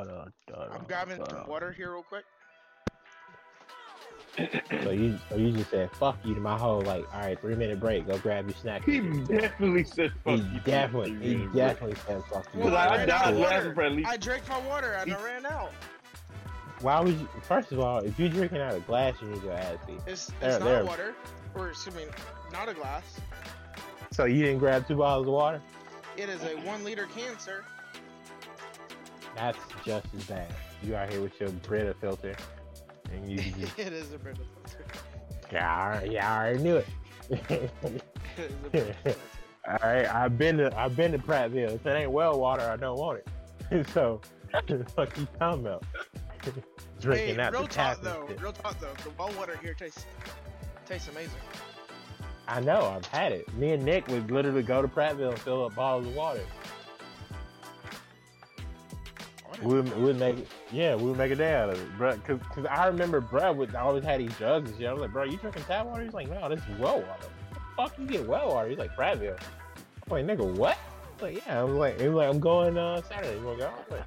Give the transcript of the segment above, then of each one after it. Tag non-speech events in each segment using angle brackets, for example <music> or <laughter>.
I'm grabbing some water here real quick. So you, so you just said "fuck you" to my whole like, all right, three minute break. Go grab your snack. He definitely said He fuck you. definitely, he Really. definitely said "fuck you." Well, I I ran died out of laughing water. for at least- I drank my water and I ran out. Why would you? First of all, if you're drinking out of glass, you need your ass beat. It's, it's There, not there. water, or excuse me, not a glass. So you didn't grab two bottles of water? It is a one liter can, sir. That's just as bad. You out here with your Brita filter, and you <laughs> just it is a Brita filter. yeah, I already- yeah, I already knew it. <laughs> It is a Brita filter. <laughs> All right, I've been to I've been to Prattville. If it ain't well water, I don't want it. so, what the fuck you talking about? Drinking hey, out real the tap. talk and though, real talk though. The well water here tastes tastes amazing. I know, I've had it. Me and Nick would literally go to Prattville and fill up bottles of water. We would, make it, yeah, we would make a day out of it, bro. Cause, cause I remember, bro, would always had these jugs and shit. I was like, bro, you drinking tap water? He's like, no, this is well water. Fuck you get well water? He's like, Prattville. I'm like, nigga, what? Was like, yeah. I was like, he was like, I'm going uh, Saturday. You wanna go? I was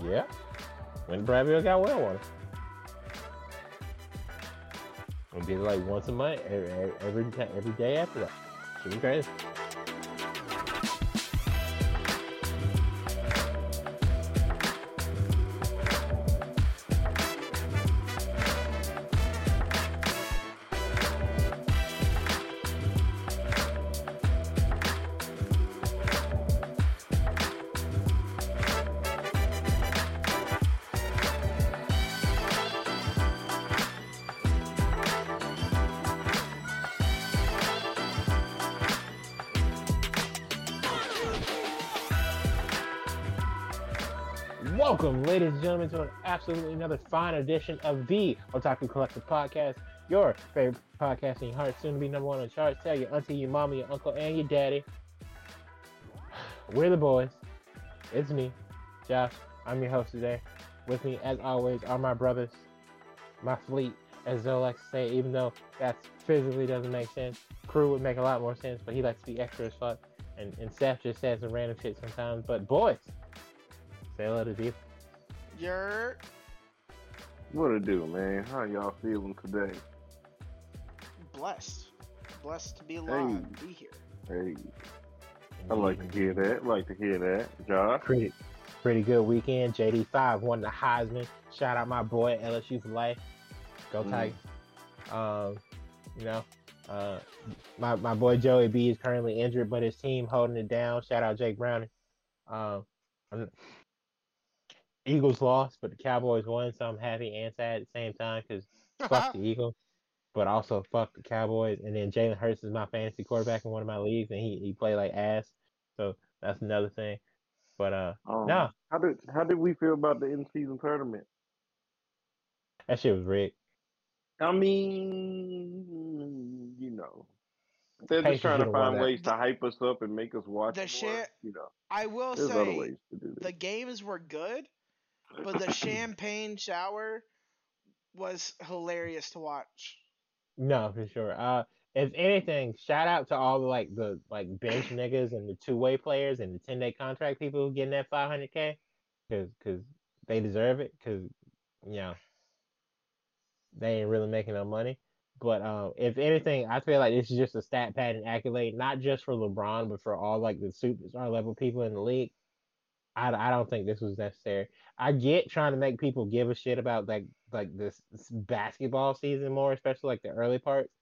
like, yeah. When Prattville, got well water. We did it like once a month, every every, every day after that. Shit was crazy. Gentlemen, to an absolutely another fine edition of the Otaku Collective Podcast, your favorite podcast in your heart, soon to be number one on charts. Tell your auntie, your mama, your uncle, and your daddy. We're the boys. It's me, Josh. I'm your host today. With me, as always, are my brothers, my fleet, as Zoe likes to say, even though that physically doesn't make sense. Crew would make a lot more sense, but he likes to be extra as fuck. And, and Seth just says some random shit sometimes. But boys, say hello to people. You're What it do, man? How y'all feeling today? blessed, blessed to be alive, be here. Hey, I like to hear that. like to hear that, Josh. pretty pretty good weekend. JD five won the Heisman. Shout out my boy LSU for life. Go Mhm. Tigers. Um, you know, uh, my my boy Joey B is currently injured, but his team holding it down. Shout out Jake Browning. Um, I'm- Eagles lost, but the Cowboys won, so I'm happy and sad at the same time because fuck <laughs> the Eagles, but also fuck the Cowboys. And then Jalen Hurts is my fantasy quarterback in one of my leagues, and he he played like ass, so that's another thing. But uh, Um, No. How did how did we feel about the in season tournament? that shit was rigged. I mean, you know, they're Pacers just trying to should've find that. ways to hype us up and make us watch The more. shit- You know, I will there's other say ways to do the games were good, but the champagne shower was hilarious to watch. No, for sure. Uh, if anything, shout out to all the like the like bench <clears throat> niggas and the two way players and the ten day contract people who getting that five hundred k, cause cause they deserve it. Cause you know they ain't really making no money. But um, if anything, I feel like this is just a stat pad and accolade, not just for LeBron, but for all like the superstar level people in the league. I, I don't think this was necessary. I get trying to make people give a shit about like like this, this basketball season more, especially like the early parts.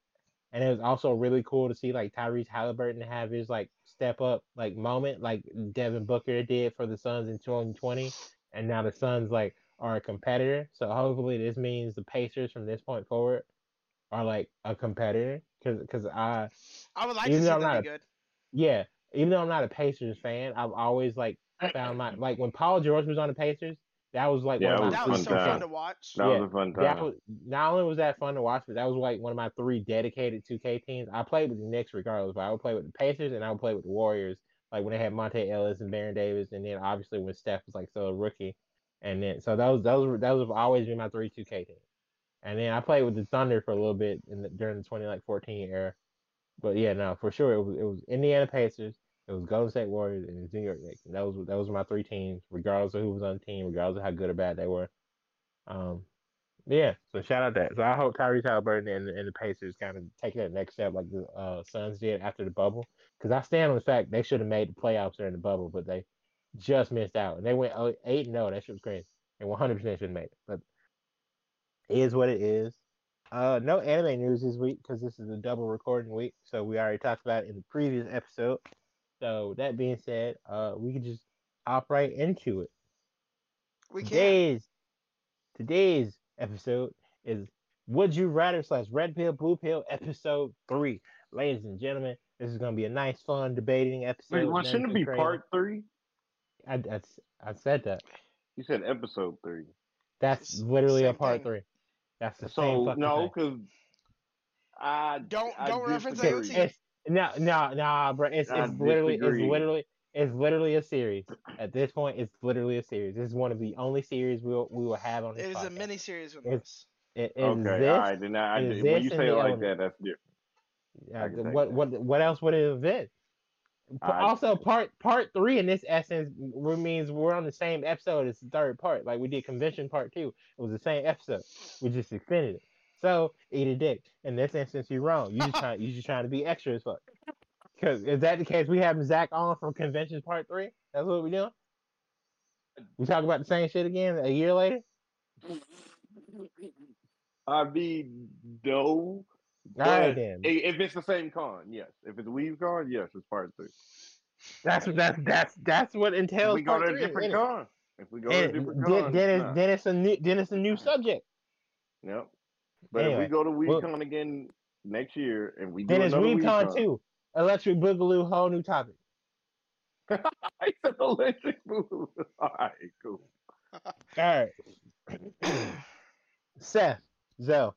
And it was also really cool to see like Tyrese Halliburton have his like step up like moment, like Devin Booker did for the Suns in 2020, and now the Suns like are a competitor. So hopefully this means the Pacers from this point forward are like a competitor, because because I I would like Even to see though I'm that not be good. yeah, even though I'm not a Pacers fan, I've always like found my like when Paul George was on the Pacers, that was like Yeah, one of my That fun was so time. fun to watch. That yeah, was a fun that time. was not only was that fun to watch, but that was like one of my three dedicated 2K teams. I played with the Knicks regardless, but I would play with the Pacers and I would play with the Warriors, like when they had Monta Ellis and Baron Davis, and then obviously when Steph was like still a rookie, and then so those those were those have always been my three 2K teams. And then I played with the Thunder for a little bit in the, during the 20 like 14 era. But yeah, no, for sure it was it was Indiana Pacers, It was Golden State Warriors and the New York Knicks. And those were those were my three teams, regardless of who was on the team, regardless of how good or bad they were. Um, yeah. So shout out that. So I hope Tyrese Halliburton and, and the Pacers kind of take that next step like the uh, Suns did after the bubble. Because I stand on the fact they should have made the playoffs during the bubble, but they just missed out and they went 8 and 0. That shit was crazy. And one hundred percent should have made it, but it is what it is. Uh, no anime news this week because this is a double recording week. So we already talked about it in the previous episode. So that being said, uh, we can just hop right into it. We can't. Today's today's episode is Would You Rather slash Red Pill Blue Pill episode three. Ladies and gentlemen, this is gonna be a nice, fun debating episode. Wait, well, shouldn't it be crazy. part three? I, I, I said that. You said episode three. That's It's literally a part thing. three. That's the same So fucking no, thing. because I Don't- I don't reference disagree. AOT. It's no, no, no, bro. It's I it's literally, it's literally, it's literally a series. At this point, it's literally a series. This is one of the only series we'll we will have on this. It is a mini series with It's- us. It is Okay, this. all right. Then I, I is when you say it like element. that, that's different. Yeah, I what that. what what else would it have been? P- I- also, part part three in this essence means we're on the same episode as the third part. Like we did convention part two, it was the same episode. We just extended it. So eat a dick. In this instance, you're wrong. You just trying you just trying to be extra as fuck. Because is that the case? We have Zach on from Conventions part three. That's what we doing. We talk about the same shit again a year later. I mean, no. Right then. If it's the same con, yes. If it's a Weave con, yes, it's part three. That's that's that's that's what If entails. we go to a different con, if we go to a And different then, con, then, it's, nah. then it's a new then it's a new subject. Yep. But if we go to well- WeCon again next year and we do Then it's another Recon WeCon, too. Electric Boogaloo, whole new topic. <laughs> I said electric boo. <laughs> All right, cool. All right. <clears throat> Seth, Zell.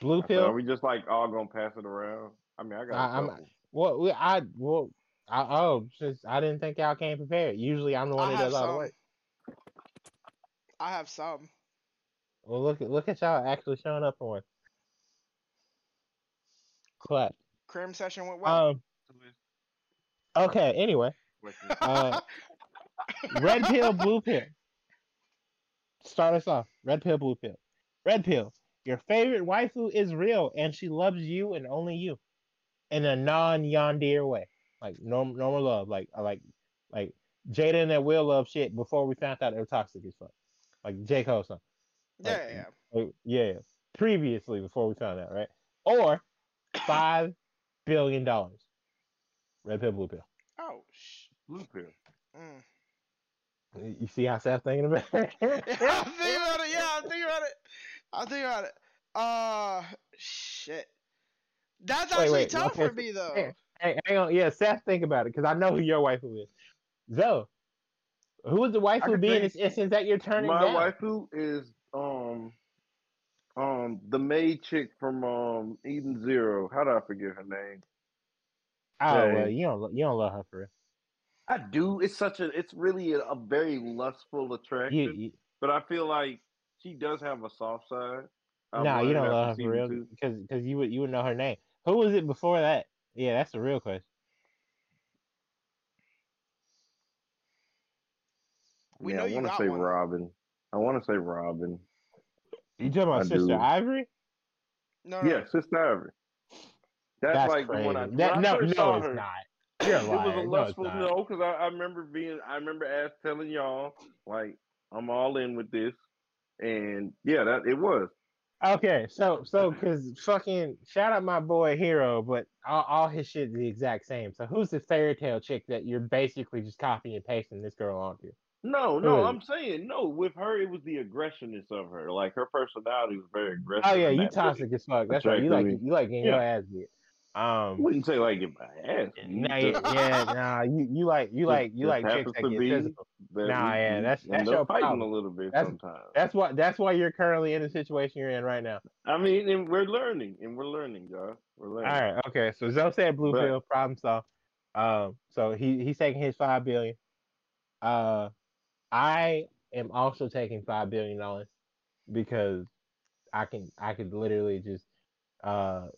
Blue pill. are we just like all gonna pass it around? I mean, I got. I, am couple. Well, we, I well, I, oh, since I didn't think y'all came prepared. Usually, I'm the one I that does all the some. work. I have some. Well, look at look at y'all actually showing up for one. Clap. Crim session went well. Um. Okay. Anyway, uh, red pill, blue pill. Start us off. Red pill, blue pill. Red pill. Your favorite waifu is real, and she loves you and only you, in a non-yandere way, like normal, normal love, like like like Jada and that Will love shit before we found out they were toxic as fuck, like J Cole song. Yeah, like, yeah, yeah. Oh, yeah, previously before we found out, right? Or <coughs> five billion dollars. Red pill, blue pill. Oh, sh- Blue pill. mm. You see how Seth's thinking about it? <laughs> Yeah, I'm thinking about it. Yeah, I'm thinking about it. I'm thinking about it. Uh, shit. That's Wait, actually wait, tough okay, for me though. hey, Hey, hang on. Yeah, Seth, think about it, because I know who your waifu is. Zoe, who is would the waifu can be in this instance that you're turning My down? waifu is um um the maid chick from um Eden Zero. How do I forget her name? oh, Hey. well, you don't, you don't love her for real. I do. It's such a. It's really a, a very lustful attraction. You, you, but I feel like she does have a soft side. I've nah, you don't after love her for real, because because you would you would know her name. Who was it before that? Yeah, that's the real question. We yeah, know I want to say one. Robin. I want to say Robin. You talking about I Sister do. Ivory? No, no. Yeah, Sister Ivory. That's, That's like crazy. the one I. that, when I no, first no, saw it's her, not. You're It liar. was a no, lustful not. no, because I, I remember being, I remember ask telling y'all like I'm all in with this, and yeah, that it was. Okay, so so because fucking shout out my boy Hiro, but all, all his shit is the exact same. So who's the Fairy Tail chick that you're basically just copying and pasting this girl onto? No, no, Really? I'm saying no. With her, it was the aggressionness of her. Like her personality was very aggressive. Oh yeah, you that toxic as fuck. That's right. You like you like getting your ass beat. I Um, wouldn't say like get my ass. nah, yeah, <laughs> nah, you you like you like you just like chicks happens that to get be physical. that Nah, we- yeah, we that's- end that's up your fighting problem. a little bit That's- sometimes. That's why that's why you're currently in the situation you're in right now. I mean, and we're learning, and we're learning, guys. We're learning. right, okay. So Zoe said blue But- pill, problem solved. Um, so he he's taking his five billion. Uh, I am also taking five billion dollars because I can I could literally just uh,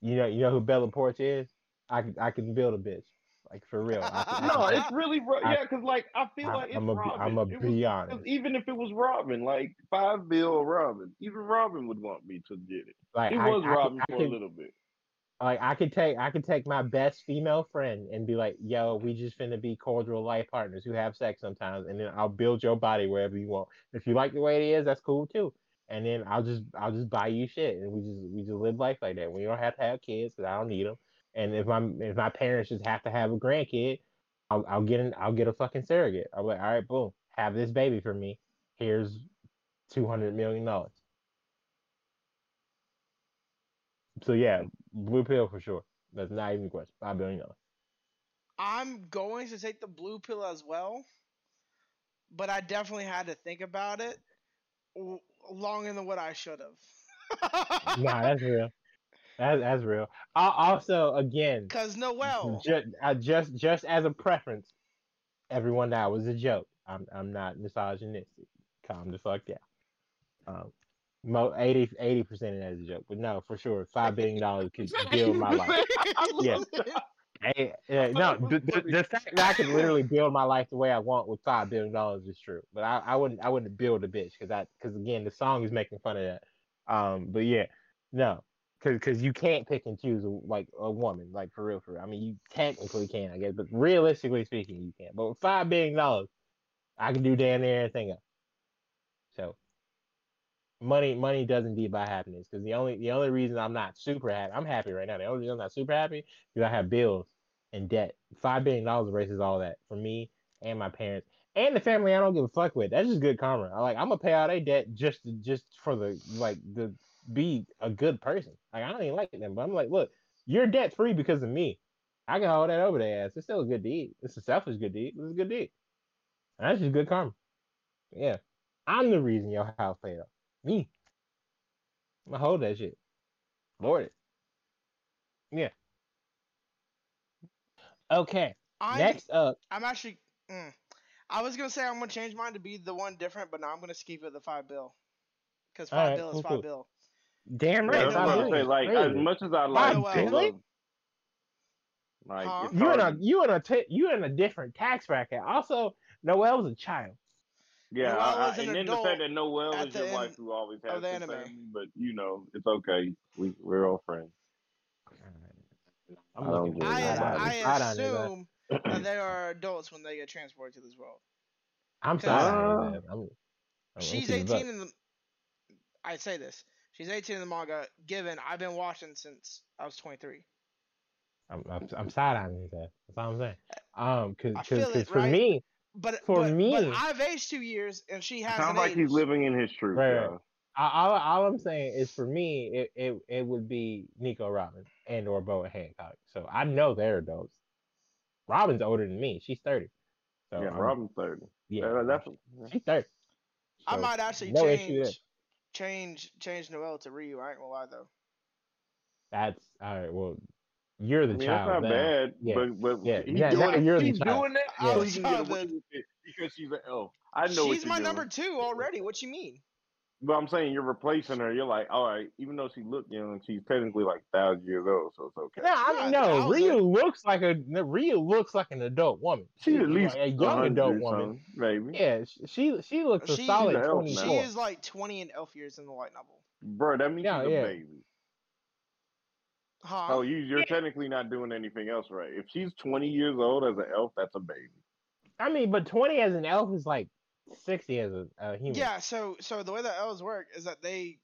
you know you know who Bella Poarch is? I can I can build a bitch. Like for real. I can, I No, can- it's really I- yeah, because like I feel I- like it's I'm a, Robin. I'm a It was- honest. even if it was Robin, like five bill Robin, even Robin would want me to get it. Like It I, was I, Robin I for a little bit. Like I could take I could take my best female friend and be like, yo, we just finna be cordial life partners who have sex sometimes, and then I'll build your body wherever you want. If you like the way it is, that's cool too. And then I'll just I'll just buy you shit, and we just we just live life like that. We don't have to have kids because I don't need them. And if my if my parents just have to have a grandkid, I'll I'll get an I'll get a fucking surrogate. I'm like, all right, boom, have this baby for me. Here's two hundred million dollars. So yeah, blue pill for sure. That's not even a question. Five billion dollars. I'm going to take the blue pill as well, but I definitely had to think about it longer than what I should have. <laughs> Nah, that's real. That's that's real. I, also, again, Cause Noel, just, I just just as a preference, everyone that was a joke. I'm I'm not misogynistic. Calm the fuck down. Um, mo 80 percent of that is a joke, but no, for sure, five billion dollars <laughs> could build my life. Yeah. Hey, yeah, no, the, the, the fact that I could literally build my life the way I want with five billion dollars is true. But I, I wouldn't I wouldn't build a bitch because I because again the song is making fun of that. Um, but yeah, no, because because you can't pick and choose a, like a woman like for real for real. I mean you technically can I guess, but realistically speaking you can't. But with five billion dollars, I can do damn near anything else. Money money does indeed buy happiness because the only the only reason I'm not super happy I'm happy right now. The only reason I'm not super happy because I have bills and debt. Five billion dollars erases all that for me and my parents and the family I don't give a fuck with. That's just good karma. I like I'm gonna pay all their debt just just for the like the be a good person. Like I don't even like them, but I'm like, look, you're debt free because of me. I can hold that over their ass. It's still a good deed. It's a selfish good deed. It's a good deed. And that's just good karma. Yeah. I'm the reason your house paid off. Me. I'm gonna hold that shit. Lord it. Yeah. Okay. I'm Next up. I'm actually. Mm, I was gonna say I'm gonna change mine to be the one different, but now I'm gonna keep it the five bill. Cause five Alright, bill is five cool. bill. Damn right. that's Five what I'm billion saying. Like as much as I like, billion? I Really? like Huh? You in a you in a t- you in a different tax bracket. Also, Noel was a child. Yeah, Noel I, I, is an and then the fact that Noel is your wife who always has the the anime. family, but you know, it's okay. We we're all friends. I'm I don't looking get for it. I a side- I a side on it, man. assume that they <clears throat> are adults when they get transported to this world. I'm sorry. Uh, man. I'm, I'm She's looking it up. 18 in the. I say this. She's 18 in the manga. Given I've been watching since I was 23. I'm, I'm, I'm side eyeing his ass. That's all I'm saying. Um, cause, I 'cause- feel 'cause it, for right? me, But For but, me- but I've aged two years and she hasn't Sounds like aged. he's living in his truth. Right, right. I- all, all I'm saying is for me, it, it, it would be Nico Robin and or Boa Hancock. So I know they're adults. Robin's older than me. She's 30. So yeah, I'm- Robin's thirty. Yeah, Yeah, that's she's 30. I might actually no issue change change change Noel to Ryu. I ain't gonna lie though. That's all right. Well, you're I the mean, child. that's not now. bad, Yeah. but but Yeah. he's Yeah, doing now it. you're the he's child. doing that Yeah. so he can get Child, away with it because she's an elf. Oh, I know She's you're my doing. number two already. What you mean? But I'm saying you're replacing her. You're like, all right, even though she looked young, she's technically like thousand years old, so it's okay. No, I Yeah, mean, no. I was Ryu looks like a Ryu looks like an adult woman. She's She's at least like a young adult woman. something, maybe. Yeah, she she looks a solid She's twenty. She is like 20 and elf years in the light novel. Bro, that means Yeah, she's a yeah. baby. Huh? Oh, you you're technically not doing anything else right. If she's 20 years old as an elf, that's a baby. I mean, but twenty as an elf is like sixty as a, a human. yeah. So so the way that elves work is that they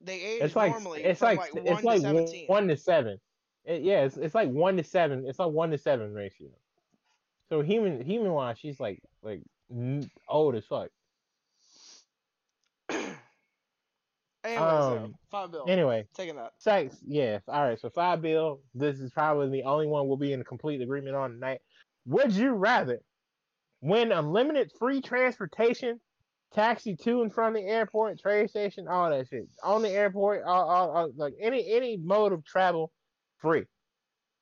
they age it's like normally it's from like, like, it's one like to 17. one to seven. It, yeah, it's it's like one to seven. It's like one to seven ratio. So human human wise, she's like like old as fuck. Though, Um, five bill. Anyway, Taking that. sex. yes. All right. So five bill. This is probably the only one we'll be in complete agreement on tonight. Would you rather win unlimited free transportation, taxi to and from the airport, train station, all that shit on the airport, all, all, all like any any mode of travel, free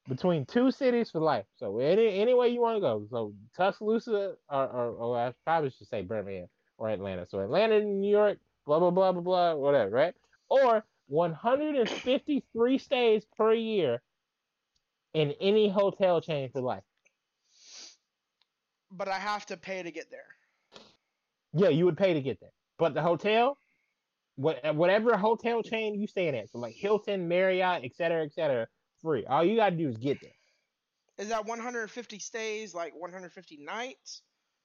between two cities for life. So any any way you want to go. So Tuscaloosa or, or or I probably should say Birmingham or Atlanta. So Atlanta, New York, blah blah blah blah blah, whatever, right? Or 153 stays per year in any hotel chain for life. But I have to pay to get there. Yeah, you would pay to get there. But the hotel, what whatever hotel chain you staying at, so like Hilton, Marriott, et cetera, et cetera, free. All you gotta do is get there. Is that 150 stays, like 150 nights?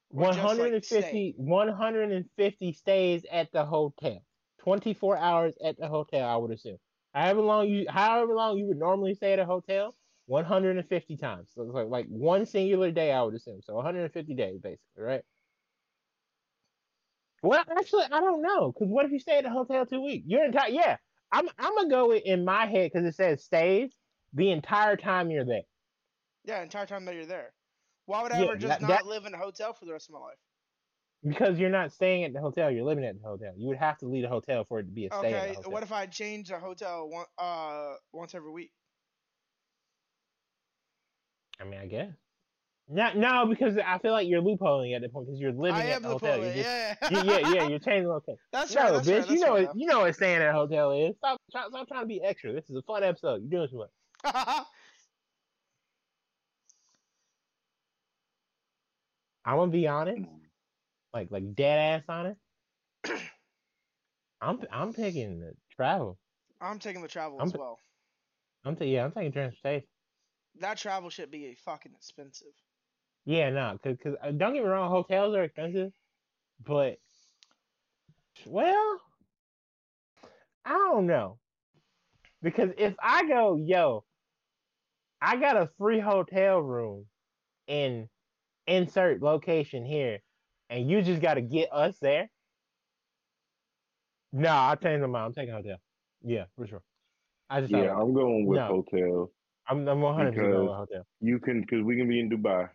Or just, like, 150, stay? 150 stays at the hotel. 24 hours at the hotel, I would assume. However long you however long you would normally stay at a hotel, 150 times. So it's like, like one singular day, I would assume. So 150 days, basically, right? Well, actually, I don't know. Because what if you stay at the hotel two weeks? Your entire yeah. I'm I'm gonna go in my head because it says stays the entire time you're there. Yeah, entire time that you're there. Why would I Yeah, ever just that- not that- live in a hotel for the rest of my life? Because you're not staying at the hotel, you're living at the hotel. You would have to leave the hotel for it to be a stay Okay, what if I change a hotel one, uh once every week? I mean, I guess. No, no, because I feel like you're loopholing at the point because you're living I at the hotel. Just, yeah. you- yeah, yeah, you're <laughs> changing the hotel. That's no, right. That's bitch, right. you know, right, you know what staying at a hotel is. Stop, stop, stop trying to be extra. This is a fun episode. You're doing too much. <laughs> I'm gonna be honest, like, like dead ass honest. <clears throat> I'm, I'm picking the travel. I'm taking the travel I'm as well. I'm, t- yeah, I'm taking transportation. That travel should be fucking expensive. Yeah, no, cause, cause uh, don't get me wrong, hotels are expensive, but well, I don't know, because if I go, yo, I got a free hotel room in insert location here, and you just got to get us there. No, I'll change my mind. I'm taking hotel. Yeah, for sure. I just Yeah, I'm going with No. hotels. I'm I'm 100 percent going with hotel. You can, because we can be in Dubai,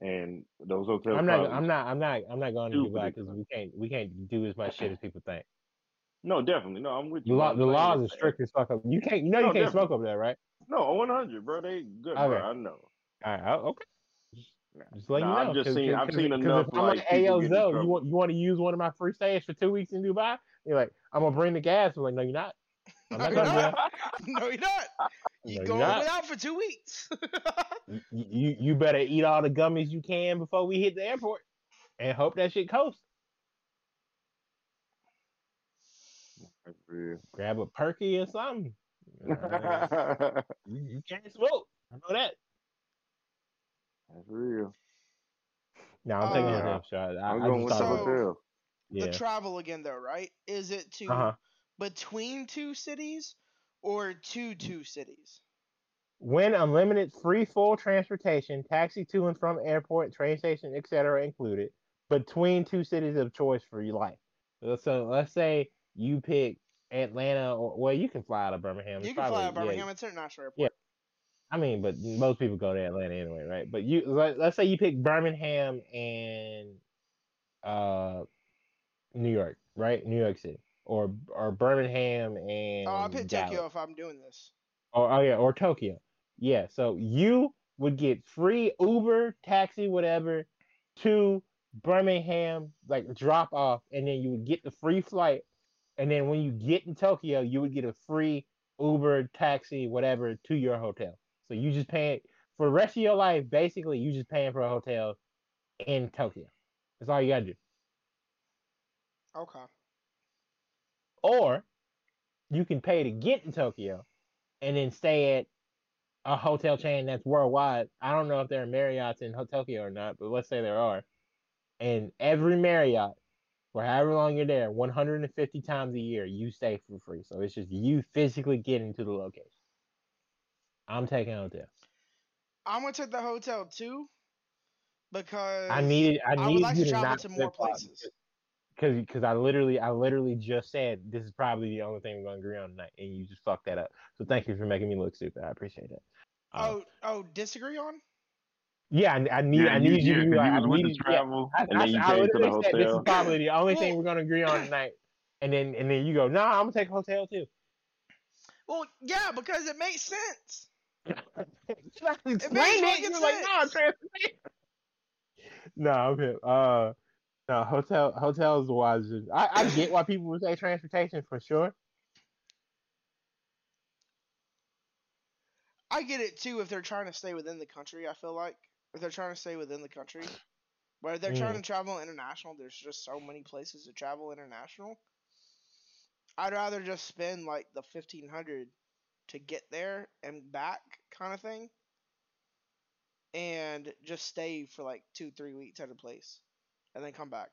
and those hotels. I'm not. I'm not. I'm not. I'm not going to Dubai because we can't. We can't do as much shit as <clears throat> people think. No, definitely. No, I'm with The you. law. The laws are strict as fuck. Up. You can't. You know you can't definitely. smoke over there, right? No, 100, bro. They good, Okay. bro. I know. All right. Okay. Just let Nah, you know. I've just 'cause- seen- 'cause- I've seen 'cause enough, If I'm like, like, hey, yo, get Zoe, you want you want to use one of my free stays for two weeks in Dubai? You're like, I'm gonna bring the gas. I'm like, no, you're not. I'm No, not you're gonna not. no, you're not. <laughs> You No, go you're not. without for two weeks. <laughs> You, you you better eat all the gummies you can before we hit the airport, and hope that shit coast. That's real. Grab a perky or something. <laughs> Uh, you, you can't smoke. I know that. That's real. No, I'm taking Uh, a hotel shot. I, I'm I going just with thought So- about- hotels. yeah. The travel again, though, right? Is it to Uh-huh. between two cities or to two cities? When unlimited free full transportation, taxi to and from airport, train station, etc. included, between two cities of choice for your life. So, so let's say you pick Atlanta, or well, you can fly out of Birmingham. It's You can fly probably- out yeah, Birmingham International Airport. Yeah. I mean, but most people go to Atlanta anyway, right? But you let, let's say you pick Birmingham and uh New York, right? New York City. Or or Birmingham and Oh, I pick Dallas. Tokyo if I'm doing this. Or oh yeah, or Tokyo. Yeah, so you would get free Uber, taxi, whatever, to Birmingham, like drop off, and then you would get the free flight. And then when you get in Tokyo, you would get a free Uber, taxi, whatever, to your hotel. So you just paying for the rest of your life, basically you just paying for a hotel in Tokyo. That's all you gotta do. Okay. Or you can pay to get in Tokyo and then stay at a hotel chain that's worldwide. I don't know if there are Marriotts in Tokyo or not, but let's say there are. And every Marriott, for however long you're there, 150 times a year, you stay for free. So it's just you physically getting to the location. I'm taking a hotel. I'm gonna take the hotel too because I needed. I I need would like you to to travel to more places. Because because I literally I literally just said this is probably the only thing we're gonna agree on tonight, and you just fucked that up. So thank you for making me look stupid. I appreciate that. Um, Oh, oh, disagree on? yeah, I, I need Yeah, I need you, yeah, to be 'cause you I was with the needed, yeah, I, and I, then you I came to the literally said this is probably the only thing we're gonna agree on tonight, and then and then you go, no, I'm gonna take a hotel too. Well, yeah, because it makes sense. Explain it. You're like, no, sense. no, I'm hip. Uh, no, hotel hotels the wise. I I get why people would say transportation for sure. I get it too if they're trying to stay within the country. I feel like if they're trying to stay within the country, but if they're trying to travel international, there's just so many places to travel international. I'd rather just spend like the fifteen hundred to get there and back, kind of thing, and just stay for like two, three weeks at a place, and then come back.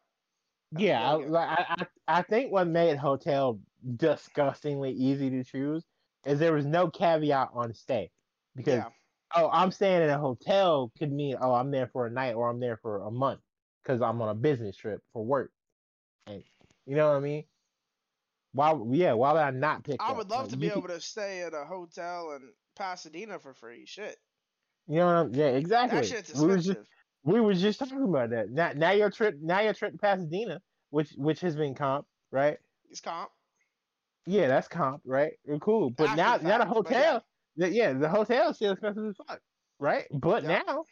That's Yeah, I, like, I, I I think what made hotel disgustingly easy to choose is there was no caveat on stay because Yeah, oh I'm staying in a hotel could mean oh I'm there for a night or I'm there for a month because I'm on a business trip for work, and you know what I mean. Why yeah why would I not pick? I that? would love Like, to be able to stay at a hotel in Pasadena for free. Shit, You know what I'm, yeah exactly. that shit's we was just expensive. we was just talking about that. Now now your trip now your trip to Pasadena which which has been comp right. It's comp. Yeah, that's comp, right? Uh, Cool. But After now, the now the fact, but yeah. hotel, the- yeah, the hotel is still expensive as fuck, right? But Yeah. now,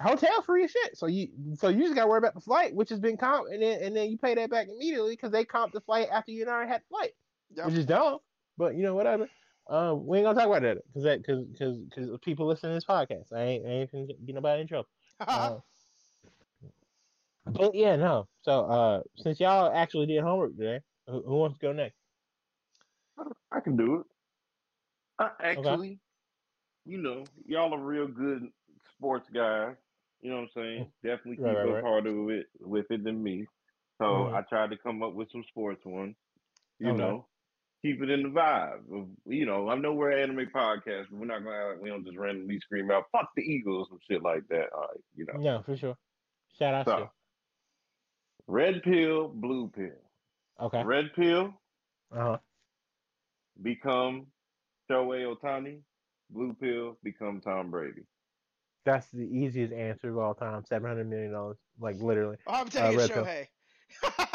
hotel free as shit. So you, so you just gotta worry about the flight, which has been comp, and then and then you pay that back immediately because they comp the flight after you and already had the flight, Yep. which is dumb. But you know whatever. Um, we ain't gonna talk about that because that because because because people listen to this podcast. I ain't I ain't finna get nobody in trouble. <laughs> Uh, but yeah, no. So uh, since y'all actually did homework today, who, who wants to go next? I can do it. Uh, actually, you know, y'all are real good sports guys. You know what I'm saying? <laughs> Definitely keep Right, right, up right. harder with with it than me. So Mhm. I tried to come up with some sports ones. You Okay. know, keep it in the vibe. Of, you know, I know we're an anime podcast, but we're not gonna like we don't just randomly scream out "fuck the Eagles" and shit like that. All right, you know. No, for sure. Shout out So, to. red pill, blue pill. Okay. Red pill Uh huh. become Shohei Ohtani. Blue pill become Tom Brady. That's the easiest answer of all time. Seven hundred million dollars, like literally. Oh, I'm taking red pill. Shohei.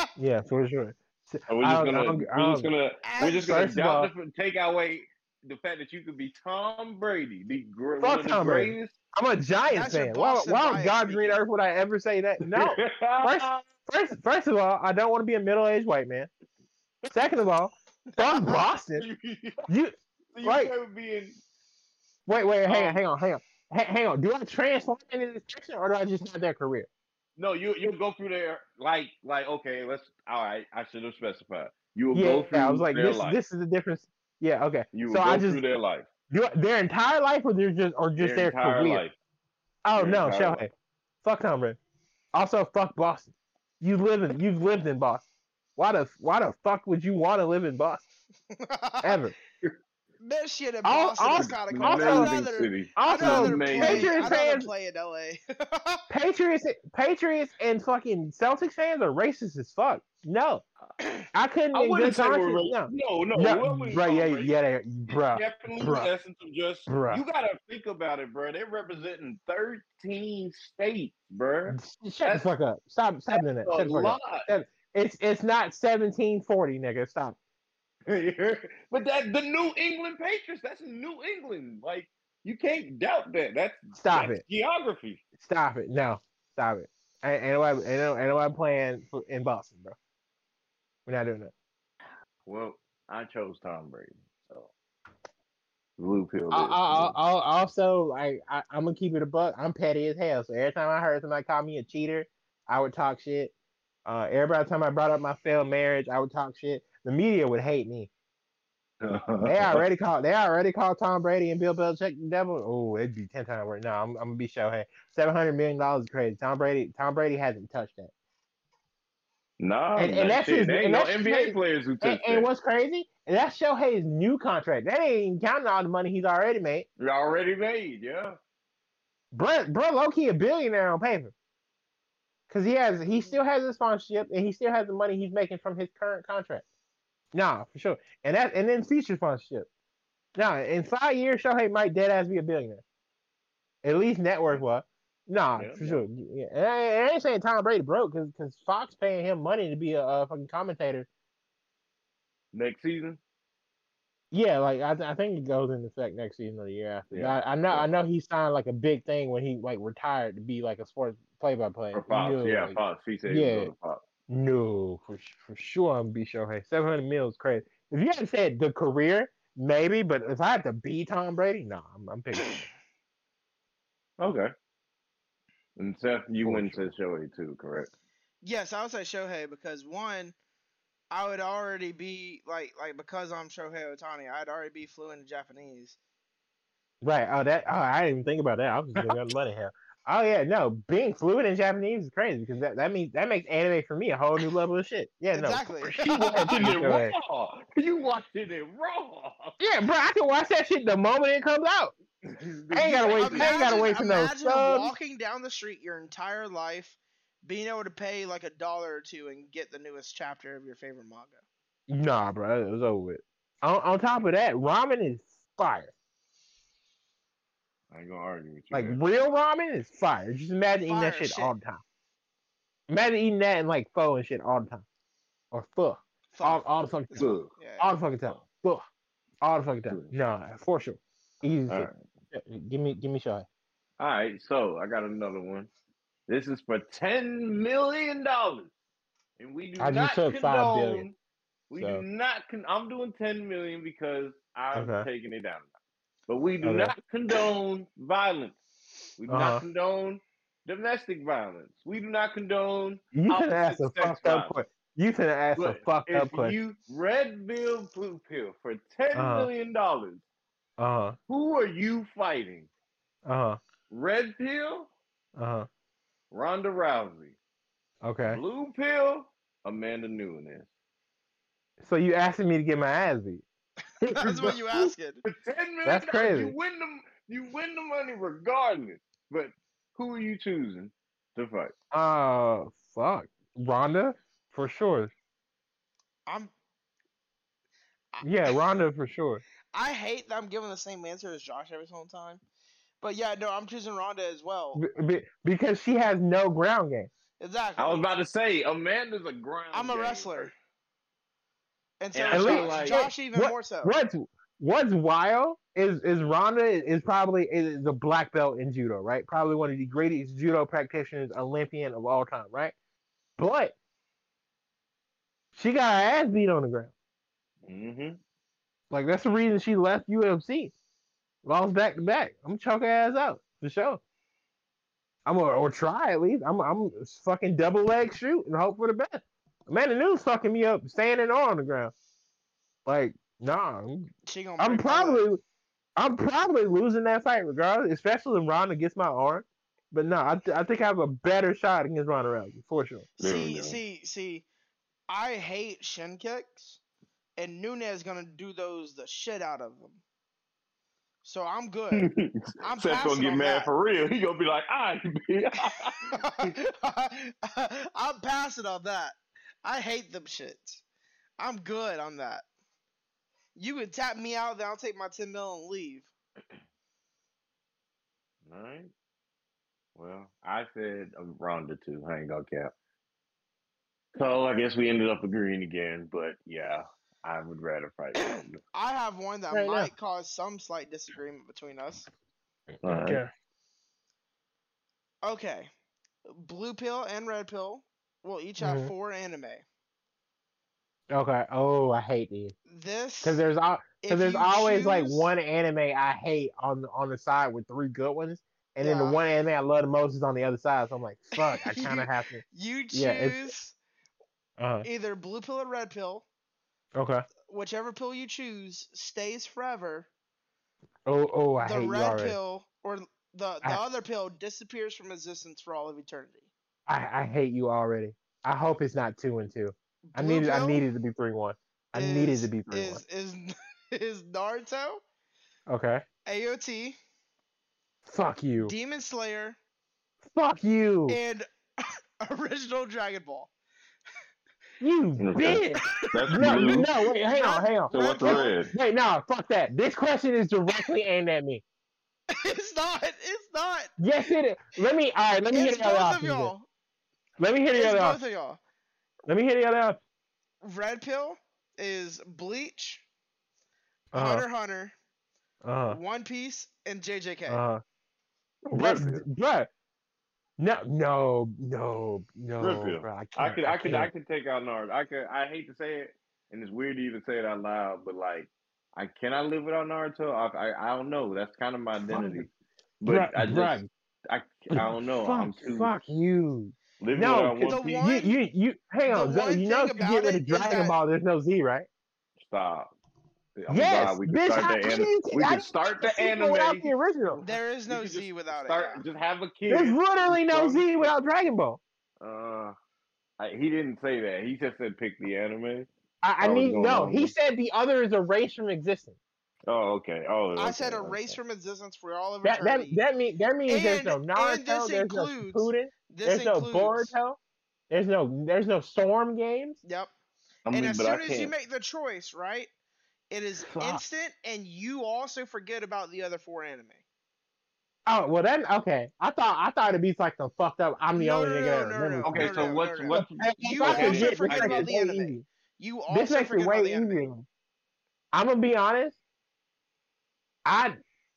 <laughs> Yeah, for sure. S- And we're I just gonna, I don't- we're just gonna, we're just gonna all- the, take away the fact that you could be Tom Brady, the gr- Fuck one of the Tom Brady. greatest. I'm a Giants fan. Why, why on bias God's green earth would I ever say that? No. <laughs> First, first, first of all, I don't want to be a middle-aged white man. Second of all, fuck <laughs> Boston. you, You you right. being wait, wait, hang on, Um, hang on, hang on, Ha- hang on. Do I transform into this section or do I just have that career? no, you you go through there like like okay, let's all right. I should have specified. You will Yeah, go through Yeah, I was like, this, life. this is the difference. Yeah, okay. you will so go I just through their life, do I- their entire life, or they're just, or just their their, career. life. Oh Their no, entire Shohei. life. Fuck Tom Brady. Also, fuck Boston. You live in you've lived in Boston. Why the why the fuck would you want to live in Boston <laughs> ever? That shit in Boston al- is kind of cool. also- I'd Amazing rather, city. I'd Also, rather amazing. play, Patriots I'd fans, play in LA. <laughs> Patriots, Patriots, and fucking Celtics fans are racist as fuck. No, I couldn't I wouldn't say we're racist. No, No, no, no, bro, yeah, racist yeah, they, is bruh, definitely bruh. the essence of just Bruh. you gotta think about it, bro. They're representing 13 states, bro. Shut the fuck up. Stop, stop doing that. Shut the fuck up. lot. It's it's not seventeen forty, nigga. Stop. <laughs> but that the New England Patriots, that's New England. Like you can't doubt that. That's Stop that's it. geography. Stop it. No, stop it. Ain't, ain't nobody, ain't, no- ain't nobody playing for, in Boston, bro. We're not doing that. Well, I chose Tom Brady, so blue pill. I, I, I, blue. I- also, like, I, I'm gonna keep it a buck. I'm petty as hell. So every time I heard somebody call me a cheater, I would talk shit. Uh, every time I brought up my failed marriage, I would talk shit. The media would hate me. Uh-huh. They already called. They already called Tom Brady and Bill Belichick the devil. Oh, it'd be ten times worse. No, I'm, I'm gonna be Shohei. Seven hundred million dollars is crazy. Tom Brady. Tom Brady hasn't touched that. Nah, And- and that's shit, his- there ain't no NBA his- players who And, touch and what's crazy? And that's Shohei's new contract. That ain't even counting all the money he's already made. They're already made, yeah. Bro, bro, low key a billionaire on paper. Cause he has, he still has his sponsorship, and he still has the money he's making from his current contract. Nah, for sure. And that, and then future sponsorship. Nah, in five years, Shohei might dead ass be a billionaire. At least network was. Nah, Yeah, for yeah. sure. Yeah. And I, I ain't saying Tom Brady broke, cause, cause Fox paying him money to be a, a fucking commentator. Next season, Yeah, like I, I think it goes into effect next season or the year after. Yeah, I, I know. I know he signed like a big thing when he like retired to be like a sports play-by-play. or Fox, yeah, like, Fox. He said he yeah. was going to Fox. No, for for sure, I'm gonna be Shohei. Seven hundred mil is crazy. If you had said the career, maybe, but if I had to be Tom Brady, no, I'm, I'm picking. <sighs> Okay. And Seth, you For wouldn't sure. say Shohei too, correct? Yes, I would say Shohei because one, I would already be like like because I'm Shohei Ohtani, I'd already be fluent in Japanese. Right. Oh, that. Oh, I didn't even think about that. I was just thinking about money here. Oh yeah, no, being fluent in Japanese is crazy because that, that means that makes anime for me a whole new level of shit. Yeah, no. exactly. <laughs> You watching it Shohei. raw. You watching it raw. Yeah, bro, I can watch that shit the moment it comes out. <laughs> I ain't gotta wait. I ain't gotta wait for no imagine subs. walking down the street your entire life, being able to pay like a dollar or two and get the newest chapter of your favorite manga. Nah, bro, it was over with. On, on top of that, ramen is fire. I ain't gonna argue with you. Like there. real ramen is fire. Just imagine eating that shit, shit. all the time. Imagine eating that and like pho and shit all the time, or pho all, all the fucking time. Ugh. Yeah. All the fucking time. Pho. All the fucking time. Good. No, for sure. Easy. All shit. right. Give me, give me shy. All right, so I got another one. This is for ten million dollars, and we do I not just took condone. five billion, we so- do not. Con- I'm doing ten million because I'm Okay. taking it down. But we do Okay. not condone violence. We do Uh-huh. not condone domestic violence. We do not condone. You can ask a fucked up question. You can ask a fucked up question. you red bill, blue pill for ten Uh-huh. million dollars, Uh huh. who are you fighting? Uh huh. Red pill, Uh huh. Ronda Rousey. Okay. Blue pill, Amanda Nunes. So you asking me to get my ass beat? <laughs> That's what you asking. For ten million That's dollars, crazy. You win them. You win the money regardless. But who are you choosing to fight? Uh, fuck. Ronda for sure. I'm. Yeah, Ronda for sure. I hate that I'm giving the same answer as Josh every single time. But yeah, no, I'm choosing Ronda as well. Be- be- because she has no ground game. Exactly. I was about to say Amanda's a ground. I'm a game wrestler. Person. And so And I Josh, like- Josh even what- more so. What's What's wild is is Ronda is probably is a black belt in judo, right? Probably one of the greatest judo practitioners, Olympian of all time, right? But she got her ass beat on the ground. Mm-hmm. Like that's the reason she left UFC. Lost back to back. I'm choke her ass out for sure. I'm gonna or try at least. I'm I'm fucking double leg shoot and hope for the best. Amanda Nunes fucking me up standing on the ground. Like nah, I'm, She gonna I'm break my leg. probably I'm probably losing that fight regardless, especially if Ronda gets my arm. But no, I, th- I think I have a better shot against Ronda Rousey for sure. See, see, see. I hate shin kicks, and Nunes gonna do those the shit out of them. So I'm good. <laughs> I'm Seth's passing gonna get on mad that. for real. He gonna be like, "I." <laughs> I'm passing on that. I hate them shits. I'm good on that. You can tap me out, then I'll take my ten mil and leave. <clears throat> All right. Well, I said a Ronda two. I ain't gonna cap. So I guess we ended up agreeing again. But yeah, I would rather fight <clears throat> I have one that Fair might enough. cause some slight disagreement between us. Okay. Okay. Blue pill and red pill will each have Mhm. four anime. Okay. Oh, I hate these This because there's al- if Because there's you always like one anime I hate on the on the side with three good ones, and then the one anime I love the most is on the other side. So I'm like, fuck, I <laughs> kind of have to. <laughs> you choose Yeah, it's- Uh, either blue pill or red pill. okay. Whichever pill you choose stays forever. Oh, oh, I the hate you red already. pill or the the I- other pill disappears from existence for all of eternity. I, I hate you already. I hope it's not two and two. I Blue needed I pill needed to be three one. I needed is- to be three is is <laughs> is Naruto. Okay. AOT, Fuck you. Demon Slayer, Fuck you. and <laughs> original Dragon Ball. You <laughs> Okay. bitch. That's No, blue. no, wait, hang on, hang on. So what's the Red red? Wait, no, fuck that. This question is directly aimed at me. it's not. It's not. Yes, it is. Let me. All right, let me hear It's the other both of y'all. Let me hear the other both of y'all. Let me hear the other options. Red pill is Bleach, Uh-huh. Hunter Hunter, Uh One Piece, and JJK. huh. Uh huh. Red That's, No, no, no, no, Red pill. bruh. I, I can't, could, I could, I can't. could take out Naruto. I could. I hate to say it, and it's weird to even say it out loud, but like I cannot live without Naruto. I I, I don't know. That's kind of my identity. But Bruh, I just bruh, I, I don't know. Fuck, I'm too fuck you. Living No, without the One one- You, you, you, hang on. Zoe, you know, thing if you get about rid of Dragon that- Ball, there's no Z, right? Stop. I'm yes, glad we can bitch. start the can anime. you- We can start the see it without the original. There is no Z without start, it. yeah. Just have a kid. There's literally no Strong- Z without Dragon Ball. Uh, I, he didn't say that. He just said pick the anime. I, I need going no. He said the other is erased from existence. Oh, okay. Oh, I okay, said okay. erase from existence for all of That that eternity. that mean that means there's no And- Naruto, and this there's no includes- Shippuden, this there's no includes. Boruto, there's no there's no Storm games. Yep. I mean, and as soon as you make the choice, right, it is Fuck. instant, and you also forget about the other four anime. Oh well, then okay. I thought I thought it'd be like the fucked up. I'm the No, only no, nigga no, no, no, Okay, no, so no, what's no, no. what's You I also can get- forget this about the it anime. easy. You This also makes it forget way about the anime. easier. I'm gonna be honest. I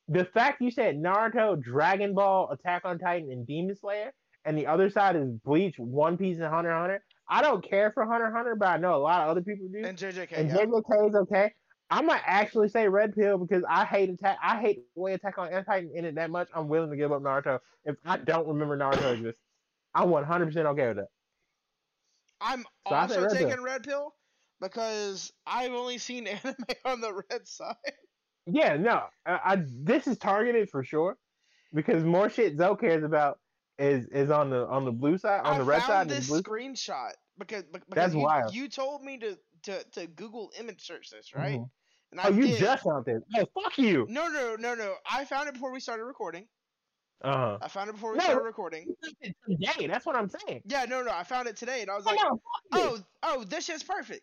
the fact you said Naruto, Dragon Ball, Attack on Titan, and Demon Slayer, and the other side is Bleach, One Piece, and Hunter Hunter. I don't care for Hunter Hunter, but I know a lot of other people do. And JJK, and yeah. JJK is okay. I might actually say Red Pill because I hate attack. I hate the way Attack on Titan in it that much. I'm willing to give up Naruto if I don't remember Naruto exists. I'm 100 percent okay with that. I'm So also red pill. taking red pill because I've only seen <laughs> anime on the red side. Yeah, no, I, I this is targeted for sure because more shit Zoe cares about is is on the on the blue side, on I the red side, this blue. screenshot because because That's you, wild. you told me to, to to Google image search this, right? Mhm. And Oh, you did. just found this. Oh, fuck you. No, no, no, no. I found it before we started recording. Uh huh. I found it before we No. started recording. Today, that's what I'm saying. Yeah, no, no. I found it today, and I was Oh, like, no, oh, oh, this shit's perfect.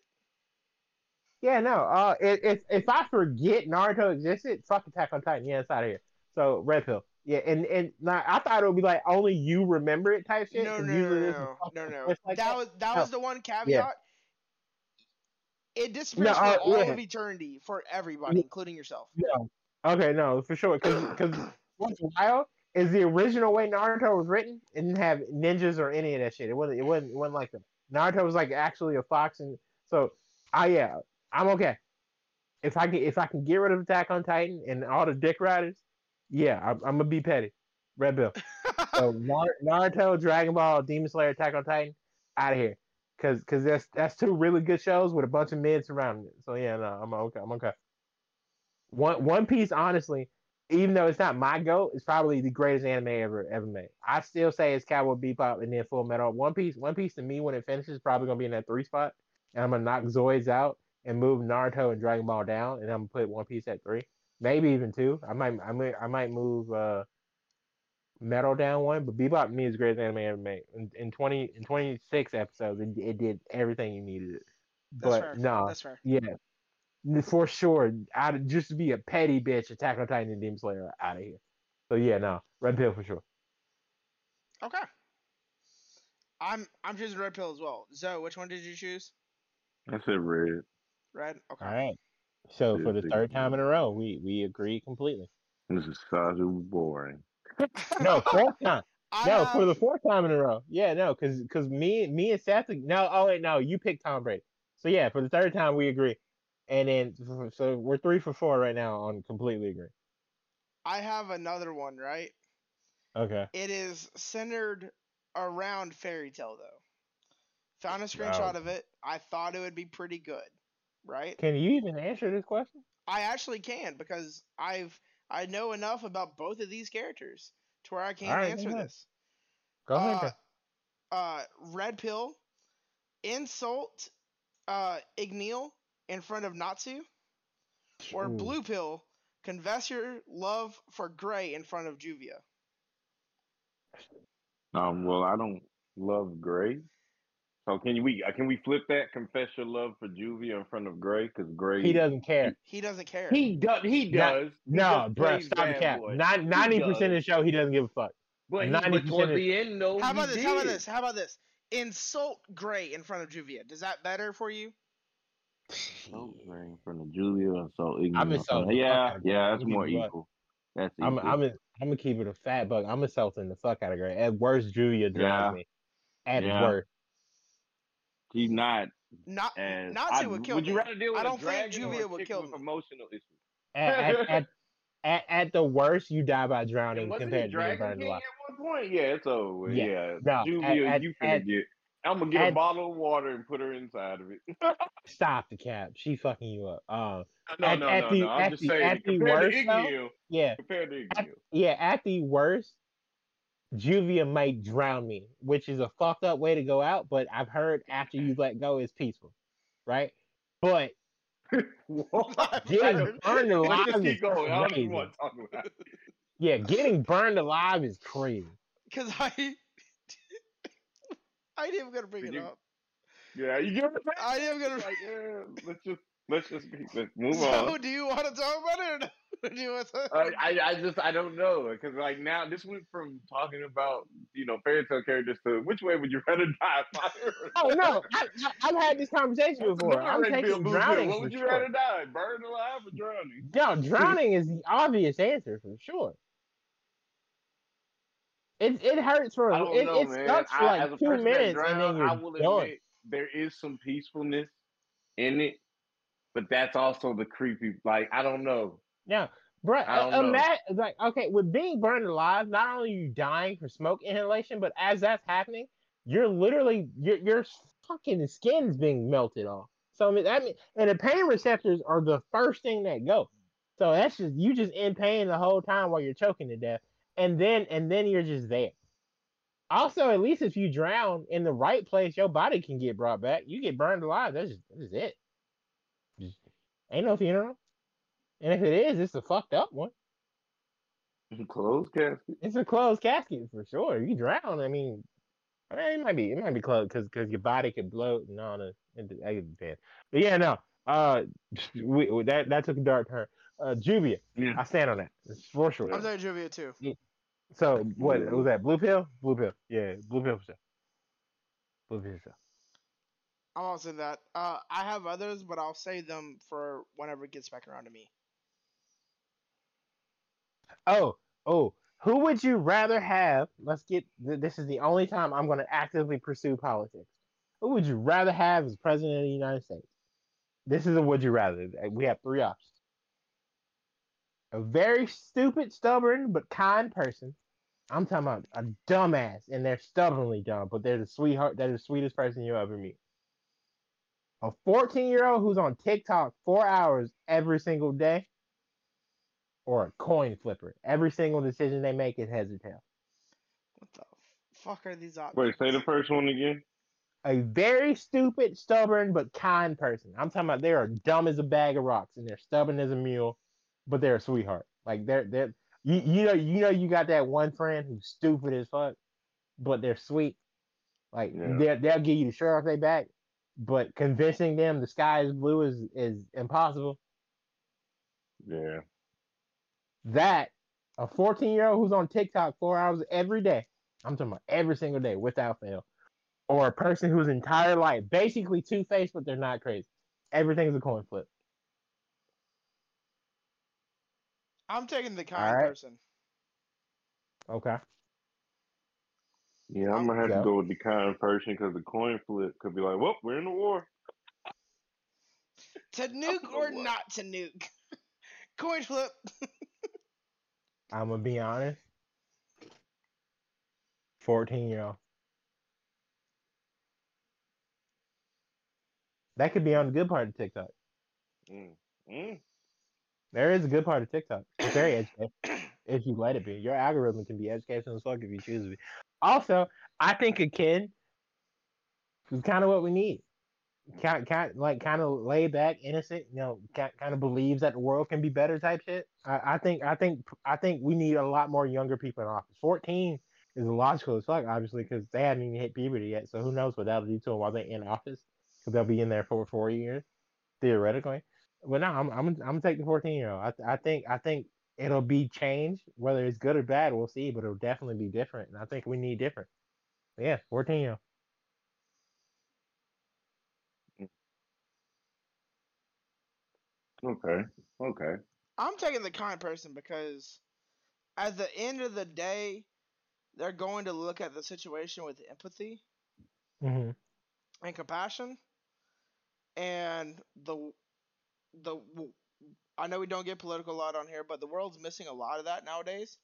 Yeah, no. Uh, if if if I forget Naruto existed, fuck Attack on Titan. Yeah, it's out of here. So red pill. Yeah, and and I thought it would be like only you remember it type shit. No, no, no, no, no, no, no. like that was that No. was the one caveat. It disappears No, for uh, all yeah. of eternity for everybody, including yourself. No. Okay, no, for sure. Because what's wild is the original way Naruto was written. It didn't have ninjas or any of that shit. It wasn't. It wasn't. It wasn't like that. Naruto was like actually a fox, and so I yeah, I'm okay. If I can if I can get rid of Attack on Titan and all the dick riders, yeah, I'm, I'm gonna be petty. Red Bill. So <laughs> Naruto, Dragon Ball, Demon Slayer, Attack on Titan, out of here. Cause, cause that's that's two really good shows with a bunch of mids surrounding it. So yeah, no, I'm okay. I'm okay. One One Piece, honestly, even though it's not my goat, it's probably the greatest anime ever ever made. I still say it's Cowboy Bebop and then Full Metal. One Piece, One Piece to me when it finishes is probably gonna be in that three spot, and I'm gonna knock Zoids out and move Naruto and Dragon Ball down, and I'm gonna put One Piece at three, maybe even two. I might I might I might move uh Metal down one, but Bebop to me is the greatest anime ever made. In, in twenty in twenty six episodes, it, it did everything you needed. That's But fair. no, That's fair. yeah, for sure. I'd just to be a petty bitch, Attack on Titan and Demon Slayer out of here. So yeah, no, Red Pill for sure. Okay. I'm I'm choosing red pill as well. Zoe, which one did you choose? I said red. Red. Okay. All right. So for the third time in a row, we we agree completely. This is Saju boring. No, fourth time. <laughs> I No, have, for the fourth time in a row. Yeah, no, because because me me and Seth. No, oh wait, no, you picked Tom Brady. So yeah, for the third time we agree, and then so we're three for four right now on completely agree. I have another one. Right. Okay. It is centered around Fairy Tail though. Found a screenshot Wow. of it. I thought it would be pretty good. Right. Can you even answer this question? I actually can because I've I know enough about both of these characters to where I can Alright, answer go this. Go ahead. Uh, then. uh, red pill, insult, uh, Igneel in front of Natsu, or Ooh. blue pill, confess your love for Gray in front of Juvia. Um, well, I don't love Gray. So can we uh, can we flip that? Confess your love for Juvia in front of Gray because Gray He doesn't care. He doesn't care. He does. He Not- does. He No, just bro, plays stop the bad cap. boy. Not ninety percent of the show, he doesn't give a fuck. But, he, 90% but towards of- the end, though, How about this? How about this? How about this? Insult Gray in front of Juvia. Does that better for you? So Gray in front of Juvia and so I'm insulting front of- the fuck Yeah, out of Gray. yeah, that's more keep it a equal. That's I'm equal. I'm a, I'm gonna keep it a fat buck. I'm insulting the fuck out of Gray. At worst, Juvia drives Yeah. me. At Yeah. worst, He's not Not as Nazi I- would kill Would you rather deal with I don't a think dragon Juvia would kill with me. emotional issues? At, at, at, <laughs> at, at the worst, you die by drowning Wasn't compared to being Dragon burned alive. at one point? Yeah, it's over. Yeah. Yeah, No, Juvia, at- you at- finna get. I'm gonna get at- a bottle of water and put her inside of it. <laughs> Stop the cap. She fucking you up. Uh, no, At- no, at no, the- no. I'm at just the- saying. at the compared worst, to though, Iggy, yeah, compared to At- Iggy. yeah. At the worst, Juvia might drown me, which is a fucked up way to go out. But I've heard after you let go is peaceful, right? But <laughs> getting burned <laughs> alive is keep going. I don't crazy. even want to talk about it. Yeah, getting burned alive is crazy. because I. <laughs> I didn't even gonna bring Did it you- up. Yeah, you get what I'm I saying? am gonna. Like, yeah, let's just let's just let's move so, on. do you want to talk about it or <laughs> do you want to? Uh, I I just I don't know because like now this went from talking about you know Fairy Tail characters to which way would you rather <laughs> die fire? Oh no, I, I, I've had this conversation before. I'm red pill taking blue pill. drowning What would you sure. rather die, burned alive or drowning? <laughs> No, drowning is the obvious answer for sure. It it hurts for I a it, know, it man. sucks for like as a two person that minutes and then you're I will done. admit there is some peacefulness in it, but that's also the creepy. Like I don't know. Yeah, bro, don't uh, imagine like okay, with being burned alive, not only are you dying for smoke inhalation, but as that's happening, you're literally your your fucking skin's being melted off. So I mean, that mean, and the pain receptors are the first thing that go. So that's just you just in pain the whole time while you're choking to death, and then and then you're just there. Also, at least if you drown in the right place, your body can get brought back. You get burned alive. That's just, that's it. Just, ain't no funeral. And if it is, it's a fucked up one. It's a closed casket. It's a closed casket for sure. You drown. I mean, I mean, it might be it might be closed because because your body could bloat and all the it, it depends. But yeah, no. Uh, <laughs> we, we- that that took a dark turn. Uh, Juvia, Yeah. I stand on that It's for sure. I'm saying Juvia too. So what was that? Blue pill? Blue pill. Yeah, blue pill for sure. Blue pill for sure. I'm also that. Uh, I have others, but I'll save them for whenever it gets back around to me. Oh, oh, who would you rather have? Let's get. This is the only time I'm going to actively pursue politics. Who would you rather have as president of the United States? This is a would you rather. We have three options. A very stupid, stubborn, but kind person. I'm talking about a dumbass, and they're stubbornly dumb, but they're the sweetheart. They're the sweetest person you'll ever meet. A 14 year old who's on TikTok four hours every single day, or a coin flipper. Every single decision they make is heads or tails. What the fuck are these options? Wait, say the first one again. A very stupid, stubborn, but kind person. I'm talking about they are dumb as a bag of rocks and they're stubborn as a mule, but they're a sweetheart. Like they're they're you, you know you know you got that one friend who's stupid as fuck, but they're sweet. Like Yeah. they'll they'll give you the shirt off their back, but convincing them the sky is blue is is impossible. Yeah. that a 14 year old who's on TikTok four hours every day, I'm talking about every single day without fail, or a person whose entire life basically two faced, but they're not crazy. Everything's a coin flip. I'm taking the kind Alright. person. Okay. Yeah, I'm gonna have Yeah. to go with the kind person because the coin flip could be like, "Well, we're in the war." To <laughs> nuke or what. not to nuke? <laughs> Coin flip. I'm gonna be honest. 14 year old. That could be on the good part of TikTok. Mm. Mm. There is a good part of TikTok. It's very <coughs> educational if you let it be. Your algorithm can be educational as fuck if you choose to be. Also, I think a kid is kind of what we need. Kind, kind, like kind of laid back, innocent. You know, kind, kind of believes that the world can be better type shit. I, I think, I think, I think we need a lot more younger people in office. Fourteen is illogical as fuck, obviously, because they haven't even hit puberty yet. So who knows what that'll do to them while they're in office? Because they'll be in there for four years, theoretically. But no, I'm I'm I'm gonna take the 14 year old. I I think I think it'll be changed, whether it's good or bad, we'll see. But it'll definitely be different, and I think we need different. But yeah, 14 year. Okay. Okay. I'm taking the kind person because at the end of the day, they're going to look at the situation with empathy hmm and compassion. and the the I know we don't get political a lot on here, but the world's missing a lot of that nowadays.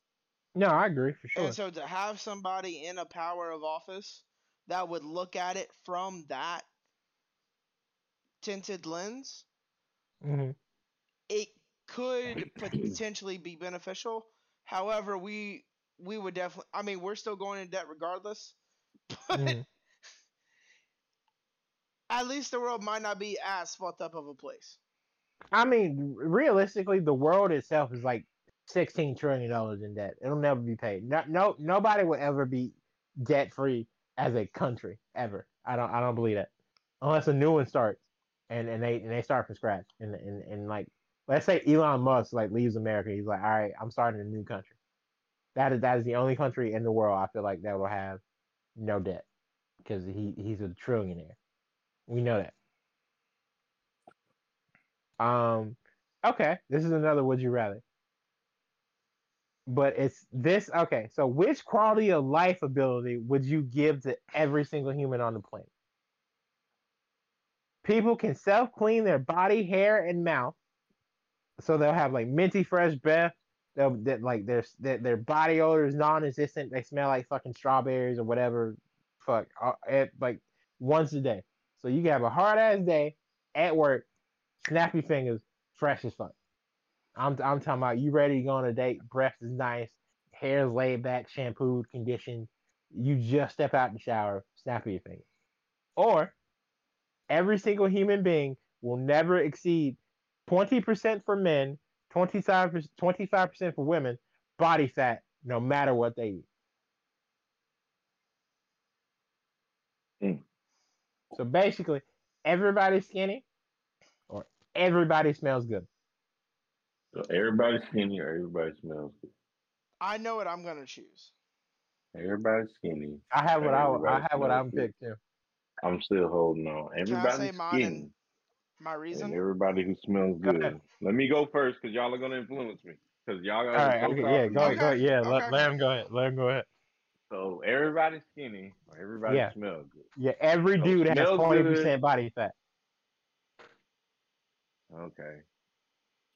No, I agree for sure. And so to have somebody in a power of office that would look at it from that tinted lens, hmm it could potentially be beneficial. However, we we would definitely. I mean, we're still going in debt regardless, <laughs> but Mhm. at least the world might not be as fucked up of a place. I mean, realistically, the world itself is like sixteen trillion dollars in debt. It'll never be paid. No, no, nobody will ever be debt free as a country ever. I don't, I don't believe that, unless a new one starts and and they and they start from scratch and and and like let's say Elon Musk like leaves America. He's like, all right, I'm starting a new country. That is that is the only country in the world I feel like that will have no debt because he he's a trillionaire. We know that. Um, okay, this is another would you rather. But it's this okay. So, which quality of life ability would you give to every single human on the planet? People can self clean their body, hair, and mouth, so they'll have like minty fresh breath. They'll that like their their body odor is non-existent. They smell like fucking strawberries or whatever. Fuck, uh, at, like once a day. So you can have a hard ass day at work, snap your fingers, fresh as fuck. I'm I'm talking about you ready to go on a date, breath is nice, hair's laid back, shampooed, conditioned. You just step out the shower, snap your fingers. Or every single human being will never exceed 20% for men, 25 25% for women, body fat, no matter what they eat. Mm. So basically, everybody's skinny everybody smells good. So everybody's skinny or everybody smells good. I know what I'm gonna choose. Everybody's skinny. I have what I I have what I'm good. picked too. I'm still holding on. say Everybody's mine skinny. and My And reason? everybody who smells good. ahead. Let me go first because y'all are gonna influence me. Because y'all All are right, so okay, yeah, go ahead, go ahead. Yeah, okay. let, let him go ahead. Let him go ahead. So everybody's skinny or everybody Yeah. smells good. Yeah, every So dude has smell twenty good. percent body fat. Okay.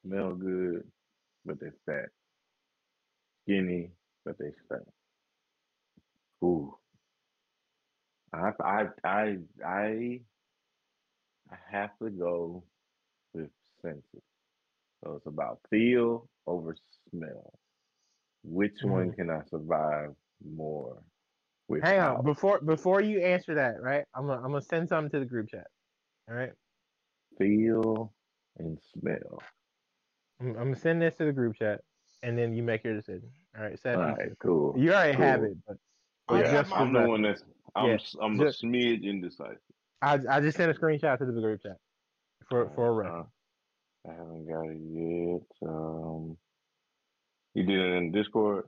Smell good, but they're fat. Skinny, but they fat. Ooh. I I I I I have to go with senses. So it's about feel over smell. Which one Mhm. can I survive more? Hang on, before before you answer that, right? I'm gonna I'm gonna send something to the group chat. All right, Feel and smell. I'm, I'm gonna send this to the group chat, and then you make your decision. All right, Seth, All you right, too. cool. you already have it, but I Yeah, have just mine. I'm the one that's I'm Yeah, s- I'm just- a smidge indecisive. I I just sent a screenshot to the group chat for for a Alright, reference. uh, I haven't got it yet. Um, you did it in Discord?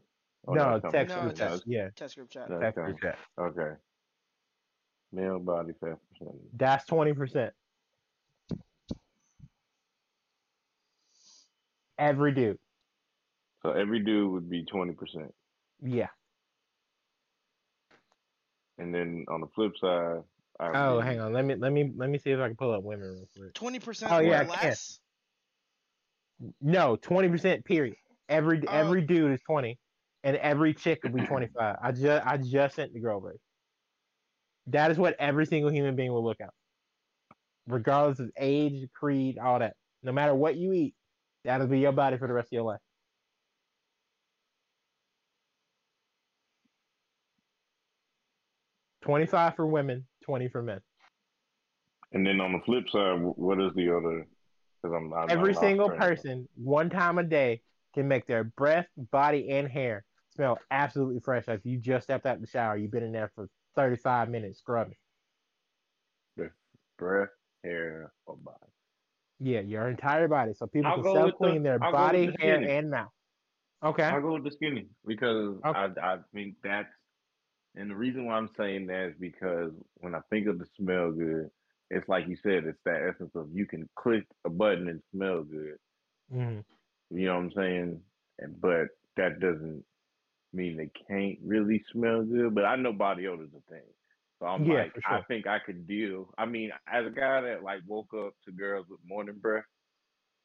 Oh, no, that's text No, group chat. just- Yeah, Test group chat. Text group chat. Okay. Male body fat percentage. That's twenty percent. Every dude. So every dude would be twenty percent, Yeah. and then on the flip side, I Oh, be- hang on. Let me let me let me see if I can pull up women real quick. Twenty percent Oh, yeah, I less. No, twenty percent. Period. Every Oh. every dude is twenty, and every chick will be <clears throat> twenty five. I just I just sent the girl version. That is what every single human being will look at, regardless of age, creed, all that. No matter what you eat, that'll be your body for the rest of your life. Twenty five for women, twenty for men. And then on the flip side, what is the other? Because I'm, I'm Every I'm single person, one time a day, can make their breath, body, and hair smell absolutely fresh. Like you just stepped out of the shower, you've been in there for 35 minutes scrubbing. breath, hair, or body. Yeah, your entire body. So people I'll can self with the- clean their I'll body, the hair, and mouth. Okay. I'll go with the skinny because Okay. I I think that's and the reason why I'm saying that is because when I think of the smell good, it's like you said, it's that essence of you can click a button and smell good. Mhm. You know what I'm saying? And but that doesn't mean they can't really smell good. But I know body odor is a thing. So I'm Yeah, like, for I sure. think I could deal. I mean, as a guy that like woke up to girls with morning breath,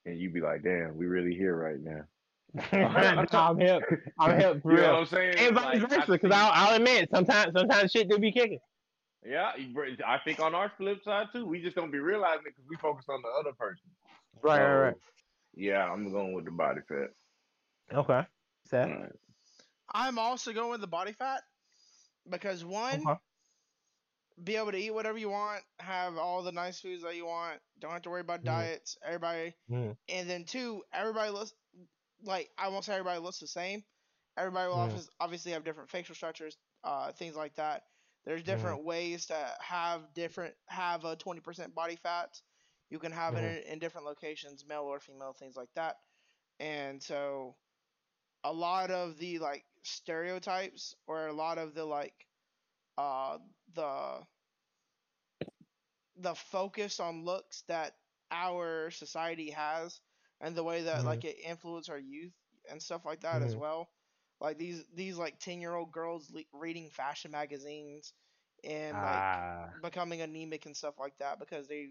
and you'd be like, damn, we really here right now. <laughs> I'm hip. I'm hip <laughs> for You know real. what I'm saying? And vice Like, I versa, because think- I'll, I'll admit sometimes sometimes shit do be kicking. Yeah, you br- I think on our flip side too, we just don't be realizing it because we focus on the other person. Right, right, right. So, Yeah, I'm going with the body fat. Okay. Seth. All right. I'm also going with the body fat because one, Okay. Be able to eat whatever you want, have all the nice foods that you want, don't have to worry about Mhm. diets. Everybody, Mhm. and then two, everybody looks like I won't say everybody looks the same. Everybody will obvious- obviously have different facial structures, uh, things like that. There's different ways to have different have a 20% body fat. You can have it in, in different locations, male or female, things like that. And so, a lot of the like stereotypes or a lot of the like uh the the focus on looks that our society has and the way that Mhm. like it influences our youth and stuff like that as Mhm. well like these these like 10 year old girls le- reading fashion magazines and like Ah. becoming anemic and stuff like that because they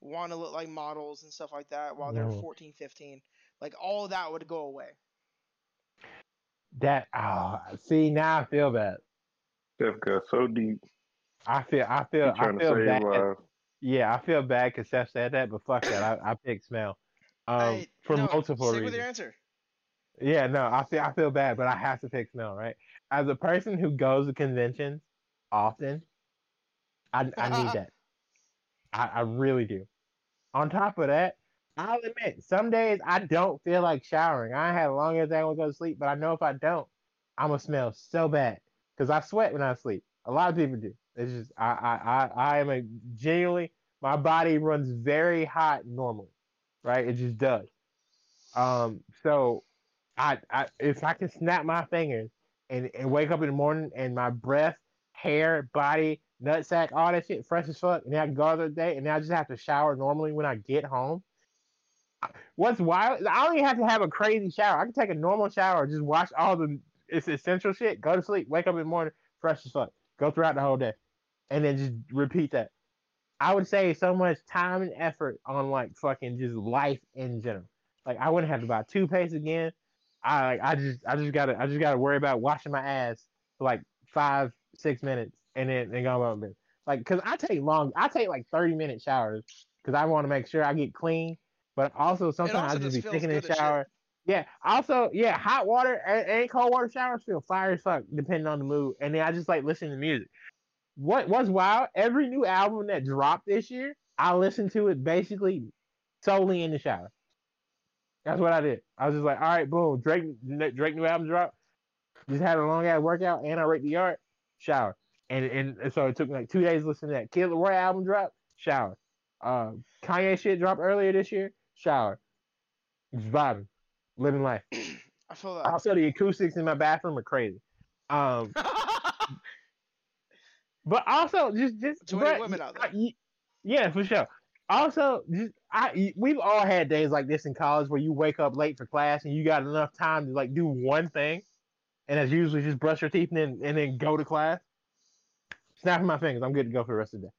want to look like models and stuff like that while they're Mhm. 14 15 like all that would go away That ah see now I feel bad. Steph got so deep. I feel I feel I feel bad. lives. Yeah, I feel bad because Seth said that, but fuck that. I, I pick smell. Um, Hey, for no, multiple stick reasons. with your answer Yeah, no, I feel I feel bad, but I have to pick smell, right? As a person who goes to conventions often, I I need <laughs> that. I, I really do. On top of that, I'll admit, some days I don't feel like showering. I had long as I want to go to sleep, but I know if I don't, I'm gonna smell so bad because I sweat when I sleep. A lot of people do. It's just I I I, I am a genuinely my body runs very hot normally, right? It just does. Um, so I I if I can snap my fingers and, and wake up in the morning and my breath, hair, body, nutsack, all that shit fresh as fuck, and I go out the day and I just have to shower normally when I get home. What's wild? I don't even have to have a crazy shower. I can take a normal shower, just wash all the it's essential shit, go to sleep, wake up in the morning, fresh as fuck, go throughout the whole day, and then just repeat that. I would save so much time and effort on like fucking just life in general. Like I wouldn't have to buy toothpaste again. I like I just I just gotta I just gotta worry about washing my ass for like five six minutes and then then go about it. Like because I take long I take like thirty minute showers because I want to make sure I get clean. But also sometimes also I just just be thinking in the shower. Yeah. Also, yeah, hot water and, and cold water showers feel fire as fuck depending on the mood. And then I just like listening to music. What was wild? Every new album that dropped this year, I listened to it basically solely in the shower. That's what I did. I was just like, all right, boom, Drake Drake new album drop. Just had a long ass workout and I raked the yard, shower. And, and so it took me like two days listening to that. Kid Laroi album drop, shower. Uh, Kanye shit dropped earlier this year, shower. Just vibing, living life. <clears throat> i feel that Also, the acoustics in my bathroom are crazy. Um, <laughs> but also just just Too but, women out there. y- yeah, for sure. Also, just I we've all had days like this in college where you wake up late for class and you got enough time to like do one thing, and that's usually just brush your teeth and then and then go to class. Snapping my fingers, I'm good to go for the rest of the day.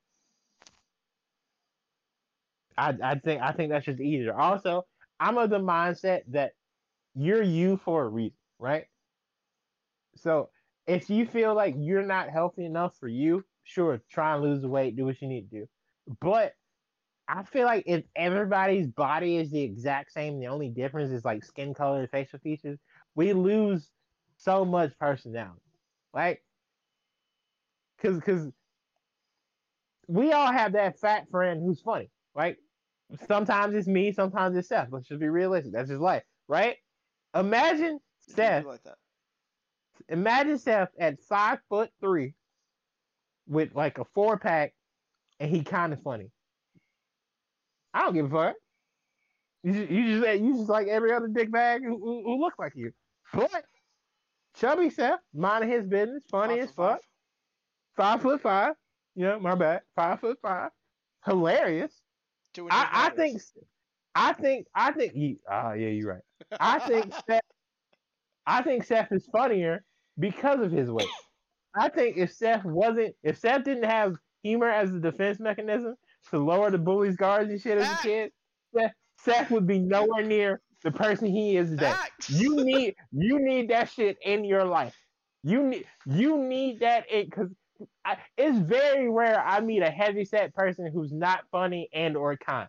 I I think I think that's just easier. Also, I'm of the mindset that you're you for a reason, right? So if you feel like you're not healthy enough for you, sure, try and lose the weight, do what you need to do. But I feel like if everybody's body is the exact same, the only difference is like skin color and facial features, we lose so much personality, right? Because because we all have that fat friend who's funny, right? Sometimes it's me, sometimes it's Seth. Let's just be realistic. That's just life, right? Imagine Seth like that imagine Seth at five foot three with like a four pack and he kind of funny. I don't give a fuck. You just, you just you just like every other dick bag who, who, who look like you. But chubby Seth, minding his business, funny Five as fuck, five foot five. You know, my bad, five foot five, hilarious. I, I think, I think, I think. You, ah, yeah, you're right. I think <laughs> Seth. I think Seth is funnier because of his weight. I think if Seth wasn't, if Seth didn't have humor as a defense mechanism to lower the bully's guards and shit as a kid, Seth, Seth would be nowhere near the person he is today. Facts. You need you need that shit in your life. You need you need that because it's very rare I meet a heavy set person who's not funny and or kind.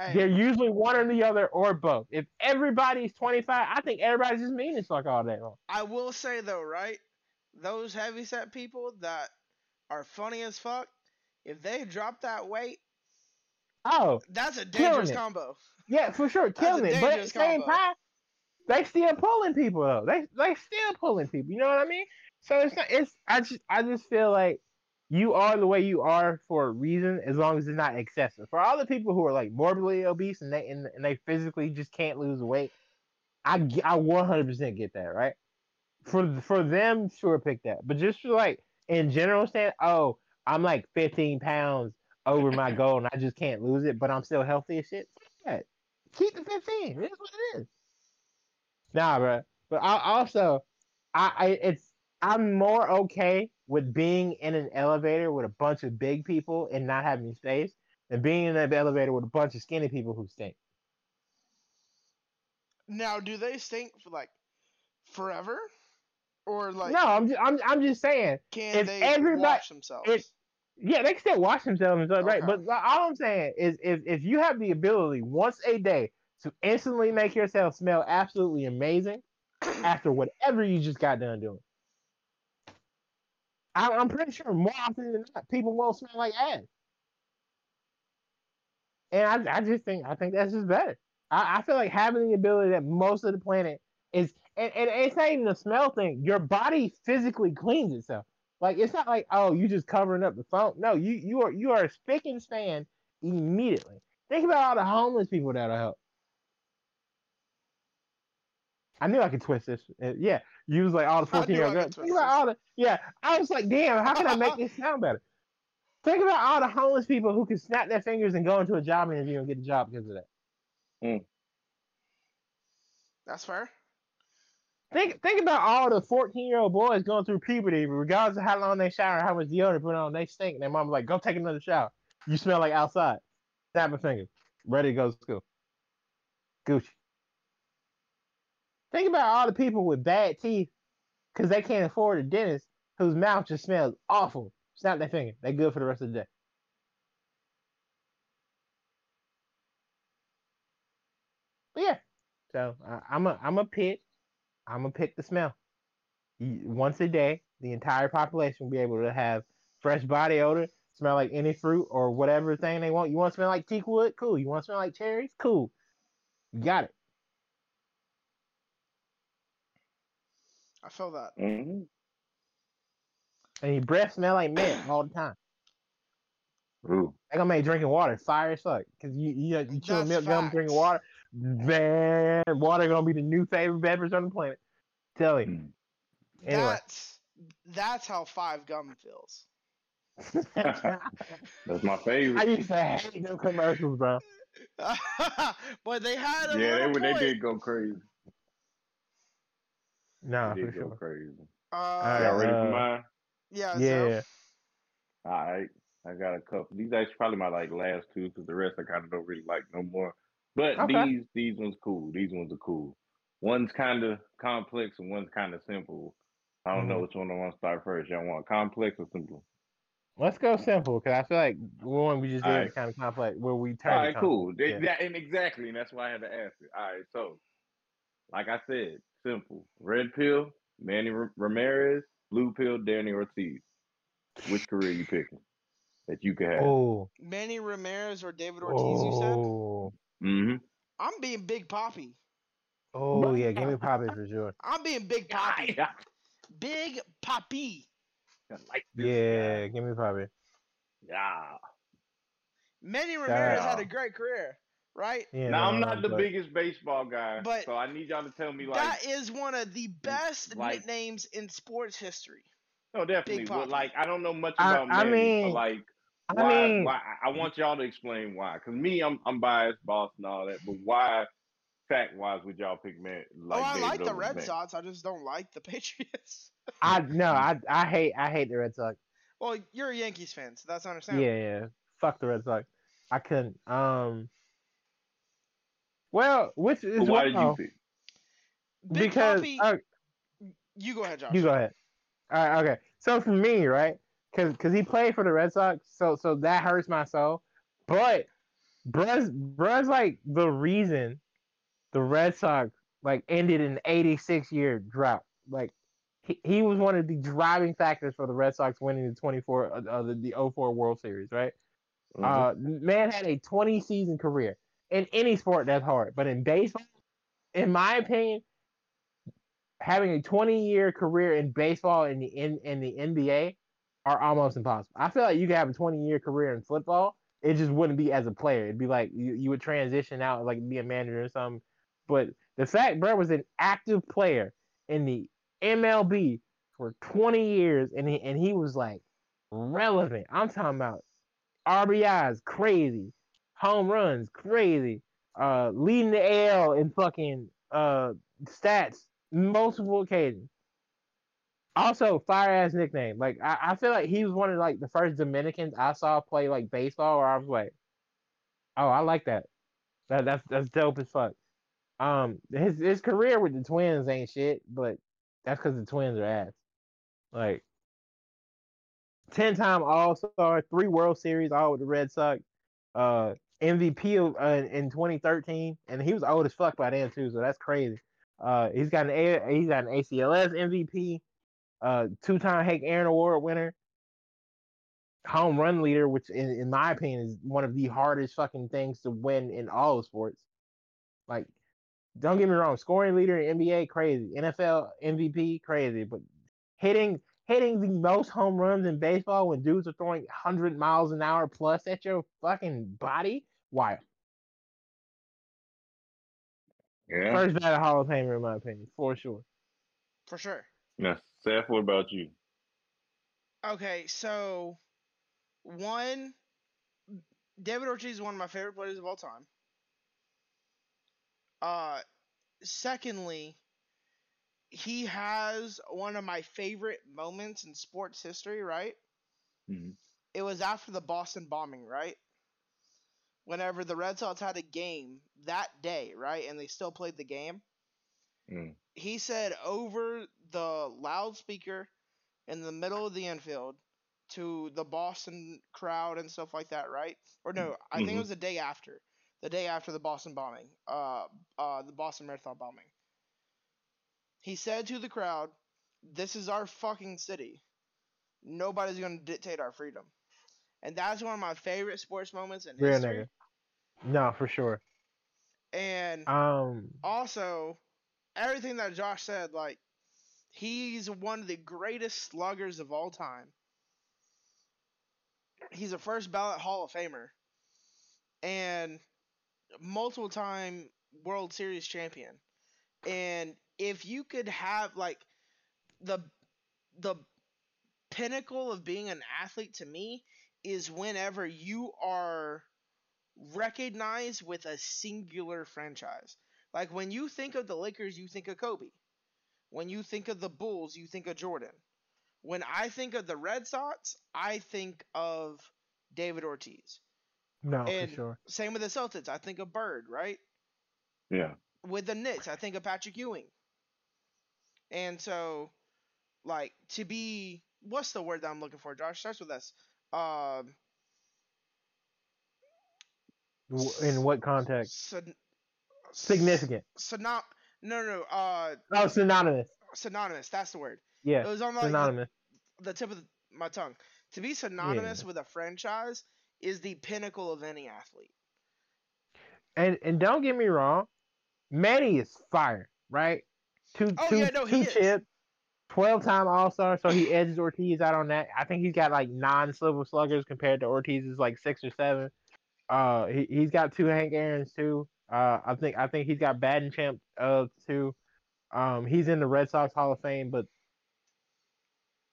Hey, They're usually one or the other or both. If everybody's 25, I think everybody's just mean as fuck all day long. I will say though, right? Those heavy set people that are funny as fuck, if they drop that weight, Oh, that's a dangerous combo. yeah, for sure, killing it. But at the same combo. time, they still pulling people though. They they still pulling people. You know what I mean? So it's not. It's I just I just feel like you are the way you are for a reason, as long as it's not excessive. For all the people who are like morbidly obese and they and, and they physically just can't lose weight, I I 100% get that right. For for them, sure, pick that. But just for like in general, stand. Oh, I'm like 15 pounds over my goal and I just can't lose it, but I'm still healthy as shit. That. Keep the 15. It is what it is. Nah, bro. But I also, I, I it's I'm more okay with being in an elevator with a bunch of big people and not having space than being in an elevator with a bunch of skinny people who stink. Now, do they stink for like forever, or like no, I'm just, I'm I'm just saying. can if they everybody- wash themselves? it- Yeah, they can still wash themselves and right? Okay. But all I'm saying is, if if you have the ability once a day to instantly make yourself smell absolutely amazing <coughs> after whatever you just got done doing, I, I'm pretty sure more often than not, people won't smell like ass. And I, I just think I think that's just better. I, I feel like having the ability that most of the planet is, and, and it's not even a smell thing. Your body physically cleans itself. Like it's not like oh you just covering up the phone. No, you you are you are spick and span immediately. Think about all the homeless people that'll help. I knew I could twist this. Uh, yeah, you was like all the <laughs> fourteen year old girls. Think about all the yeah. I was like, damn, how can I make this <laughs> sound better? Think about all the homeless people who can snap their fingers and go into a job interview and get a job because of that. That's fair. Think think about all the 14 year old boys going through puberty, regardless of how long they shower, how much deodorant put on, they stink. And their mom's like, go take another shower. You smell like outside. Snap a finger. Ready to go to school. Gucci. Think about all the people with bad teeth because they can't afford a dentist whose mouth just smells awful. Snap their finger. They're good for the rest of the day. But yeah. So I, I'm a I'm a pick. I'm gonna pick the smell. Once a day, the entire population will be able to have fresh body odor, smell like any fruit or whatever thing they want. You want to smell like teak wood? Cool. You want to smell like cherries? Cool. You got it. I feel that. hmm And your breath smell like mint <clears throat> all the time. Ooh. They gonna make drinking water fire as fuck. Cause you you you chewing That's milk gum, drinking water. Man, water gonna be the new favorite beverage on the planet. Tell you. Mm. Anyway. That's that's how five gum feels. <laughs> That's my favorite. I used to hate them commercials, bro. <laughs> but they had a Yeah, they little they did go crazy. No, They for go sure. crazy. Uh, Alright, Y'all ready uh, for mine? yeah. Yeah. So, All right, I got a couple. These actually probably my like last two because the rest I kind of don't really like no more. But Okay. these these ones cool. These ones are cool. One's kind of complex and one's kind of simple. I don't know Mhm. which one I want to start first. Y'all want complex or simple? Let's go simple, because I feel like the one we just did Alright. is kind of complex, where we All turn. right, cool. They- Yeah. that- and exactly, and that's why I had to ask it. All right, so like I said, simple. Red pill, Manny R- Ramirez. Blue pill, Danny Ortiz. Which career you picking that you could have? Oh, Manny Ramirez or David Ortiz, you said? oh, Mm-hmm. I'm being Big Papi. oh, yeah. Give me Papi for sure. I'm being Big Papi. Yeah. Big Papi. I like this Yeah, guy. give me Papi. Yeah. Manny Ramirez had a great career, right? Yeah, now I'm not the but- biggest baseball guy, But so I need y'all to tell me like that is one of the best like- nicknames in sports history. no definitely. Big But like I don't know much about I Manny, mean- so like I mean, why I want y'all to explain why. Cause me, I'm I'm biased, boss, and all that. But why, fact wise would y'all pick man? Like oh, I David like the Red Manning? Sox. I just don't like the <laughs> Patriots. I no, I I hate I hate the Red Sox. well, you're a Yankees fan, so that's understandable. Yeah, yeah. Fuck the Red Sox. I couldn't. Um. Well, which is But why did you pick? Big because Papi, uh, you go ahead, Josh. you go ahead. All right, okay. So for me, right, because because he played for the Red Sox, so so that hurts my soul. But bruh's bruh's like the reason the Red Sox like ended an 86 year drought. Like he, he was one of the driving factors for the Red Sox winning the 24 uh, uh, the, the 04 World Series, right? Mhm. Uh, man had a 20 season career in any sport that's hard, but in baseball, in my opinion, having a 20 year career in baseball in the in, in the NBA are almost impossible. I feel like you could have a 20 year career in football. It just wouldn't be as a player. It'd be like you, you would transition out, like be a manager or something. But the fact Brett was an active player in the MLB for 20 years and he, and he was like relevant. I'm talking about RBIs, crazy. Home runs, crazy. Uh, leading the AL in fucking uh stats, multiple occasions. Also, fire ass nickname. Like I, I feel like he was one of like the first Dominicans I saw play like baseball, where I was like, oh, I like that. That that's that's dope as fuck. Um, his his career with the Twins ain't shit, but that's because the Twins are ass. Like, ten time All Star, three World Series, all with the Red Sox. Uh, MVP of, uh, in 2013, and he was old as fuck by then too, so that's crazy. Uh, he's got an A, he's got an ALCS MVP, uh, two time Hank Aaron Award winner, home run leader, which in, in my opinion is one of the hardest fucking things to win in all of sports. Like, don't get me wrong, scoring leader in NBA, crazy. NFL MVP, crazy. But hitting hitting the most home runs in baseball when dudes are throwing 100 miles an hour plus at your fucking body, wild. Yeah. First ballot Hall of Famer, in my opinion, for sure. For sure. Now, Seth, what about you? Okay, so one, David Ortiz is one of my favorite players of all time. Uh, secondly, he has one of my favorite moments in sports history. Right? Mhm. It was after the Boston bombing, right? Whenever the Red Sox had a game that day, right, and they still played the game. Mm. He said over the loudspeaker in the middle of the infield to the Boston crowd and stuff like that, right? Or no, I think it Mhm. was the day after, the day after the Boston bombing, uh, uh, the Boston Marathon bombing. He said to the crowd, "This is our fucking city. Nobody's gonna dictate our freedom." And that's one of my favorite sports moments in Real history. nigga. No, for sure. And Um, also everything that Josh said, like he's one of the greatest sluggers of all time. He's a first ballot Hall of Famer and multiple time World Series champion. And if you could have like the the pinnacle of being an athlete to me is whenever you are recognized with a singular franchise. Like when you think of the Lakers, you think of Kobe. When you think of the Bulls, you think of Jordan. When I think of the Red Sox, I think of David Ortiz. no, and for sure. same with the Celtics, I think of Bird, right? Yeah. With the Knicks, I think of Patrick Ewing. And so, like, to be what's the word that I'm looking for, Josh? Starts with S. Um, W- In what context? syn- Significant. Synom- no, no, no. Uh, Oh, synonymous. synonymous. That's the word. Yeah, It was on like the, synonymous. the tip of the, my tongue. To be synonymous with a franchise is the pinnacle of any athlete. And and don't get me wrong, Manny is fire, right? Two Oh, two yeah, no, he two chips, twelve time All Star, so he edges Ortiz out on that. I think he's got like nine silver sluggers compared to Ortiz's like six or seven. Uh, he he's got two Hank Aaron's too. Uh, I think I think he's got batting champ uh too. Um, he's in the Red Sox Hall of Fame, but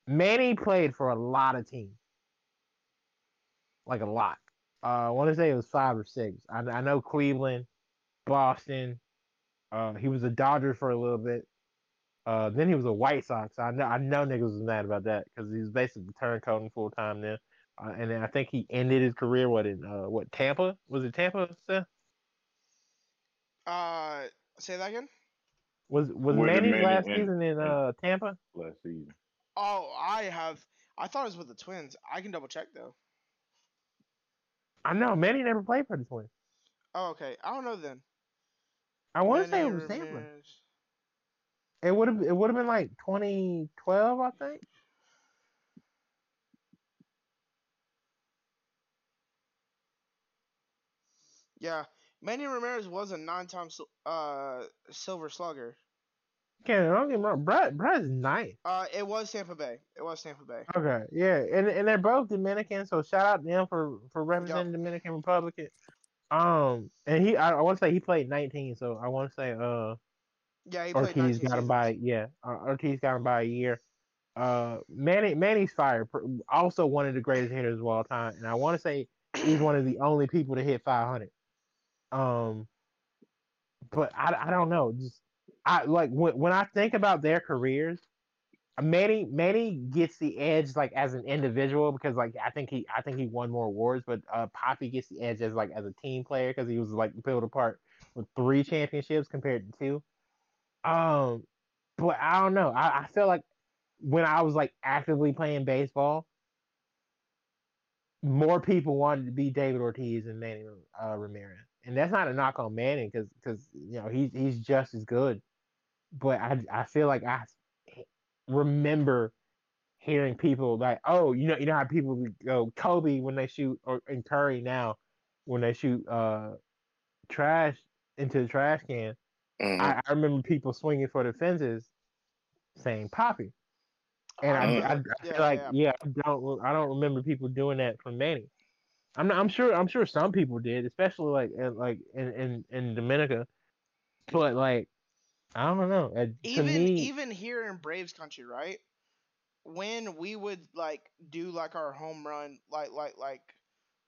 Manny played for a lot of teams, like a lot. Uh, I want to say it was five or six. I, I know Cleveland, Boston, Uh, he was a Dodger for a little bit. Uh, then he was a White Sox. I know I know niggas was mad about that because he was basically turncoating full time then. Uh, and then I think he ended his career what in uh what Tampa was it Tampa? Seth? Uh, say that again. Was was Where did Manny's Manny last end? season in uh Tampa? last season. Oh, I have. I thought it was with the Twins. I can double check though. I know Manny never played for the Twins. Oh, okay. I don't know then. I want to say it Manny was Tampa. It would have it would have been like 2012, I think. Yeah, Manny Ramirez was a nine-time uh Silver Slugger. Can't don't get me wrong. Brad Brad is nice. Uh, it was Tampa Bay. It was Tampa Bay. Okay, yeah, and and they're both Dominican, so shout out to them for for representing Dominican Republic. Um, and he I, I want to say he played 19, so I want to say uh Yeah, he played Ortiz 19 got him by yeah uh, Ortiz got him by a year. Uh, Manny Manny's fire, also one of the greatest hitters of all time, and I want to say he's one of the only people to hit 500. Um, but I, I don't know, just I like when when I think about their careers, Manny Manny gets the edge like as an individual because like I think he I think he won more awards, but uh Papi gets the edge as like as a team player because he was like built apart with three championships compared to two. Um, but I don't know. I, I feel like when I was like actively playing baseball, more people wanted to be David Ortiz and Manny uh, Ramirez, and that's not a knock on Manning because because you know he's he's just as good. But I I feel like I remember hearing people like, oh, you know, you know how people go Kobe when they shoot or and Curry now when they shoot uh trash into the trash can. Mhm. I, I remember people swinging for the fences saying Papi. And I, I, I Yeah, feel like yeah. yeah, I don't I don't remember people doing that from Manny. I'm not, I'm sure I'm sure some people did, especially like in, like in, in in Dominica. But like I don't know. Uh, even me, even here in Braves country, right? When we would like do like our home run, like like like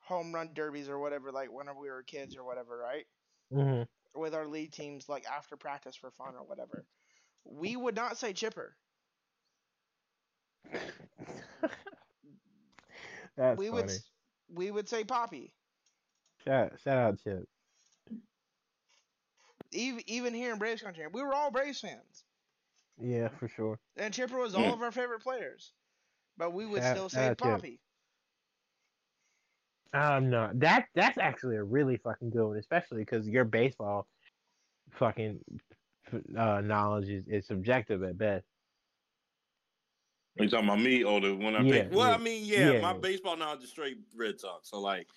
home run derbies or whatever, like whenever we were kids or whatever, right? mhm. With our league teams, like after practice for fun or whatever, we would not say chipper. <laughs> That's we funny. would we would say Papi. Shout, shout out Chip. Even even here in Braves country, we were all Braves fans, Yeah, for sure. and Chipper was all of our favorite players, but we would Shout- still say out Chip. Papi. Um, no, that that's actually a really fucking good one, especially because your baseball fucking uh, knowledge is, is subjective at best. You talking about me or the one I Yeah, picked? Well, yeah. I mean, yeah, Yeah. my baseball knowledge is straight Red Sox. So like,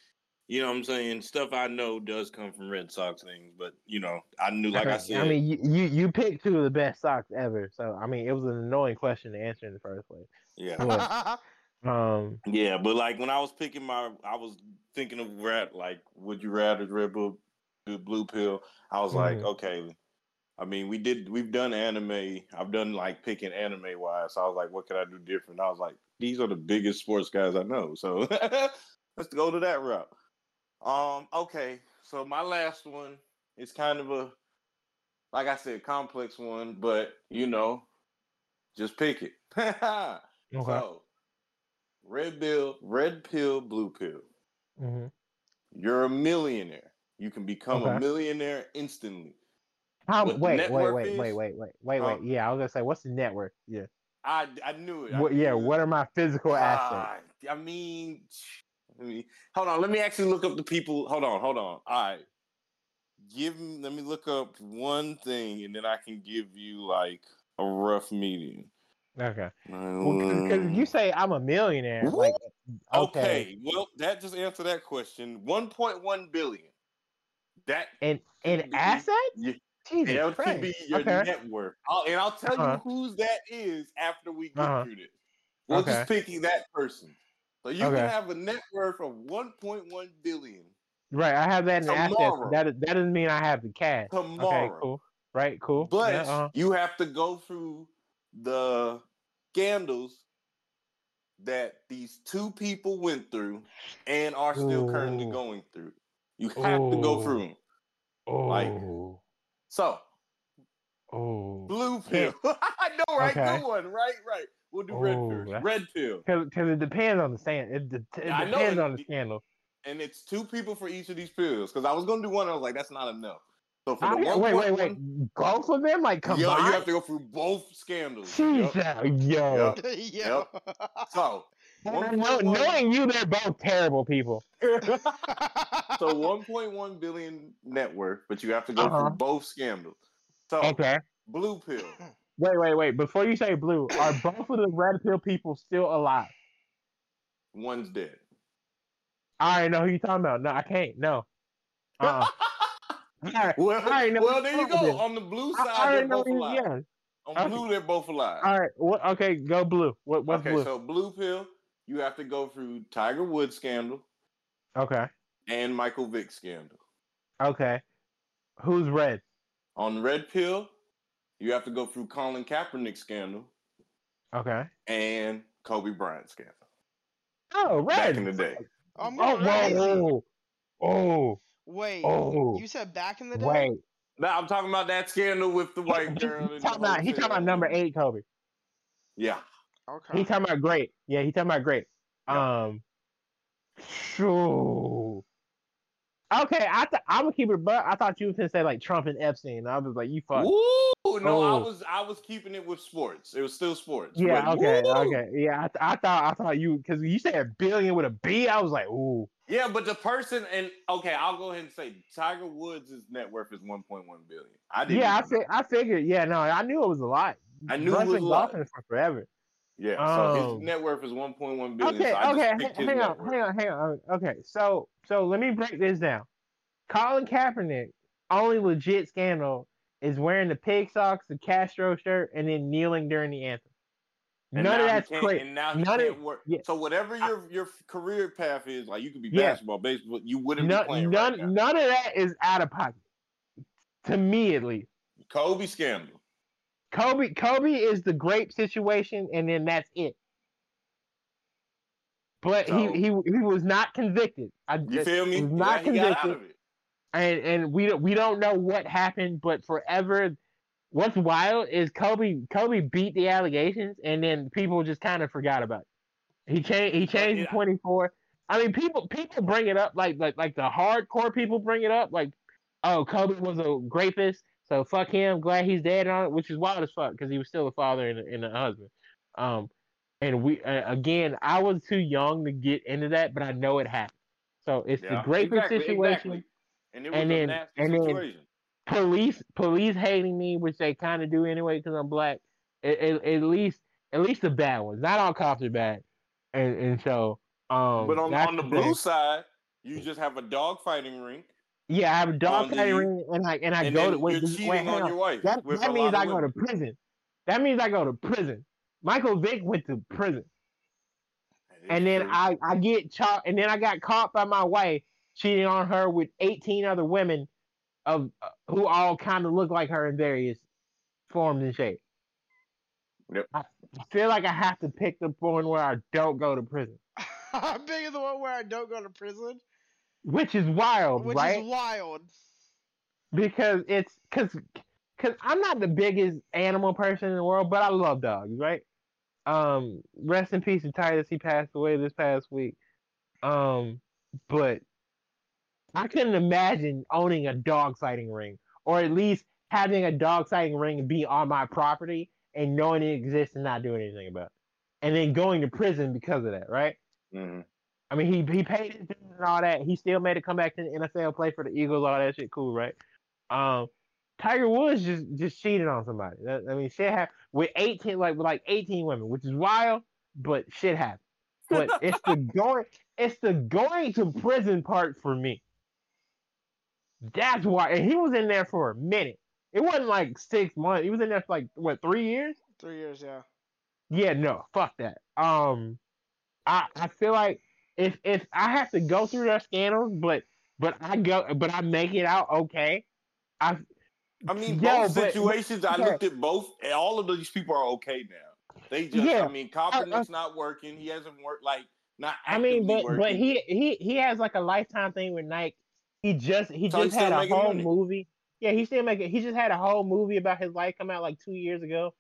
you know what I'm saying? Stuff I know does come from Red Sox things, but you know, I knew like I said. I mean, you, you you picked two of the best stocks ever, so I mean, it was an annoying question to answer in the first place. yeah. Well, <laughs> Um, Yeah, but like when I was picking my I was thinking of rat like would you rather Red Bull blue pill? I was like, Mhm. okay. I mean, we did we've done anime. I've done like picking anime wise. So I was like, what could I do different? I was like, these are the biggest sports guys I know. So <laughs> let's go to that route. Um, okay. So my last one is kind of a like I said, complex one, but you know, just pick it. <laughs> okay. So red pill, red pill, blue pill. hmm You're a millionaire. You can become Okay. a millionaire instantly. How? Wait, net wait, wait, wait, wait, wait, wait, wait. Yeah, I was gonna say, what's the network? Yeah. I I knew it. I What? Yeah. it. What are my physical assets? Ah, I mean, let me hold on. Let me actually look up the people. Hold on, hold on. All right, give me. Let me look up one thing, and then I can give you like a rough median. Okay. Because you Mm. say I'm a millionaire, like okay. okay, well, that just answered that question. One point one billion. That and and assets? Jesus that Christ. be your okay. net worth. I'll, and I'll tell Uh-huh. you whose that is after we get Uh-huh. through this. We're Okay. just picking that person. So you Okay. can have a net worth of 1.1 billion Right, I have that in assets. Tomorrow. That is- that doesn't mean I have the cash. tomorrow. Okay, cool. Right, cool. But Yeah, uh-huh. you have to go through the scandals that these two people went through and are still currently going through. You have to go through them. Oh, like- So Oh, Blue pill. <laughs> I know, right? Okay. Good one. Right, right. We'll do red Oh, pill. Red pill. because it depends on the stand. It, de- it Yeah, I know, depends and on the the- scandal. And it's two people for each of these pills. Because I was gonna do one, I was like, that's not enough. So for the I- one wait, wait, point wait. one- Both of them, like Yo, combined. you have to go through both scandals. Jesus, Yup. yo. <laughs> yeah. <laughs> So, Know- 1.1 knowing you, they're both terrible people. <laughs> so 1.1 billion net worth, but you have to go Uh-huh. through both scandals. So Okay. blue pill, <clears throat> Wait, wait, wait. Before you say blue, are <clears throat> both of the red pill people still alive? one's dead. I already know who you're talking about. No, I can't. No. Uh-uh. <laughs> All right. Well, I already know well, who there you're you talking go. about. On the blue I- I side, they're know both who- alive. yeah. On Okay. blue, they're both alive. All right. What, okay, go blue. What, what's okay, blue? so blue pill, you have to go through Tiger Woods scandal Okay. and Michael Vick scandal. Okay. Who's red? On red pill, you have to go through Colin Kaepernick scandal Okay. and Kobe Bryant scandal. Oh, red. Back in the day. Oh, I'm Oh, crazy. whoa. Oh, Wait, oh, you said back in the day? wait. Now I'm talking about that scandal with the white He- girl. He talking about, he talking about number eight, Kobe. Yeah. Okay. He talking about great. Yeah, he talking about great. Yeah. Um, shoo. Okay, I th- I'm gonna keep it, but I thought you was gonna say like Trump and Epstein. I was like, you fuck. Woo! No, I was I was keeping it with sports. It was still sports. Yeah, but okay, woo! okay, yeah. I, th- I thought I thought you because you said a billion with a B. I was like, ooh, Yeah, but the person and okay, I'll go ahead and say Tiger Woods' net worth is 1.1 billion. I didn't. yeah. I fi- I figured. Yeah, no, I knew it was a lot. I knew it Brunson was a lot. for forever. Yeah, so his Um, net worth is 1.1 billion. Okay, so okay, just picked his hang on, hang on, hang on. Okay, so so let me break this down. Colin Kaepernick, only legit scandal is wearing the pig socks, the Castro shirt, and then kneeling during the anthem. And None of that's crazy. And now he None of- work. yeah. So whatever your your career path is, like you could be Yeah. basketball, baseball, you wouldn't be playing none, right none of that is out of pocket. To me, at least. Kobe scandal. Kobe, Kobe is the grape situation, and then that's it. But So- he, he he was not convicted. I, You feel me? Yeah, not out convicted. and and we don't we don't know what happened, but forever. What's wild is Kobe Kobe beat the allegations, and then people just kind of forgot about it. He changed he changed yeah. twenty four. I mean, people people bring it up like like like the hardcore people bring it up like, oh Kobe was a rapist, so fuck him. Glad he's dead on it, which is wild as fuck because he was still a father and a, and a husband. Um, and we uh, again, I was too young to get into that, but I know it happened. So it's the Yeah, rapist exactly, situation exactly. And it was and a then- nasty and then- police police hating me, which they kind of do anyway because I'm black. At, at, at least at least the bad ones. Not all cops are bad, and and so um. but on, on the blue side, you just have a dog fighting rink, yeah, I have a dog on ring, and I and I and go to wait, you're wait, on on. your wife. That, that means I go to prison. That means I go to prison. Michael Vick went to prison, and then true. I I get caught, and then I got caught by my wife cheating on her with 18 other women, of uh, who all kind of look like her in various forms and shapes. Yep. I feel like I have to pick the one where I don't go to prison, <laughs> I'm big in the one where I don't go to prison, which is wild, which right? is wild. because it's because because I'm not the biggest animal person in the world, but I love dogs, right? Um, rest in peace to Titus. He passed away this past week. Um, but I couldn't imagine owning a dog sighting ring, or at least having a dog sighting ring be on my property and knowing it exists and not doing anything about it, and then going to prison because of that, right? Mhm. I mean, he he paid his dues and all that. He still made it come back to the NFL, play for the Eagles, all that shit. Cool, right? Um, Tiger Woods just just cheated on somebody. That, I mean, shit happened with eighteen, like with like eighteen women, which is wild, but shit happened. But <laughs> it's the going, it's the going to prison part for me. That's why, and he was in there for a minute. It wasn't like six months. He was in there for like what three years? Three years, yeah. Yeah, no, fuck that. Um, I I feel like if if I have to go through their scandals, but but I go, but I make it out okay. I I mean, Yo, both but- situations. I looked at both. All of these people are okay now. They just. Yeah. I mean, Kaepernick's not working. He hasn't worked. Like not. I mean, but working. but he he he has like a lifetime thing with Nike. He just he So just had a whole money. movie. Yeah, he's still making. He just had a whole movie about his life come out like two years ago.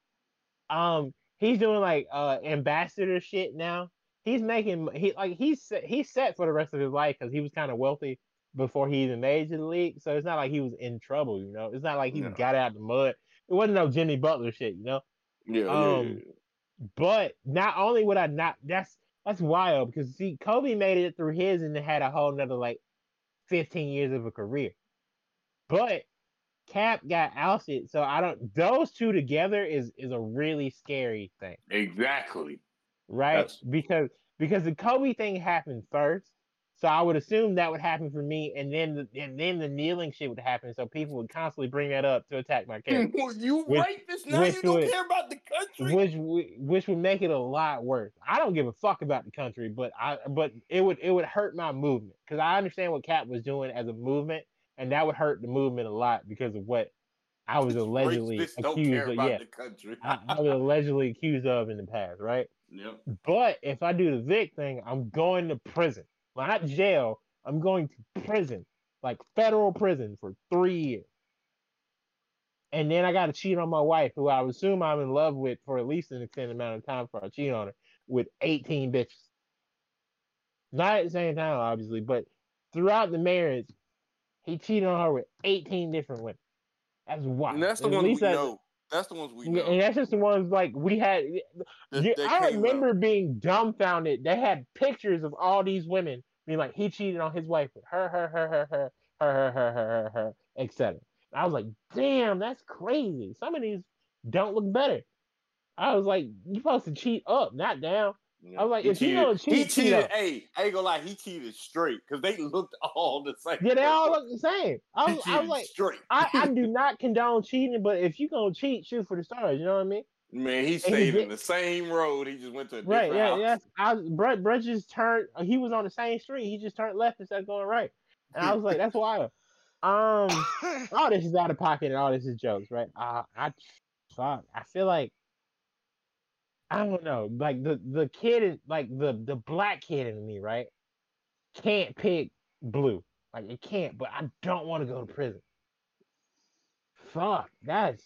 Um, he's doing like uh ambassador shit now. He's making he like he's set, he's set for the rest of his life because he was kind of wealthy before he even made it to the league. So it's not like he was in trouble, you know. It's not like he No. got out the mud. It wasn't no Jimmy Butler shit, you know. Yeah, Um, yeah, But not only would I not that's that's wild because see Kobe made it through his and then had a whole nother like 15 years of a career. But Cap got ousted, so I don't those two together is is a really scary thing, exactly. Right? That's- Because because the Kobe thing happened first. So I would assume that would happen for me, and then the, and then the kneeling shit would happen. So people would constantly bring that up to attack my character. <laughs> you Which- rapist now? You don't would- care about the country? which which would make it a lot worse. I don't give a fuck about the country, but I but it would it would hurt my movement because I understand what Cap was doing as a movement, and that would hurt the movement a lot because of what I was <laughs> allegedly accused of. Yeah, the country. I, I was allegedly accused of in the past, right? Yep. But if I do the Vick thing, I'm going to prison, well, not jail. I'm going to prison, like federal prison for three years. And then I got to cheat on my wife, who I assume I'm in love with for at least an extended amount of time for I cheat on her, with 18 bitches. Not at the same time, obviously, but throughout the marriage, he cheated on her with 18 different women. That's wild. And that's the At ones we that's- know. That's the ones we and that's just the ones like we had. that I remember out. being dumbfounded. They had pictures of all these women being like, he cheated on his wife with her, her, her, her, her, her, her, her, her, her, her, etc. I was like, damn, that's crazy. Some of these don't look better. I was like, you supposed to cheat up, not down. Yeah. I was like, He if you cheated- don't cheat, he cheat cheated. up. Hey, I ain't gonna lie, he cheated straight because they looked all the same. Yeah, they all look the same. I was, I was like, straight. I, I <laughs> do not condone cheating, but if you gonna cheat, shoot for the stars. You know what I mean? Man, he he stayed did- in the same road. He just went to a different Right, yeah, house. yes. I Brett Brett just turned he was on the same street. He just turned left instead of going right. And I was like, that's wild. Um <laughs> all this is out of pocket and all this is jokes, right? Uh, I fuck. I feel like I don't know, like the the kid is like the the black kid in me, right? Can't pick blue. Like it can't, but I don't want to go to prison. Fuck, that's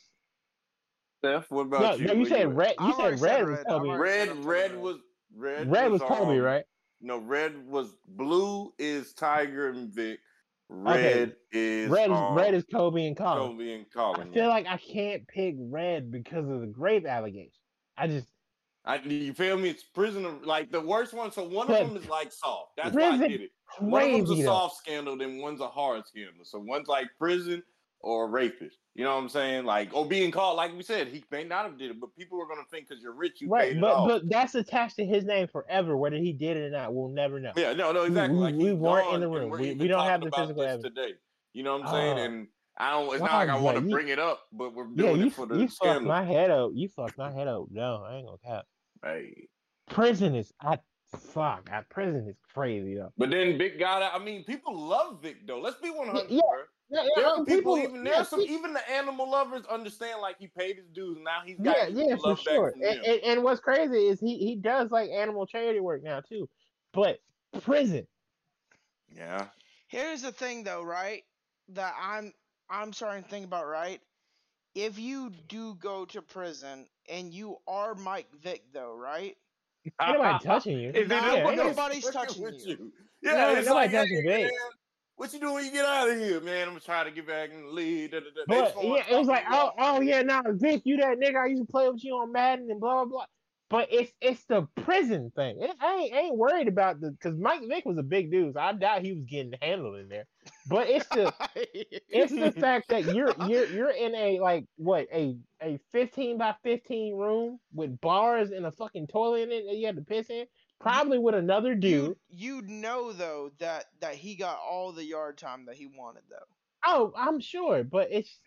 Steph, what about no, you? no, you Where said at? red. You said red said was red. I've Kobe. Red, red red. was red. Red was Kobe, um, right? No, red was blue is Tiger and Vick. Okay. Red is Red is um, red is Kobe and Colin. Kobe and Colin. I Colin. feel like I can't pick red because of the grape allegation. I just I, you feel me? It's prison, like the worst one. So one of them is like soft. That's why I did it. One of them's a soft scandal, then one's a hard scandal. So one's like prison or rapist. You know what I'm saying? Like or being caught. Like we said, he may not have did it, but people are gonna think because you're rich, you paid Right, it but but that's attached to his name forever. Whether he did it or not, we'll never know. Yeah, no, no, exactly. we- like we weren't in the room. we're We- don't have the physical evidence. today. You know what I'm ah. saying? Oh. And I don't. It's not ah, like I want to bring it up, but we're Yeah, doing you it for the you fucked my head up. You fucked my head up. No, I ain't gonna cap. Hey, Prison is I fuck. I, prison is crazy though. but then Vick got out. I mean, people love Vick though. Let's be 100. Yeah, bro. Yeah, yeah, There are um, people, even there yeah, some pe- even the animal lovers understand like he paid his dues. Now he's got yeah, his yeah, for love back sure. from And, them. and, and what's crazy is he he does like animal charity work now too, but prison. yeah, Here's the thing, though, right? That I'm I'm starting to think about, right? If you do go to prison and you are Mike Vick, though, right? Ain't nobody touching you. If No, they nobody's fucking touching with you. Yeah, No, it's nobody like, touching Vick. man, what you doing when you get out of here, man? I'm gonna try to get back in the lead. Da, da, da. But just don't wanna yeah, it was like, oh, oh yeah, now Vick, you that nigga I used to play with you on Madden and blah blah blah. But it's it's the prison thing. It, I, ain't, I ain't worried about the because Mike Vick was a big dude, so I doubt he was getting handled in there. But it's the <laughs> it's the fact that you're you're you're in a like what a a 15 by 15 room with bars and a fucking toilet in it that you have to piss in, probably with another dude. you you know though that that he got all the yard time that he wanted though. Oh, I'm sure, but it's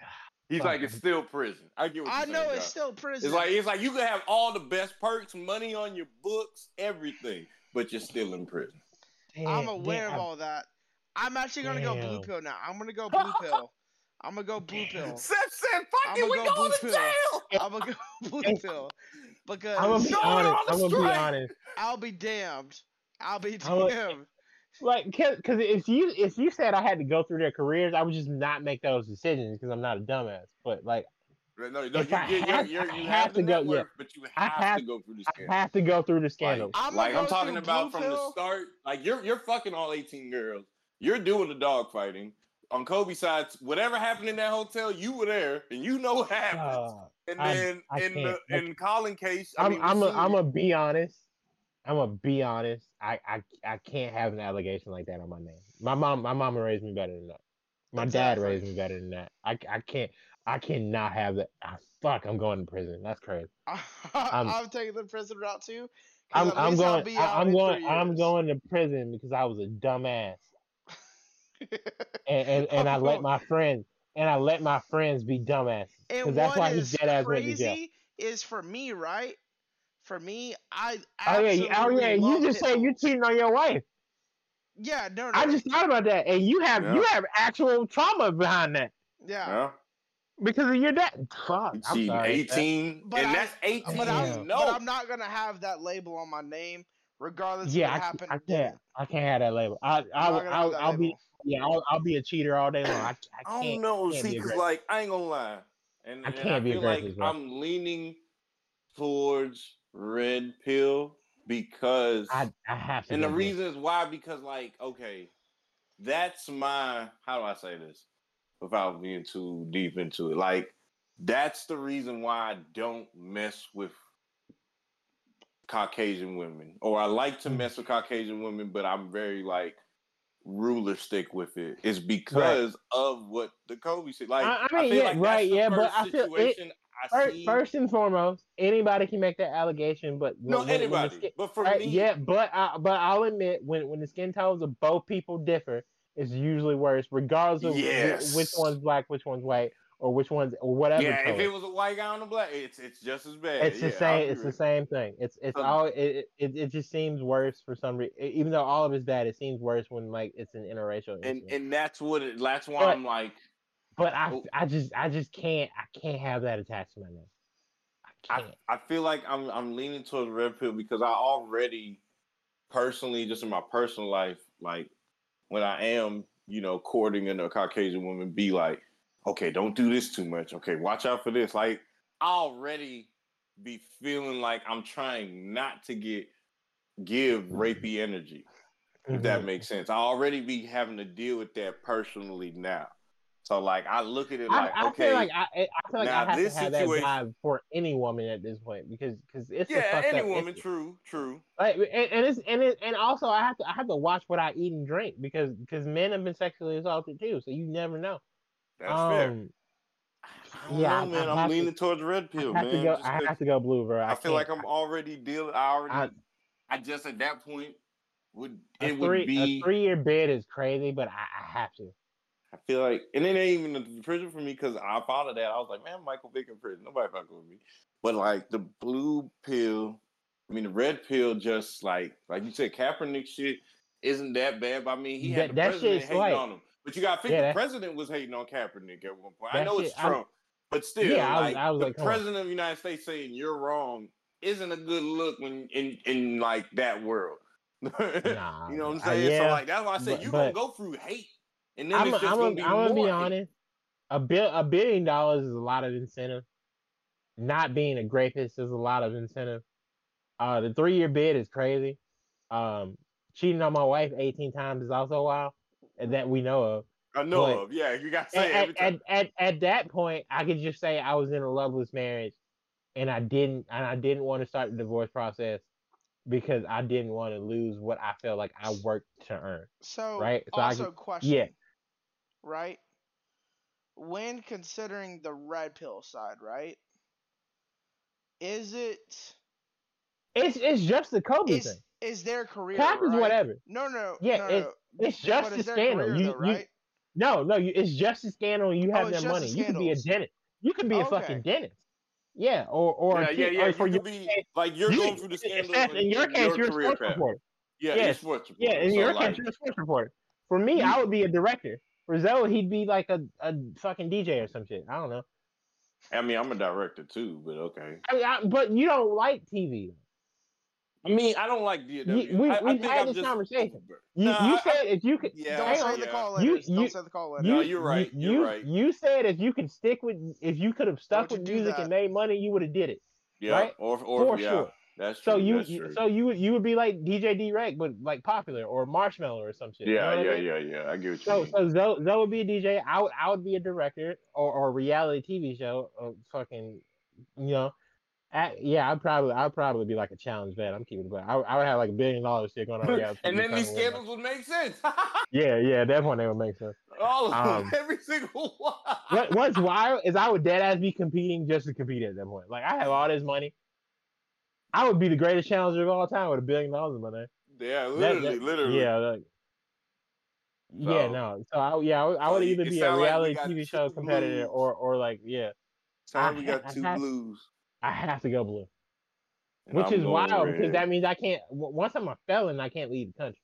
He's like, it's still prison. I get what I you're know saying, it's Josh. still prison. It's like it's like you can have all the best perks, money on your books, everything, but you're still in prison. I'm aware damn, of all that. I'm actually gonna go blue pill now. I'm gonna go blue pill. I'm gonna go <laughs> blue pill. Seth said, "Fuck I'ma it, we go going blue to pill. jail." I'm gonna go <laughs> blue pill because I'm gonna be honest. I'm gonna be honest. I'll be damned. I'll be I'm a- damned. Like because if you if you said I had to go through their careers, I would just not make those decisions because I'm not a dumbass. But like No, no, you, If I you, have- you, you have, have the to go- network, but you have, have- to go through the I have to go through the scandals. I'm like I'm talking about Blue from the start. Like you're you're fucking all 18 girls. You're doing the dog fighting. On Kobe's side, whatever happened in that hotel, you were there and you know what happened. Uh, and then I in the can't. I- in Colin case, I I'm mean, I'm a, seen I'm it. gonna be honest. I'm gonna be honest. I, I I can't have an allegation like that on my name. My mom my mama raised me better than that. My Exactly. dad raised me better than that. I, I can't I cannot have that. Ah, fuck, I'm going to prison. That's crazy. <laughs> I'm, I'm taking the prison route too. I'm I'm going be I, in going I'm going to prison because I was a dumbass <laughs> and and, and I let my friends and I let my friends be dumbasses because And that's why he's dead ass went to jail. crazy is for me, right? For me, I Oh yeah, you- oh yeah. You love just said Pitbull. you cheating on your wife. Yeah, no, no. I just thought about that, and you have you have actual trauma behind that yeah. Huh? because of your dad. Fuck, You I'm sorry. 18, But and I- that's 18. But I'm, no, but I'm not gonna have that label on my name, regardless Yeah, of I, what ca- happened I can't. didn't. I can't have that label. I, I'm I, not will I'll, that I'll be, yeah, I'll, I'll be a cheater all day long. I, I I can't. don't know. can't See, because like I ain't gonna lie, and, I and can't I be feel like aggressive, bro. I'm leaning towards red pill because, I, I have to. and the blue. reason is why because like okay, that's my how do I say this without being too deep into it? Like that's the reason why I don't mess with Caucasian women, or I like to Mm. mess with Caucasian women, but I'm very like ruler stick with it. It's because of what the Kobe said. Like I- I mean, feel yeah, like right, yeah, but I feel it- I First, see. first and foremost, anybody can make that allegation, but no, when- when- when anybody, skin- but for right, me, yeah, but I, but I'll admit when when the skin tones of both people differ, it's usually worse, regardless of Yes. which one's black, which one's white, or which one's or whatever. yeah. If it was a white guy on a black, it's it's just as bad. it's the Yeah, I same. It's the same thing. It's it's Um, all. It, it it just seems worse for some reason. Even though all of it's bad, it seems worse when like it's an interracial. and incident. and that's what it, that's why But- I'm like but I oh. I just I just can't I can't have that attached to my name. I I, can't. I feel like I'm I'm leaning towards red pill because I already personally just in my personal life like when I am you know courting a Caucasian woman be like okay don't do this too much okay watch out for this like I already be feeling like I'm trying not to get give rapey energy if that Mhm. makes sense I already be having to deal with that personally now so like I look at it like I okay feel like I, I feel like I have this to have that situation- vibe for any woman at this point because because it's a yeah any woman issue. true true Like, and, and it's and it, and also I have to I have to watch what I eat and drink because because men have been sexually assaulted too, so you never know. that's fair. um, I don't yeah, I- know, man. I I'm have to- leaning towards red pill, have man. go. I have to go blue, bro. I, I feel like I'm already dealing. I already. I- I, just at that point would a it three would be. a three year bid is crazy, but I, I have to. I feel like, and it ain't even the prison for me because I thought of that. I was like, man, Michael Vick in prison. Nobody fucking with me. But like the blue pill, I mean the red pill, just like like you said, Kaepernick shit isn't that bad by me. He That- had the that president hating like- on him. But you got to think Yeah, the president was hating on Kaepernick at one point. I know shit- it's Trump, but still, Yeah, I was- like I was the like, on. president of the United States saying you're wrong isn't a good look when in in like that world. <laughs> Nah, you know what I'm uh, saying? So like that's why I said you're gonna go through hate, and then I'm, it's just I'm, gonna a, be I'm gonna be honest. A bill a billion dollars is a lot of incentive. Not being a rapist is a lot of incentive. Uh, the three year bid is crazy. Um, cheating on my wife 18 times is also wild, and that we know of. I know but- of. Yeah, you got to say at, every time. at, at, at that point, I could just say I was in a loveless marriage, and I didn't and I didn't want to start the divorce process because I didn't want to lose what I felt like I worked to earn. So, Right, so I also could- question. yeah. Right. When considering the red pill side, right? Is it It's it's just the Kobe is thing. is their career? Cap is right? whatever. No, no, Yeah, no, it's- no. It's just but a scandal. career, You, though, you right? no no you it's just a scandal. and You Oh, have it's that money. You could be a dentist. You could be a Okay. fucking dentist. Yeah, or or yeah, yeah, kid- yeah. or You for could your be case, like you're you- going through the scandal. Seth, in your case, you're a career sports path. reporter. Yeah, Yes. you're a sports Yeah, in So, your like, case, you're a sports reporter. For me, You- I would be a director. For Zoe, he'd be like a, a fucking DJ or some shit. I don't know. I mean, I'm a director too, but okay. I mean, I, but you don't like TV. I mean, I don't like DW. You- we- I, I we've think had I'm this just conversation. over- You, Nah, you I- said if you could, Yeah, Don't hang say on. the call You- letters. you- Don't say the call letters. You, No, you're right, You, you're you- right. You said if you could stick with, if you could have stuck Don't with music and made money, you would have did it. yeah, right? or or For yeah, sure. That's true. So you, that's you- true. so you would you would be like DJ D-Rec, but like popular or Marshmello or some shit. you know yeah, I yeah, mean? yeah, yeah. I get what you So mean. so Zoe, Zoe would be a DJ. I would I would be a director or or a reality TV show. Or fucking, you know. I, yeah, I'd probably I'd probably be like a challenge vet. I'm keeping it, but I, I would have like a billion dollars shit going on. <laughs> reality and then these trying to win, scandals would make sense. like- <laughs> Yeah, yeah, that one they would make sense. All of them, Um, every single one. What, what's wild is I would dead ass be competing just to compete at that point. Like I have all this money. I would be the greatest challenger of all time with a billion dollars in my name. Yeah, literally, that- literally. Yeah, like, yeah, no. So I, yeah, I, would- I would you- either be a sound like reality got TV show two competitor blues. or, or like, yeah, Sound I we got ha- two I have- blues. I have to go blue, and which I'm is going wild because that means I can't. Once I'm a felon, I can't leave the country.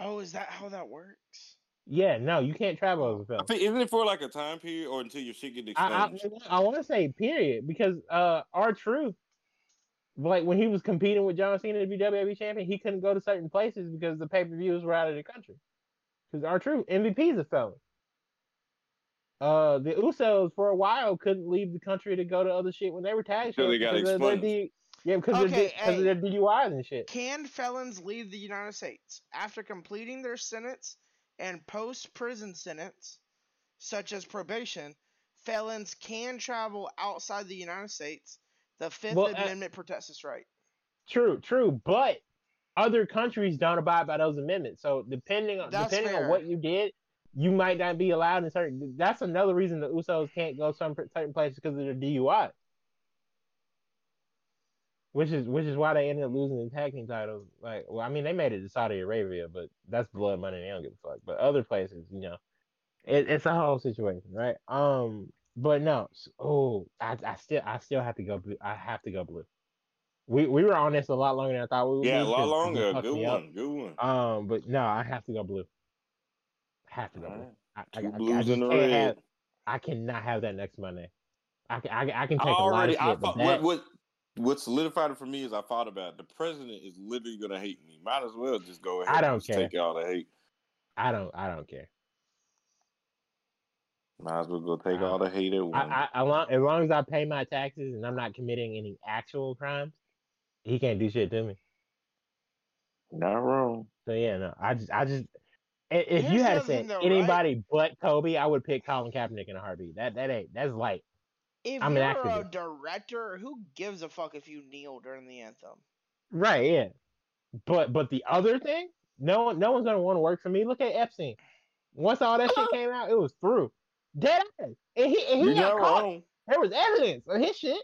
Oh, is that how that works? Yeah, no, you can't travel as a felon. think isn't it for like a time period or until your shit get I, expunged? I, I want to say period because uh, R-Truth, like when he was competing with John Cena to be WWE champion, he couldn't go to certain places because the pay per views were out of the country. Because R-Truth MVP is a felon. Uh, the Usos for a while couldn't leave the country to go to other shit when they were tag Until they got because of their expunged. Yeah, because of, Okay, their, because hey. of their DUIs and shit. Can felons leave the United States after completing their sentence and post prison sentence, such as probation? Felons can travel outside the United States. The Fifth Well, uh, Amendment protects this right. True, true, but other countries don't abide by those amendments. So depending on That's depending fair. on what you did, you might not be allowed in certain. That's another reason the Usos can't go some certain places because of their DUI. Which is which is why they ended up losing the tag team titles. Like, well, I mean, they made it to Saudi Arabia, but that's blood money. They don't give a fuck. But other places, you know, it, it's a whole situation, right? Um, but no. Oh, I, I still I still have to go blue. I have to go blue. We we were on this a lot longer than I thought we would. Yeah, a lot longer. Good me up. one. Good one. Um, but no, I have to go blue. I have to go blue. I, I, Two I, I blues just and a can't red. have. I cannot have that next Monday. I can. I, can- I can I take a lot of already. shit, I but that, what what what solidified it for me is I thought about it. the president is literally gonna hate me. Might as well just go ahead. I don't just care. Take all the hate. I don't. I don't care. Might as well go take Uh, all the hate at I, once. I, as long, as long as I pay my taxes and I'm not committing any actual crimes, he can't do shit to me. Not wrong. So yeah, no, I just, I just, i- if you had the to say thing right? anybody but Kobe, I would pick Colin Kaepernick in a heartbeat. That, that ain't, that's light. If I'm you're a activist. director, who gives a fuck if you kneel during the anthem? Right, yeah. But, but the other thing, no one, no one's gonna want to work for me. Look at Epstein. Once all that shit <laughs> came out, it was through. Dead ass. And he, and he You're got caught. wrong. There was evidence of his shit.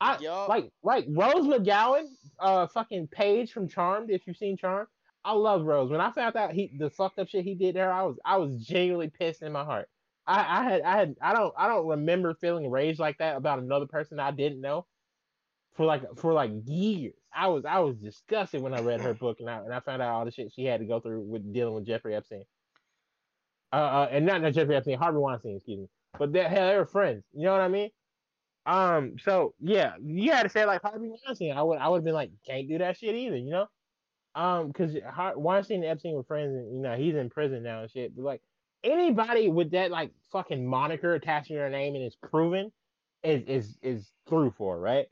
I Yup. like like Rose McGowan, uh, fucking Paige from Charmed. If you've seen Charmed, I love Rose. When I found out he the fucked up shit he did there, I was I was genuinely pissed in my heart. I, I had I had I don't I don't remember feeling rage like that about another person I didn't know for like for like years. I was I was disgusted when I read her book and I and I found out all the shit she had to go through with dealing with Jeffrey Epstein. Uh, uh and not not Jeffrey Epstein, Harvey Weinstein, excuse me. But they hell, they were friends. You know what I mean? Um, so yeah, you had to say like Harvey Weinstein. I would I would have been like, can't do that shit either, you know? Um, because Weinstein and Epstein were friends, and you know he's in prison now and shit. But like anybody with that like fucking moniker attached to their name and it's proven is is is through for right.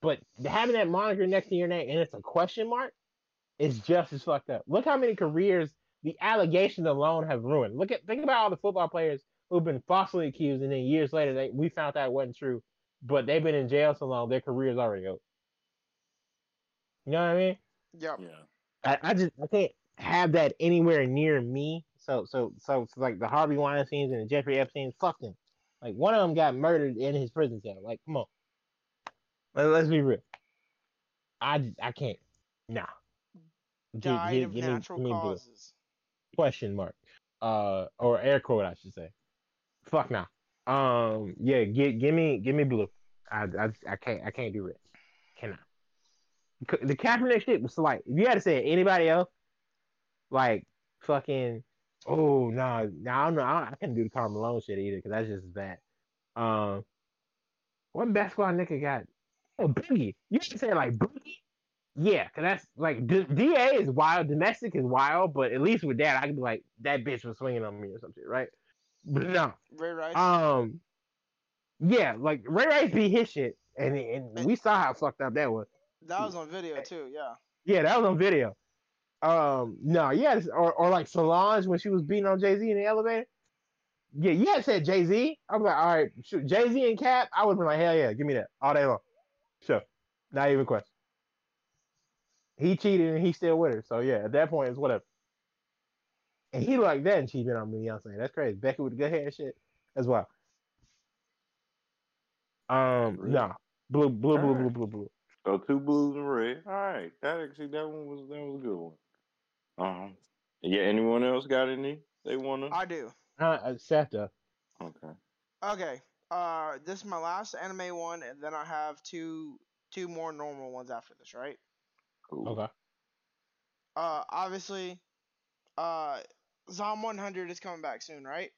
But having that moniker next to your name and it's a question mark is just as fucked up. Look how many careers the allegations alone have ruined. Look at think about all the football players who've been falsely accused and then years later they we found that wasn't true, but they've been in jail so long their career's already over. You know what I mean? Yep. Yeah. I, I just I can't have that anywhere near me. So so so it's like the Harvey Weinstein's and the Jeffrey Epstein, fuck them. Like one of them got murdered in his prison cell. Like come on, Let, let's be real. I I can't. Nah. Died gi- of give natural give me causes. question mark uh or air quote i should say fuck nah um yeah give, give me give me blue I, I i can't i can't do red cannot the Kaepernick shit was like if you had to say anybody else like fucking oh no no I don't know I, I couldn't do the Karl Malone shit either because that's just bad um what basketball nigga got Oh, Boogie. You can say like Boogie. Yeah, cause that's like D- DA is wild, domestic is wild, but at least with that, I could be like that bitch was swinging on me or something, right? But no, Ray Rice. um, yeah, like Ray Rice be his shit, and and we saw how fucked up that was. that was on video too. Yeah. Yeah, that was on video. Um, no, yes, or or like Solange when she was beating on Jay Z in the elevator. Yeah, you had said Jay Z. I was like, all right, shoot, Jay Z and Cap. I would have been like, hell yeah, give me that all day long. Sure, not even question. He cheated and he's still with her, so yeah, at that point it's whatever. And he like that and cheating on Beyonce. That's crazy. Becky with the good hair and shit as well. Um, Really? no, blue, blue, blue, blue, blue, blue. So two blues and red. All right, that actually that one was that was a good one. Um, yeah. Anyone else got any they wanna? I do. Uh, uh, Seta. Okay. Okay. Uh, this is my last anime one, and then I have two two more normal ones after this, right? Cool. Okay. Uh, obviously, uh, Zom 100 is coming back soon, right?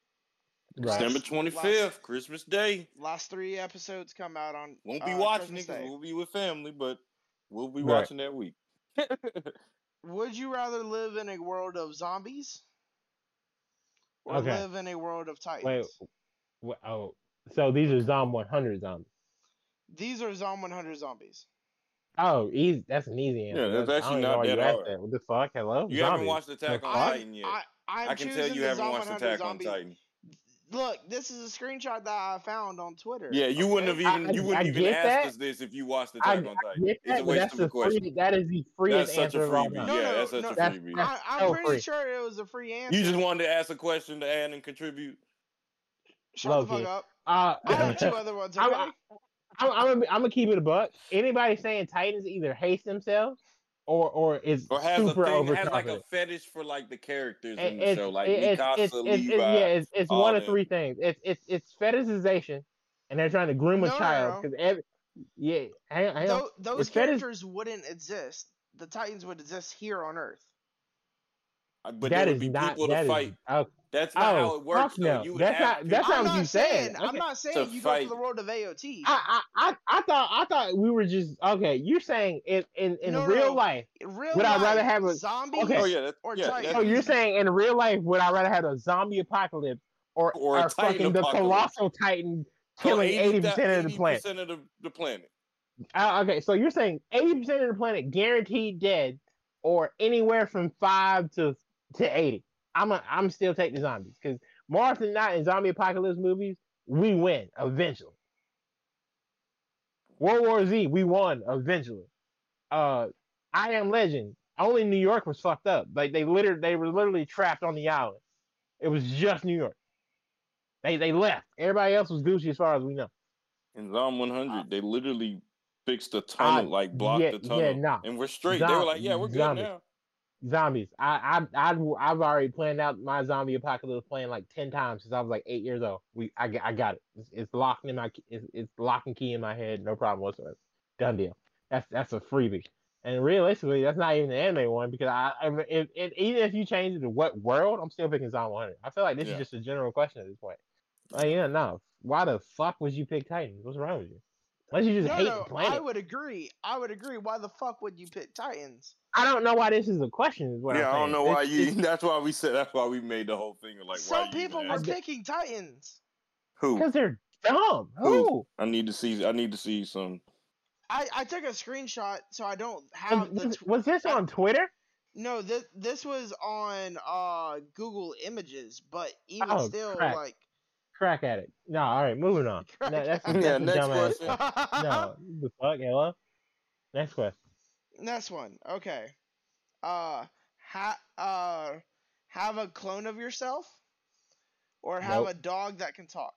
Right. December twenty fifth, Christmas Day. Last three episodes come out on. Won't be uh, watching Christmas it 'cause Day. we'll be with family, but we'll be Right. watching that week. <laughs> Would you rather live in a world of zombies or Okay. live in a world of titans? Wait. Wh- Oh, so these are Zom 100 zombies. These are Zom 100 zombies. Oh, easy. That's an easy answer. Yeah, that's I actually not why that hard. that. What the fuck? Hello. You haven't watched Attack on fuck? Titan yet. I, I'm I can tell you haven't watched 100 Attack on. Titan. Look, this is a screenshot that I found on Twitter. Yeah, you wouldn't have okay? I- even you wouldn't I even get ask that. us this if you watched the Attack on I Titan. get It's a that, waste that's of a question. free, that is the freest That's such answer a freebie. time. No, yeah, no, that's such no, a That's- freebie. that's- I, I'm so pretty free. sure it was a free answer. You just wanted to ask a question to add and contribute. Shut the Low-key. fuck up. Uh, I <laughs> have two other ones. I'm- I'm, I'm, gonna, I'm gonna keep it a buck. Anybody saying Titans either hates themselves or or is Or has a super thing, has like a fetish for like the characters It- in the it's, show, like it- Mikasa, it's, it's, Levi. it's, yeah, it's, it's all one of them. three things. It's it's it's fetishization, and they're trying to groom a No, no, child no. because every yeah, hang on, hang on. Those It's fetish- characters wouldn't exist. The Titans would exist here on Earth. But that there would be not people that to is- fight. oh, That's not how oh, it works. fuck though. no. You would That's have not- that's people- not I'm what not you saying. said. I'm not saying To you go to the world of AOT. I, I I I thought I thought we were just okay. You're saying in in, in No, real no. life. In real would I rather have a- zombies okay. Oh yeah, that, or yeah, Titans. that- So you're saying in real life would I rather have a zombie apocalypse or Or a or Titan fucking the colossal titan killing eighty percent of the 80% planet? of the, the planet. Uh, okay, so you're saying eighty percent of the planet guaranteed dead, or anywhere from five to to eighty. I'm a, I'm still taking the zombies because more than not in zombie apocalypse movies we win eventually. World War Z we won eventually. Uh, I Am Legend only New York was fucked up. Like they literally they were literally trapped on the island. It was just New York. They they left. Everybody else was Gucci as far as we know. In Zom 100, they literally fixed the tunnel, like blocked yeah, the tunnel, yeah, nah. and we're straight. they were like, "Yeah, we're good zombies. now." Zombies. I I I I've already planned out my zombie apocalypse plan like ten times since I was like eight years old. We I, got- I got it. It's, it's locked in my it's, it's lock and key in my head. No problem whatsoever. Done deal. That's that's a freebie. And realistically, that's not even the anime one because I, I if, if, even if you change it to what world, I'm still picking Zombie 100. I feel like this Yeah. is just a general question at this point. Like, yeah, no. Why the fuck would you pick Titans? What's wrong with you? Unless you just no, hate no, the planet. I would agree. I would agree. Why the fuck would you pick Titans? I don't know why this is a question. Is what yeah, I'm I don't know why you. <laughs> That's why we said. That's why we made the whole thing like. why Some you people even were picking Titans. Who? Because they're dumb. Who? Who? I need to see. I need to see some. I, I took a screenshot so I don't Was, have the. was- Tw- was this on Twitter? no, this this was on uh Google Images, but even Oh, still, crap. like. Crack addict. No, all right, moving on. <laughs> No, that's, addict. that's Yeah, a next question. question. <laughs> No, the fuck, hello. Next question. Next one. Okay. Uh, ha- uh, have a clone of yourself, or have Nope. a dog that can talk.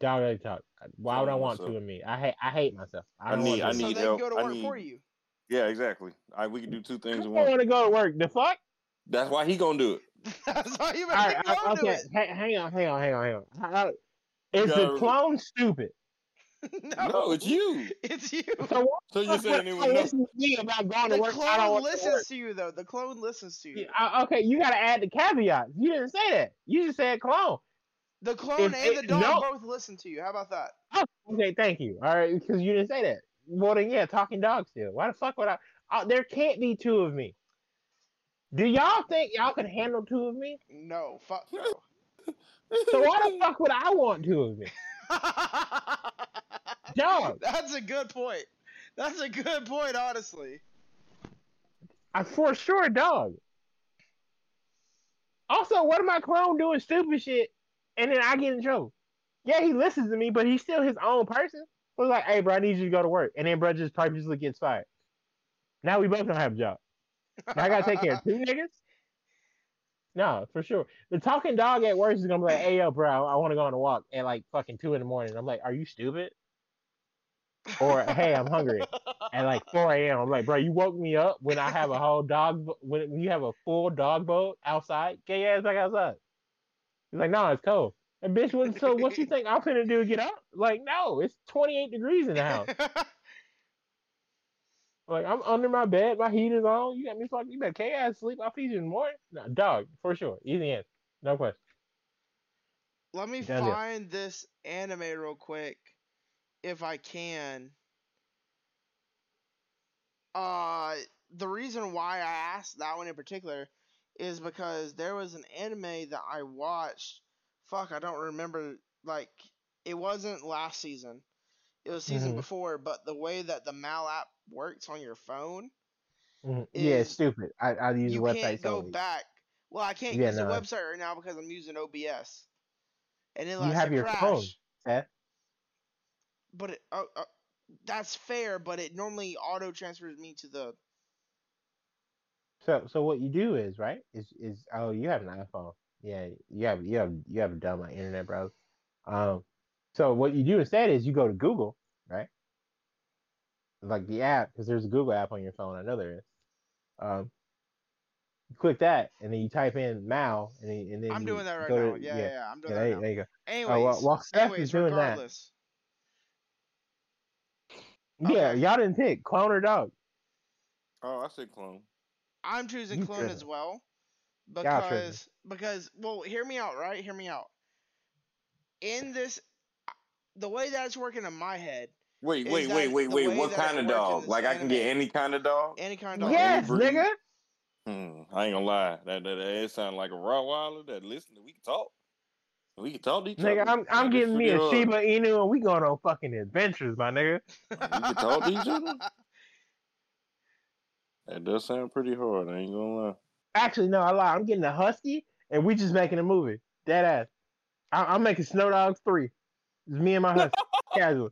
Dog really talk. Why would I want myself. two of me? I hate. I hate myself. I, I need- I to. so need they help. can go to I work need- for you. Yeah, exactly. I we can do two things in don't want to go to work. The fuck? That's why he gonna do it. <laughs> That's why you All right, make I- me do okay. it. hang on, hang on, hang on, hang on. How- Is the clone stupid? <laughs> no, No, it's you. <laughs> It's you. So what So you're the saying it was no. listen to me about going the to work? I don't clone want to listens to you though. The clone listens to you. Yeah, uh, okay, you gotta add the caveat. You didn't say that. You just said clone. The clone If and the dog no. both listen to you. How about that? Oh, okay, thank you. All right, because you didn't say that. well then yeah, talking dog still. Why the fuck would I? Uh, there can't be two of me. Do y'all think y'all can handle two of me? No, fuck no. <laughs> So why the fuck would I want two of me? <laughs> Dog. That's a good point. That's a good point, honestly. I for sure dog. Also, what am I clone doing stupid shit and then I get in trouble? Yeah, he listens to me, but he's still his own person. So it's like, hey, bro, I need you to go to work. And then bro just purposely gets fired. Now we both don't have a job. Now I gotta take care of two niggas? No, for sure. The talking dog at work is gonna be like, hey yo, bro, I wanna go on a walk at like fucking two in the morning. I'm like, are you stupid? Or hey, I'm hungry. At like 4 a.m. I'm like, bro, you woke me up when I have a whole dog when you have a full dog boat outside. Get your ass back outside. He's like, no, it's cold. And bitch, what, so what you think I'm finna do get up? Like, no, it's 28 degrees in the house. <laughs> Like I'm under my bed, my heat is on. You got me fucking. You better K ass sleep. I'll feed you in the morning. No, dog for sure. Easy answer. No question. Let me Done deal. find this anime real quick, if I can. Uh, the reason why I asked that one in particular is because there was an anime that I watched. Fuck, I don't remember. Like, it wasn't last season. It was season Mhm. before, but the way that the Mal app works on your phone, Mhm. Yeah, it's stupid. I I use you the website can't go solely. back. Well, I can't Yeah, use the website right now because I'm using OBS, and it You have your crash. phone, Seth. But it, uh, uh, that's fair, but it normally auto transfers me to the. So so what you do is right is is oh you have an iPhone. Yeah, you have you have you have a dumb like, internet browser. Um, so what you do instead is you go to Google, right? Like the app, because there's a Google app on your phone. I know there is. Um, you click that, and then you type in Mal, and then, and then I'm you doing that right now. to- yeah, yeah, yeah, I'm doing yeah, that there, now. there you go. Anyways, Oh, well, while Steph anyways, is doing that, regardless, yeah, Okay. y'all didn't pick clone or dog. Oh, I said clone. I'm choosing You clone as well because because well, hear me out, right? Hear me out. In this, the way that it's working in my head, Wait, wait, wait, wait, wait. What kind of dog? this Like I can get any kind of dog. any kind of dog. yes, nigga. Hmm, I ain't gonna lie. That that, that sound like a Rottweiler that listen. We can talk. We can talk to each Nigga, other. I'm I'm Like, getting me a hard. Shiba Inu and we going on fucking adventures, my nigga. We can talk to each other. That does sound pretty hard. I ain't gonna lie. Actually, no, I lie. I'm getting a husky and we just making a movie. Dead ass. I'm making Snow Dogs three. It's me and my husband. <laughs> Casual.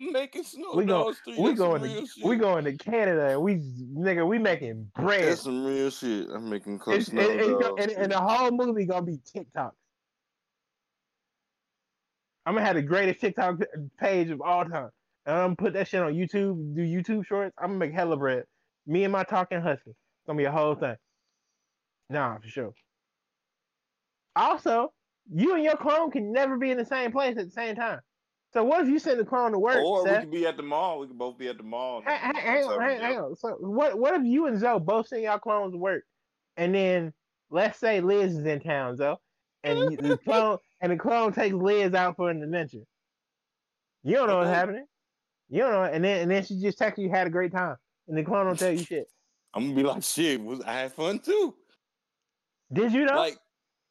Making snow We go-. We going to shit. we going to Canada and we nigga we making bread. That's some real shit. I'm making close snow and, and, dogs. and, and the whole movie gonna be TikToks. I'm gonna have the greatest TikTok page of all time. And I'm gonna put that shit on YouTube, do YouTube shorts. I'm gonna make hella bread. Me and my talking husky. It's gonna be a whole thing. Nah, for sure. Also, you and your clone can never be in the same place at the same time. So what if you send the clone to work? or we could be at the mall. We could both be at the mall. Hang, hang on, hang, hang on. So what what if you and Zoe both send y'all clones to work, and then let's say Liz is in town, Zoe, and the <laughs> clone and the clone takes Liz out for an adventure. You don't know what's happening. You don't know, and then and then she just texts you had a great time, and the clone don't tell you shit. I'm gonna be like, shit. Was I had fun too? Did you know? Like,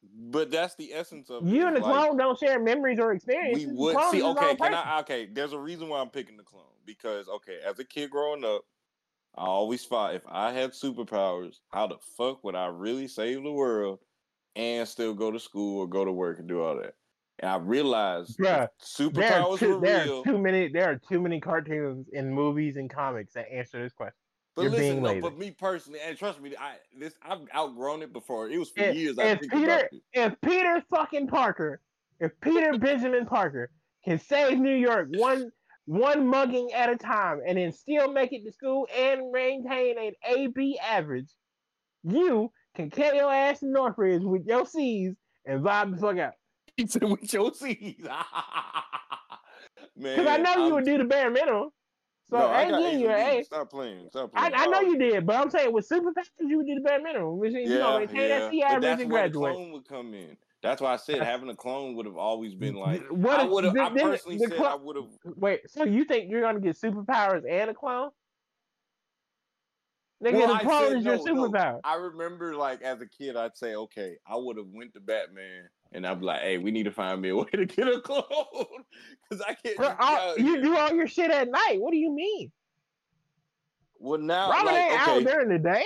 but that's the essence of it. you and the like, clone don't share memories or experiences. We would see. Okay, can. I? Okay, there's a reason why I'm picking the clone because okay, as a kid growing up, I always thought if I had superpowers, how the fuck would I really save the world and still go to school or go to work and do all that? And I realized if Bruh, There are, superpowers too, were there real. are too many. There are too many cartoons and movies and comics that answer this question. But You're listen, being no, lazy. but me personally, and trust me, I this I've outgrown it before. It was for If, years I if think Peter, if Peter fucking Parker, if Peter <laughs> Benjamin Parker can save New York one one mugging at a time and then still make it to school and maintain an AB average, you can carry your ass to Northridge with your C's and vibe the fuck out. <laughs> He said with your C's, Man, <laughs> Because I know you I'm- would do the bare minimum. So no, I I ain't got you an A. Stop playing. Stop I, playing. I know Oh, you did, but I'm saying with superpowers, you would do the bare minimum, which you Yeah, gonna maintain yeah. that But that's where the clone would come in. That's why I said having a clone would have always been like. What I would have. I personally the said clo- I would have. Wait, so you think you're gonna get superpowers and a clone? Nigga, Well, the I clone said is your no, no. I remember like as a kid, I'd say, okay, I would have went to Batman and I'm like, hey, we need to find me a <laughs> way to get a clone <laughs> because I can't. Bro, you do all your shit at night. What do you mean? well now, Robin like, ain't out during the day.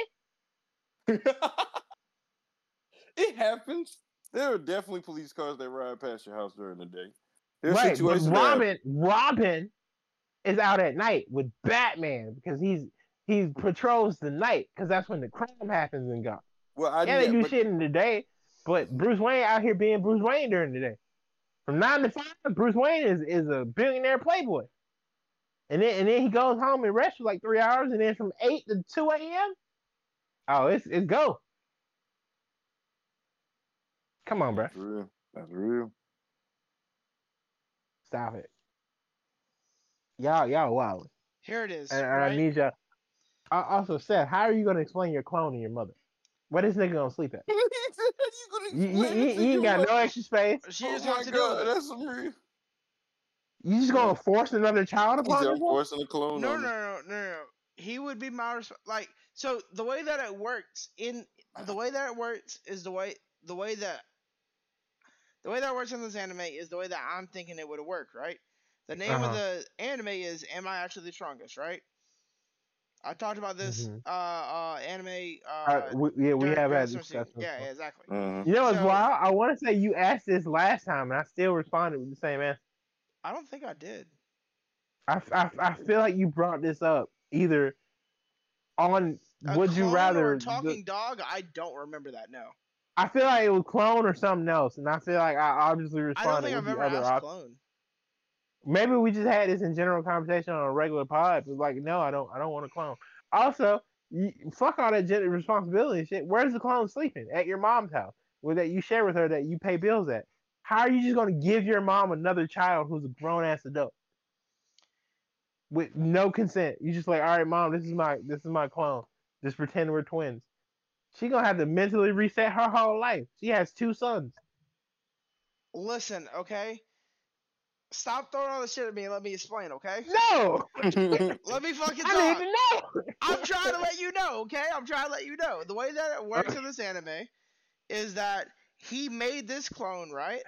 <laughs> it happens. There are definitely police cars that ride past your house during the day. There's right, but. Robin, Robin is out at night with Batman because he's he patrols the night because that's when the crime happens in Gotham. Well, I Yeah, they do but- shit in the day, but Bruce Wayne out here being Bruce Wayne during the day. From nine to five, Bruce Wayne is, is a billionaire playboy. And then and then he goes home and rests for like three hours, and then from eight to two a.m. Oh, it's it's go. Come on, bro. That's real. That's real. Stop it. Y'all, y'all wild. Here it is. And, and right? I need y'all. I also said, how are you gonna explain your clone to your mother? Where this nigga gonna sleep at? <laughs> You, you, you, you ain't got no extra space. she oh just my wants to do God, it. That's some real. You just gonna force another child He's upon this woman? forcing a clone. No, no, no, no, no, no. He would be my resp- like. So the way that it works in the way that it works is the way the way that the way that it works in this anime is the way that I'm thinking it would work, right? The name Uh-huh. of the anime is "Am I Actually the Strongest?" Right? I talked about this Mhm. uh uh anime uh. Uh, we, yeah, we have during had some discussions. Yeah, yeah, exactly. Mhm. You know what's So- wild? I want to say you asked this last time, and I still responded with the same answer. I don't think I did. I I feel like you brought this up either on A Would You Rather. or a the- talking dog? I don't remember that. No, I feel like it was clone or something else, and I feel like I obviously responded I don't responded think with I've the ever other asked option. clone. Maybe we just had this in general conversation on a regular pod. But like, no, I don't. I don't want a clone. Also, you, fuck all that gender responsibility shit. Where's the clone sleeping? At your mom's house, with that you share with her that you pay bills at. How are you just gonna give your mom another child who's a grown ass adult with no consent? You just like, all right, mom, this is my this is my clone. Just pretend we're twins. She gonna have to mentally reset her whole life. She has two sons. Listen, okay. Stop throwing all the shit at me and let me explain, okay? <laughs> No, <laughs> Let me fucking I need talk. to know. <laughs> I'm trying to let you know, okay? I'm trying to let you know. The way that it works in this anime is that he made this clone, right?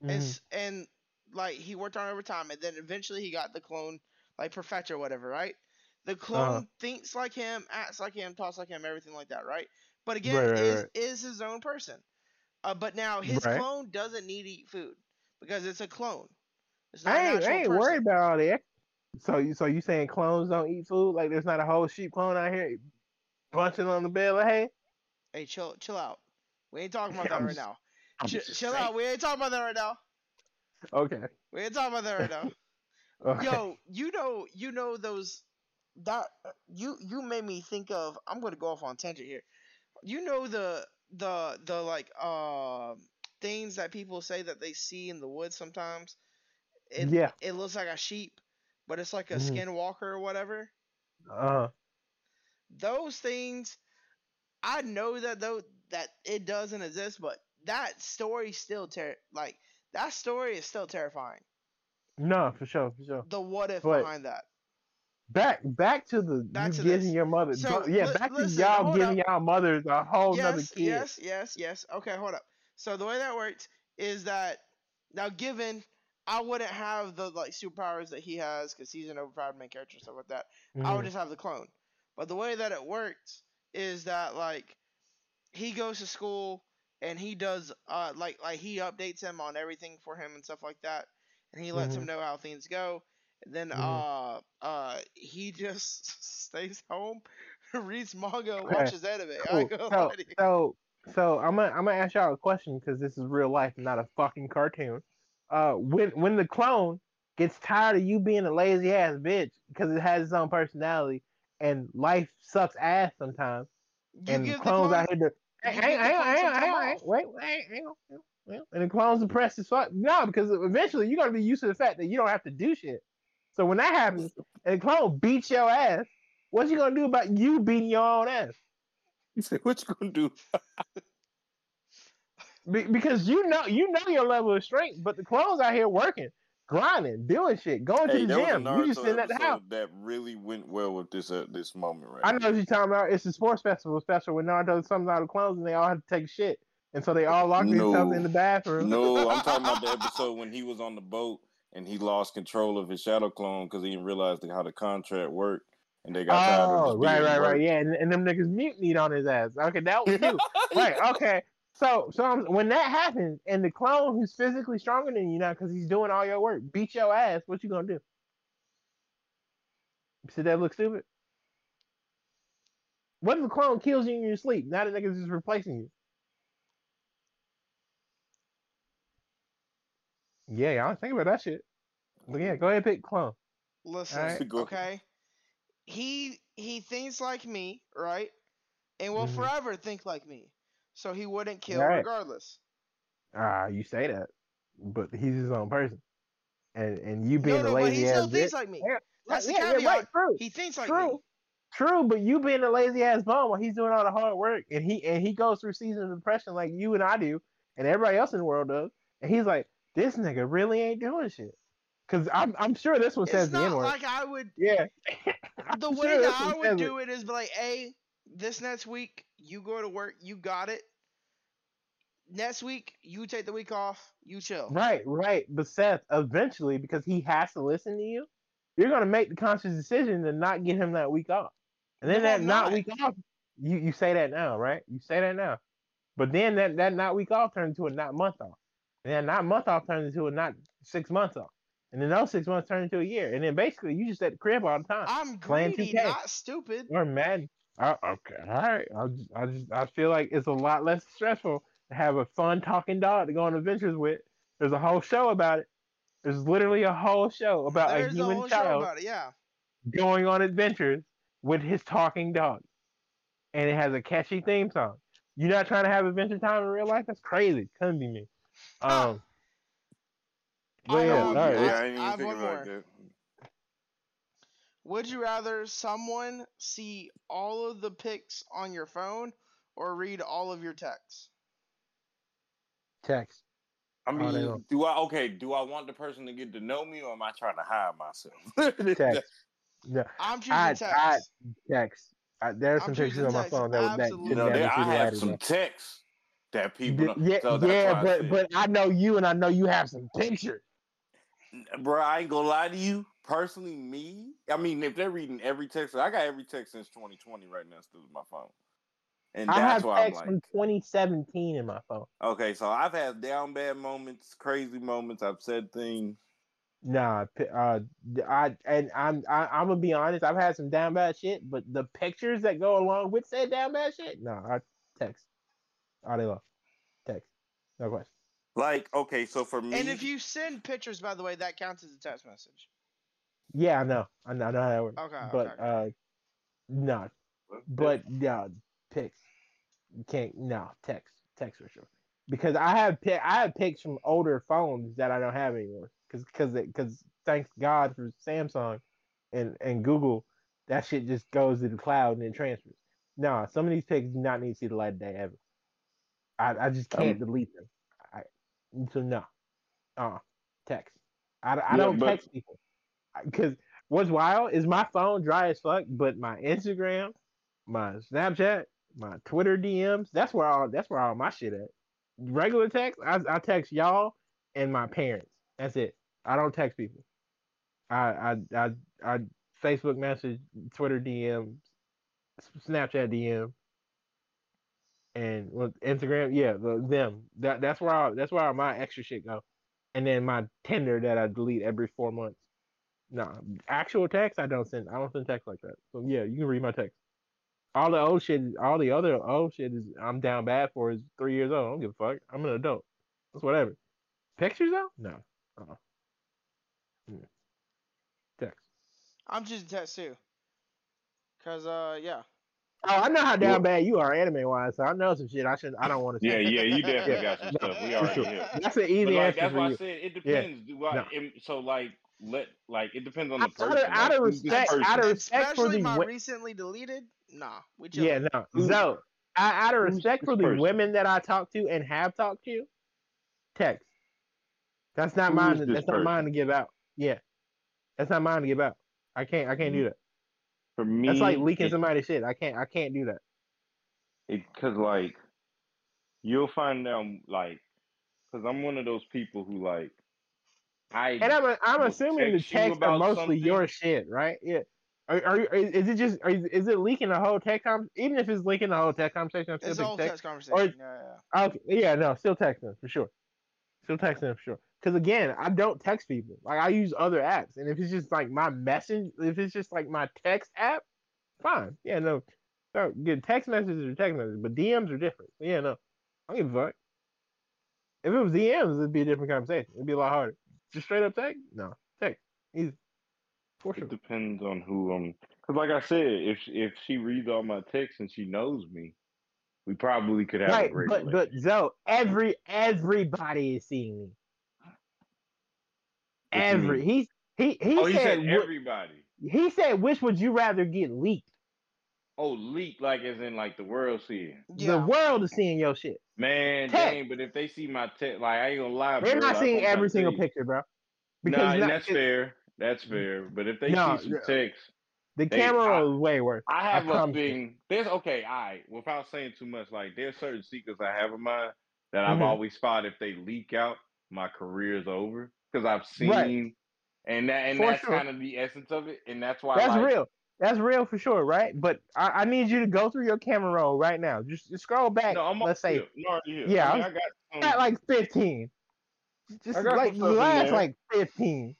Mhm. It's, and like he worked on it over time, and then eventually he got the clone like perfected or whatever, right? The clone Uh-huh. thinks like him, acts like him, talks like him, everything like that, right? But again, Right, right, is right. is his own person. Uh, but now his Right. clone doesn't need to eat food because it's a clone. It's not I ain't, I ain't worried about all that. So you so you saying clones don't eat food? Like there's not a whole sheep clone out here bunching on the bed like hey? Hey, chill, chill out. We ain't talking about <laughs> that right now. Chill, chill saying. out. We ain't talking about that right now. Okay. We ain't talking about that right now. <laughs> okay. Yo, you know, you know those that you you made me think of. I'm gonna go off on tangent here. You know the the the like uh things that people say that they see in the woods sometimes. It, Yeah. It looks like a sheep, but it's like a Mhm. skinwalker or whatever. Uh Those things, I know that though that it doesn't exist, but that story still ter like that story is still terrifying. no, for sure, for sure. The what if But- behind that. Back back to the Back you to giving this. your mother So, yeah, li- back to y'all giving up. y'all mothers a whole nother yes, kid. yes, yes, yes. Okay, hold up. So the way that works is that now, given I wouldn't have the like superpowers that he has because he's an overpowered main character and stuff like that. I would Mhm. just have the clone. But the way that it works is that like he goes to school and he does uh like like he updates him on everything for him and stuff like that, and he lets him Mhm. know how things go. And then Mhm. uh uh he <laughs> just stays home, <laughs> reads manga, Okay, watches anime. I Cool. So lie to you. so so I'm gonna I'm gonna ask y'all a question because this is real life, not a fucking cartoon. Uh, when when the clone gets tired of you being a lazy ass bitch because it has its own personality and life sucks ass sometimes, You and the clones clone, out here to you hang, hang, the hang, hang, hang, hang, off. wait, wait, hang on, hang on, hang on. and the clones depressed as fuck. No, because eventually you're gonna be used to the fact that you don't have to do shit. So when that happens and the clone beats your ass, what you gonna do about you beating your own ass? He said, "What you gonna do?" <laughs> Be- because you know you know your level of strength, but the clones out here working, grinding, doing shit, going Hey, to the there was a gym. You just Naruto sitting at the house. that really went well with this uh, this moment right I know what you're talking about. It's a sports festival special with Naruto comes out of clones and they all had to take shit. And so they all locked themselves in the bathroom. No, I'm <laughs> talking about the episode when he was on the boat and he lost control of his shadow clone because he didn't realize how the contract worked, and they got tired of Oh, right, right, right. Yeah, and, and them niggas mutinied on his ass. Okay, that was <laughs> you. right, okay. So, so I'm, when that happens, and the clone who's physically stronger than you now because he's doing all your work beat your ass, what you gonna do? Should that look stupid? What if the clone kills you in your sleep? Now the niggas just replacing you. Yeah, y'all think about that shit. But yeah, go ahead and pick clone. Listen, Alright. Go- okay. He he thinks like me, right? And will Mhm. forever think like me. So he wouldn't kill Right. regardless. Ah, you say that, but he's his own person, and and you being no, a no, but he lazy still ass thinks like me. Yeah, That's the yeah, yeah, caveat. right, true, He thinks like true, me. true. But you being a lazy ass bum while he's doing all the hard work, and he and he goes through seasons of depression like you and I do, and everybody else in the world does, and he's like, this nigga really ain't doing shit. Cause I'm I'm sure this one says It's the not N word. like I would. yeah. The <laughs> way sure that I would do it is like, "Hey, this next week you go to work, you got it. Next week you take the week off, you chill." Right, right. But Seth, eventually, because he has to listen to you, you're gonna make the conscious decision to not get him that week off. And then No, that not not. week off, you you say that now, right? You say that now. But then that that not week off turns into a not month off. And that not month off turns into a not six months off. And then those six months turn into a year. And then basically you just at the crib all the time. I'm Playing greedy, 2K. not stupid. Or Madden. Oh, okay, all right. I just, I just I feel like it's a lot less stressful to have a fun talking dog to go on adventures with. There's a whole show about it. There's literally a whole show about There's a a human whole show child about it. Yeah. going on adventures with his talking dog, and it has a catchy theme song. You're not trying to have adventure time in real life? That's crazy. Couldn't be me. Um. But I yeah, know, all I- right. yeah, I didn't I even have think one about more. That. Would you rather someone see all of the pics on your phone or read all of your texts? Text. I mean, don't. do I okay? Do I want the person to get to know me, or am I trying to hide myself? <laughs> Text. No, I'm choosing I, text. I text. I, there are some pictures choosing on my phone that would that absolutely. you know, could there, I have some day. texts that people. Don't, yeah, so yeah, why I but but I know you, and I know you have some pictures. bro, I ain't gonna lie to you. Personally, me, I mean, if they're reading every text, I got every text since 2020 right now still in my phone, and I that's have why I'm text like, from 2017 in my phone. okay, so I've had down bad moments, crazy moments. I've said things. Nah, pi- uh, d- I and I'm I, I'm gonna be honest. I've had some down bad shit, but the pictures that go along with said down bad shit, no, I text all day long. Text, no question. Like, okay, so for me, And if you send pictures, by the way, that counts as a text message. Yeah, I know, I know, I know how that works. Okay, okay, but okay. uh, no, but no, pics. You can't no text, text for sure. Because I have pi- I have pics from older phones that I don't have anymore. Because because because thanks God for Samsung and and Google, that shit just goes to the cloud and then transfers. No, some of these pics do not need to see the light of day ever. I I just can't delete them. I so no, uh, text. I, I Yeah, don't but- text people because what's wild is my phone dry as fuck, but my Instagram, my Snapchat, my Twitter DMs, that's where all that's where all my shit at. Regular text, I, I text y'all and my parents. That's it. I don't text people. I I I, I Facebook message, Twitter DM, Snapchat DM, and well, Instagram. Yeah, the, them. That that's where I, that's where all my extra shit go. And then my Tinder that I delete every four months. No, actual text I don't send. I don't send text like that. So yeah, you can read my text. All the old shit, all the other old shit is I'm down bad for is three years old. I don't give a fuck. I'm an adult. That's whatever. Pictures though? No. Uh-uh. Mm. Text. I'm choosing text too. Cause uh yeah. Oh, I know how down Well- bad you are anime wise, so I know some shit I should I don't want to Yeah, say. yeah, you definitely Yeah. <laughs> got some stuff. We For already sure. hit. That's an But easy like answer that's for why I said it depends. Do I, No. am- so like let like it depends on the Out of- person. out of respect- person? out of respect for Especially the my wa- recently deleted. Nah, we chill. Yeah, no. Ooh. So I, out of respect for the person? women that I talk to and have talked to, text. That's not Who mine. is To, this that's not mine to give out. Yeah, that's not mine to give out. I can't. I can't do mm-hmm. that. For me, That's like leaking it- somebody's shit. I can't. I can't do that. it because like you'll find out like because I'm one of those people who like I And I'm. I'm assuming the text you texts are mostly something. your shit, right? Yeah. Are, are you? Is it just? Are, you- is it leaking the whole text? Com- even if it's leaking the whole text conversation, I'm still It's think all text. text conversation. yeah, yeah. Okay, yeah, no, still texting for sure. Still texting for sure. Because again, I don't text people. Like I use other apps, and if it's just like my message, if it's just like my text app, fine. Yeah, no, no, good text messages are text messages, but DMs are different. Yeah, no, I don't give a fuck. If it was DMs, it'd be a different conversation. It'd be a lot harder. Just straight up text, no, text, easy, for sure. It depends on who um. Because like I said, if if she reads all my texts and she knows me, we probably could have a Right, great but but Zoe, every everybody is seeing me. What Every mean? he he he oh, he said said everybody. he said which would you rather get leaked? Oh, leak like as in like the world seeing. Yeah. The world is seeing your shit. Man, Text. dang! But if they see my text, like I ain't gonna lie, They're bro, not seeing every single see- picture, bro. Nah, Because and not- that's fair. That's fair. But if they No, see some yeah. text, the they- camera I- is way worse. I have a promise you. thing. There's okay, all right. Without saying too much, like there's certain secrets I have in mind that I've Mhm. always thought if they leak out, my career's over because I've seen, Right. and that and For that's sure. kind of the essence of it, and that's why That's like, real. That's real for sure, right? But I, I need you to go through your camera roll right now. Just, just scroll back. No, I'm let's say here. Yeah, I, mean, I I got at like fifteen. Just like some the stuff in last there. like fifteen.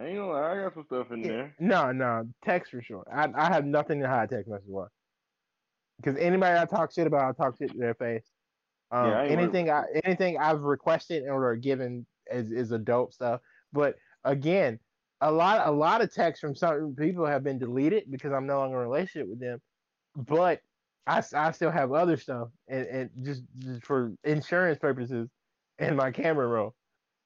I ain't gonna lie, I got some stuff in Yeah. there. No, no, text for sure. I, I have nothing to hide text message wise. Because anybody I talk shit about, I talk shit to their face. Um, Yeah, I ain't worried anything I anything I've requested or given is is adult stuff. But again, a lot a lot of texts from certain people have been deleted because I'm no longer in a relationship with them. But I, I still have other stuff and, and just, just for insurance purposes in my camera roll.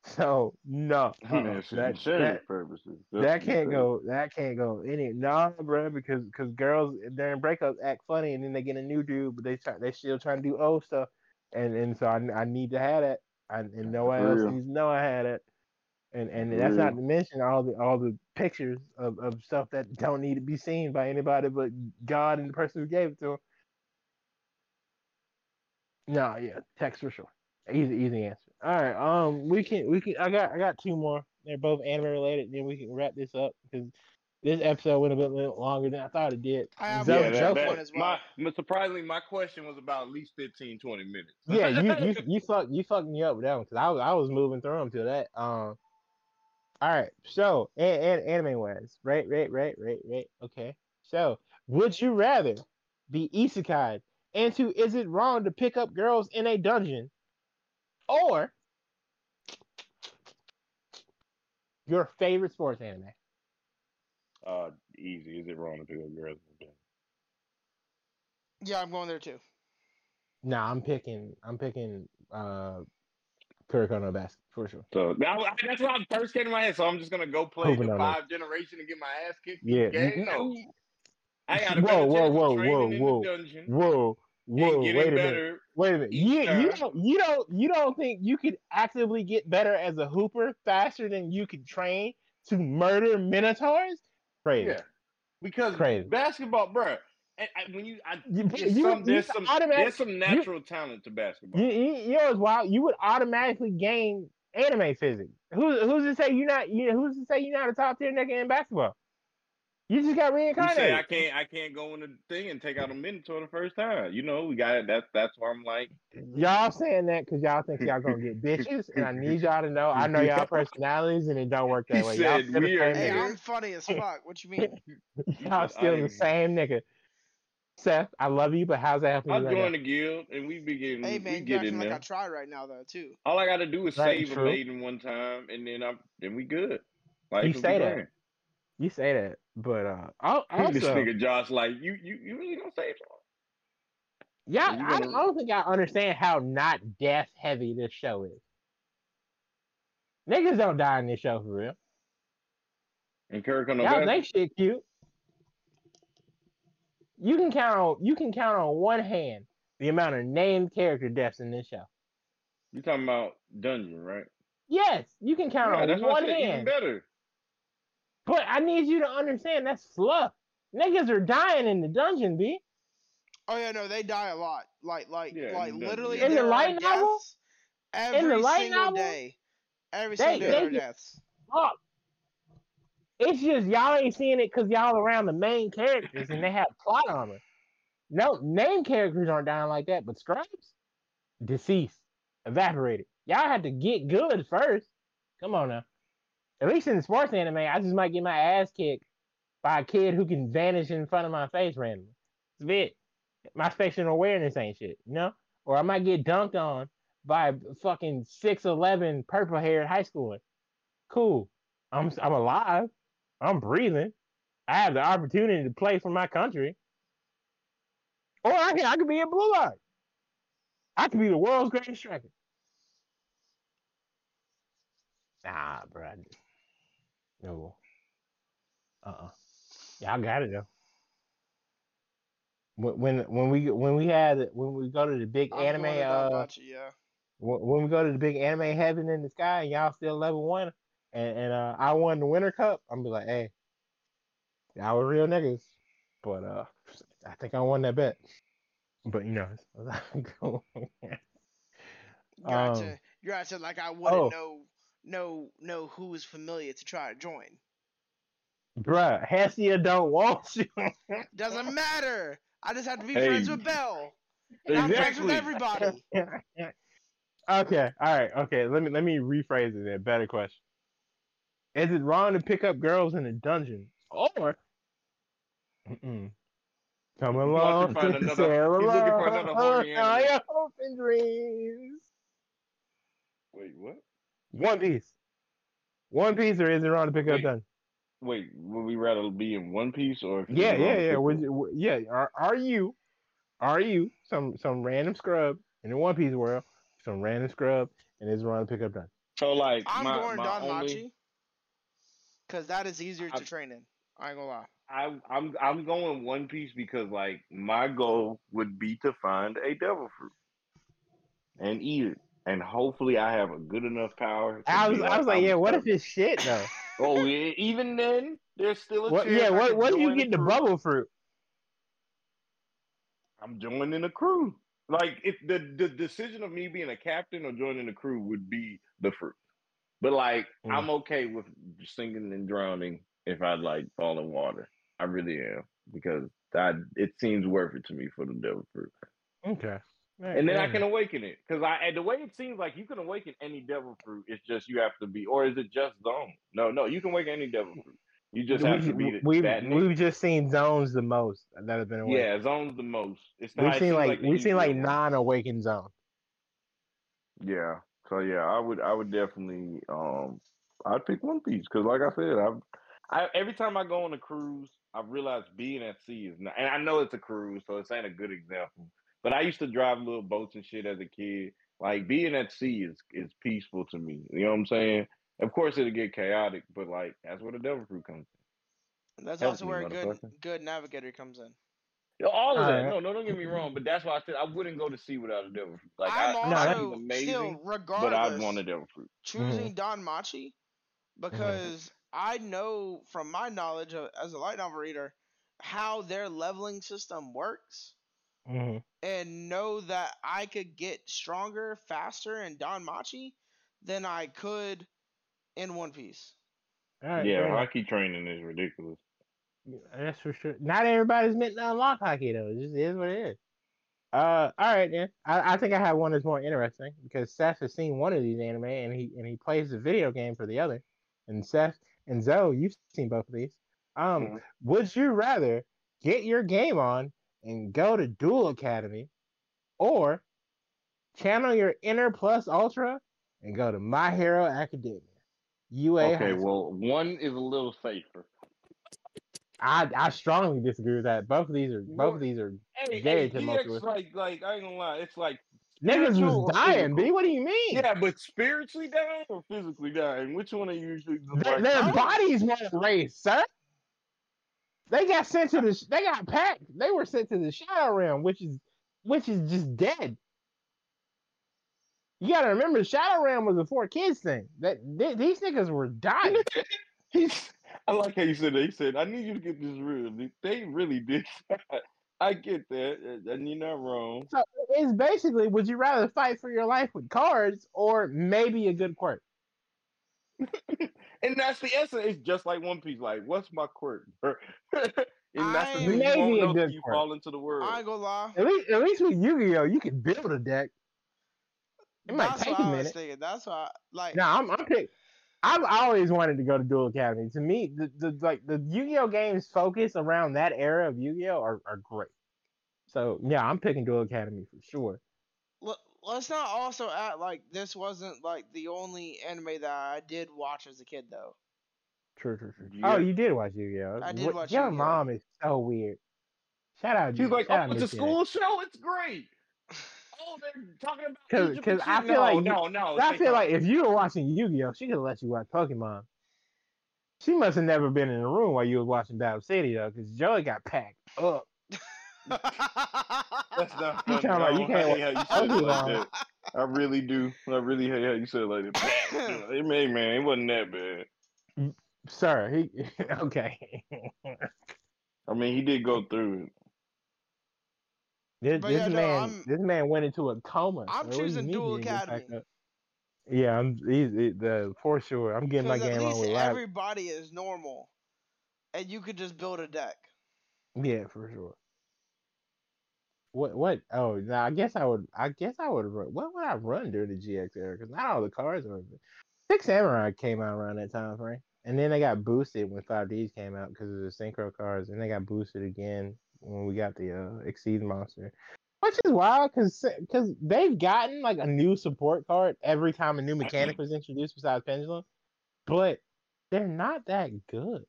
So no, uh-uh. for that, insurance that, purposes. that can't go. That can't go any. Nah, bro, because because girls during breakups act funny and then they get a new dude, but they try they still trying to do old stuff, and and so I, I need to have that, I, and no one else needs to know I had it, and and For that's not to mention all the all the pictures of, of stuff that don't need to be seen by anybody but God and the person who gave it to him. No, yeah, text for sure. Easy, easy answer. All right, um, we can, we can. I got, I got two more. They're both anime related. Then we can wrap this up because this episode went a bit little longer than I thought it did. I have Zoe- one yeah, Zoe- that, one as well. my, surprisingly, my question was about at least 15, 20 minutes. yeah, you, you, <laughs> you fucked, you fucked me up with that one because I was, I was moving through them to that. Um, all right, so and, and anime wise, right, right, right, right, right. Okay, so would you rather be isekai into Is It Wrong to Pick Up Girls in a Dungeon, or your favorite sports anime? Uh, easy. Is it wrong to pick up girls? Yeah, I'm going there too. Nah, I'm picking, I'm picking uh, No Basket for sure. So that, that's what I first came to my head. So I'm just gonna go play the five generation and get my ass kicked. Yeah. Game? No. I got Whoa, whoa, whoa, whoa, whoa, dungeon Whoa, whoa, wait a minute. Wait a minute. You you don't you don't you don't think you could actively get better as a hooper faster than you could train to murder minotaurs? Crazy. Yeah, because Crazy. basketball, bruh. And I, when you, I, You- there's you- some, you there's some, automatic- there's some natural talent to basketball. You, you, you know what's wild? You would automatically gain anime physics. Who, who's to say you're not? You who's to say you're not a top tier nigga in basketball? You just got Who reincarnated. say I can't, I can't go in the thing and take out a minotaur the first time? You know, we got it. That's that's why I'm like, Y'all saying that because y'all think y'all gonna get bitches, and I need y'all to know I know y'all <laughs> personalities, and it don't work that He way. Y'all still the same Hey, nigga. I'm funny as fuck. What you mean? <laughs> Y'all still the same nigga. Seth, I love you, but how's that helping I you right joined now? the guild and we be getting, Hey we man, you get acting in like there. I try right now though too. All I got to do is Right, save a maiden one time, and then I'm, then we good. Like You say that. grand. You say that, but uh, al- this also, nigga Josh, like you, you, you really gonna save someone? y'all, I, gonna- I don't think I understand how not death heavy this show is. Niggas don't die in this show for real. And Kirk on the Y'all back. think shit cute. You can count on you can count on one hand the amount of named character deaths in this show. You talking about dungeon, right? Yes, you can count Yeah, on that's what one I said, even hand. better. But I need you to understand that's fluff. Niggas are dying in the dungeon, B. Oh yeah, no, they die a lot. Like, like, Yeah, like in literally. In the light novel? Every In the light single novel? day. Every They- single day they there are get- deaths. Fuck. It's just y'all ain't seeing it because y'all around the main characters and they have plot armor. No, name characters aren't dying like that, but scribes, deceased, evaporated. Y'all had to get good first. Come on now. At least in the sports anime, I just might get my ass kicked by a kid who can vanish in front of my face randomly. It's it. My spatial awareness ain't shit, you know? Or I might get dunked on by a fucking 6'11 purple haired high schooler. Cool. I'm I'm alive. I'm breathing. I have the opportunity to play for my country. Or I can I could be a blue eye. I could be the world's greatest striker. Nah, bro. No. Uh-uh. Y'all got it though. When when when we when we had when we go to the big I'm anime uh Danmachi, yeah. when when we go to the big anime heaven in the sky and y'all still level one and, and uh I won the winter cup, I'm be like, hey, y'all were real niggas. But uh I think I won that bet. But you know, You're <laughs> Um, acting, you're acting like I wouldn't oh. know know know who is familia to try to join. bruh, Hestia don't want you. <laughs> Doesn't matter. I just have to be Hey. friends with Bell. And I'm friends with everybody. <laughs> okay, all right, okay. Let me let me rephrase it. A better question: Is it wrong to pick up girls in a dungeon, or Mm-mm. come wants to along find to another- he's looking for along another horny <laughs> all animal. your hopes and dreams? Wait, what? One Piece. One Piece, or is it wrong to pick up Wait. dungeon? Wait, would we rather be in One Piece or? Yeah, yeah, yeah. Would you, w- yeah. Are are you, are you some some random scrub in the One Piece world? Some random scrub, and is it wrong to pick up dungeon? So like, I'm my, going my Don only, Machi. Cause that is easier I- to train in. I ain't gonna lie. I, I'm I'm going One Piece because like my goal would be to find a devil fruit and eat it, and hopefully I have a good enough power. to I be was I was like, yeah. What if it's shit though? <laughs> Oh, yeah, even then, there's still a What? chance. Yeah. What? could What if you get the crew. bubble fruit? I'm joining a crew. Like if the the decision of me being a captain or joining the crew would be the fruit. But like Mm. I'm okay with sinking and drowning if I like fall in water. I really am because I it seems worth it to me for the devil fruit. Okay. And then I can awaken it because I and the way it seems like you can awaken any devil fruit. It's just you have to be, or is it just Zoan? No, no, you can awaken any devil fruit. You just have we, to be the- we've that nigga. we've just seen Zoans the most that have been awake. Yeah, Zoan's the most. It's We've seen seems like, we've seen like non-awakened Zoans. Yeah. So yeah, I would I would definitely um I'd pick One Piece because like I said, I've I every time I go on a cruise, I realize being at sea is not and I know it's a cruise, so it's ain't a good example. But I used to drive little boats and shit as a kid. Like being at sea is is peaceful to me. You know what I'm saying? Of course it'll get chaotic, but like that's where the devil fruit comes in. That's Help also me, where a good good navigator comes in. In. All of that. Alright. No, no, don't get me wrong, but that's why I said I wouldn't go to sea without a devil fruit. Like I'm I, No, I that- also he's amazing, still but I'd want a devil fruit. choosing Danmachi Mm-hmm. because I know from my knowledge of, as a light novel reader how their leveling system works Mhm. and know that I could get stronger faster in Danmachi than I could in One Piece. All right, yeah, enough. Haki training is ridiculous. That's for sure. Not everybody's meant to unlock Haki though. It just is what it is. Uh, all right then. I, I think I have one that's more interesting because Seth has seen one of these anime and he and he plays the video game for the other. And Seth and Zoe, you've seen both of these. Um, Mhm. would you rather get your game on and go to Duel Academy, or channel your inner plus ultra and go to My Hero Academia? UA. Okay, well, one is a little safer. I I strongly disagree with that. Both of these are both of these are Hey, Very hey, tumultuous. like, like I ain't gonna lie, it's like niggas was dying. B, what do you mean? yeah, but spiritually dying or physically dying? Which one are you usually the Their, their bodies weren't raised, sir. They got sent to the. They got packed. They were sent to the shadow realm, which is which is just dead. You gotta remember, the shadow realm was a four kids thing. That th- these niggas were dying. <laughs> He's. I like how you said that. He said, "I need you to get this real." They really did. <laughs> I get that, and you're not wrong. So it's basically, would you rather fight for your life with cards or maybe a good quirk? <laughs> and that's the essence. It's just like One Piece. Like, what's my quirk? <laughs> and that's the I- thing you Maybe won't a good till you quirk. fall into the world. I ain't gonna lie. At least, at least with Yu-Gi-Oh, you can build a deck. It might That's take what a I was minute. thinking. That's why, like, No, I'm, I'm pick. I've always wanted to go to Duel Academy. To me, the, the like the Yu-Gi-Oh games focus around that era of Yu-Gi-Oh are, are great. So yeah, I'm picking Duel Academy for sure. let, let's not also act like this wasn't like the only anime that I did watch as a kid, though. True, true, true. Yeah. Oh, you did watch Yu-Gi-Oh. I did What- watch Your Yu-Gi-Oh. mom is so weird. Shout out. She's like, shout "Oh, out it's a school show. It's great." Oh, they're talking about 'Cause- Egypt 'cause and I feel no, like no, no. I take feel off. like if you were watching Yu-Gi-Oh, she could let you watch Pokemon. She must have never been in the room while you was watching Battle City though, because Joey got packed up. <laughs> That's not You funny. talking you I can't hate how you said it like Pokemon. that. I really do. I really hate how you said it like that. <coughs> it man, man, it wasn't that bad. Sir, he <laughs> okay. I mean, he did go through it. This, this yeah, man, I'm- this man went into a coma. I'm so choosing mean Duel he didn't get back Academy. Yeah, I'm the for sure. I'm getting my game on with everybody is normal, and you could just build a deck. Yeah, for sure. What what? Oh, no, I guess I would. I guess I would run. What would I run during the GX era? Because not all the cards are. Six Samurai came out around that time frame, and then they got boosted when Five Ds came out because of the synchro cards, and they got boosted again when we got the uh, Exceed monster, which is wild because because they've gotten like a new support card every time a new mechanic was introduced besides Pendulum, but they're not that good.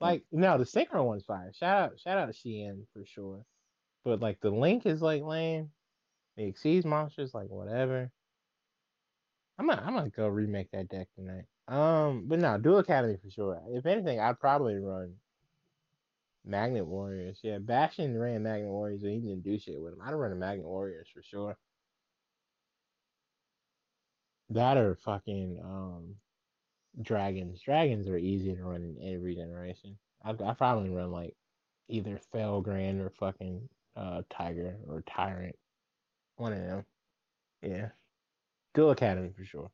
Like no, the synchro one's fire. Shout out, shout out to Shi En for sure. But like the link is like lame. The Exceeds monsters like whatever. I'm gonna I'm gonna go remake that deck tonight. Um, but no, Duel Academy for sure. If anything, I'd probably run Magnet Warriors. Yeah, Bastion ran Magnet Warriors and he didn't do shit with them. I'd run a Magnet Warriors for sure. That or fucking um dragons. Dragons are easy to run in every generation. I I probably run like either Felgrand or fucking uh Tiger or Tyrant. One of them. Yeah. Duel Academy for sure.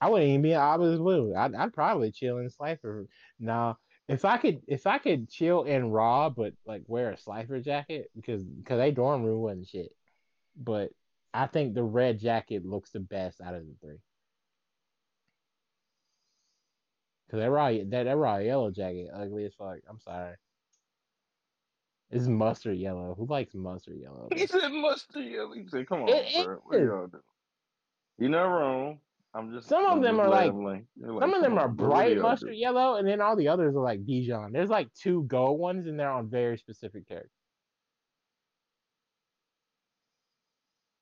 I wouldn't even be an Obelisk Blue. I'd, I'd probably chill in Slifer. Now, if I could, if I could chill in Ra, but like wear a Slifer jacket because because they dorm room wasn't shit. But I think the red jacket looks the best out of the three. Cause that Ra that, that Ra yellow jacket ugly as fuck. I'm sorry. It's mustard yellow. Who likes mustard yellow? <laughs> He said mustard yellow. He said, "Come on, It bro. What is. y'all doing? You're not wrong. I'm just Some of them are like- like- like, Some of them are on, bro. What bright mustard doing?" yellow, and then all the others are like Dijon. There's like two gold ones, and they're on very specific characters.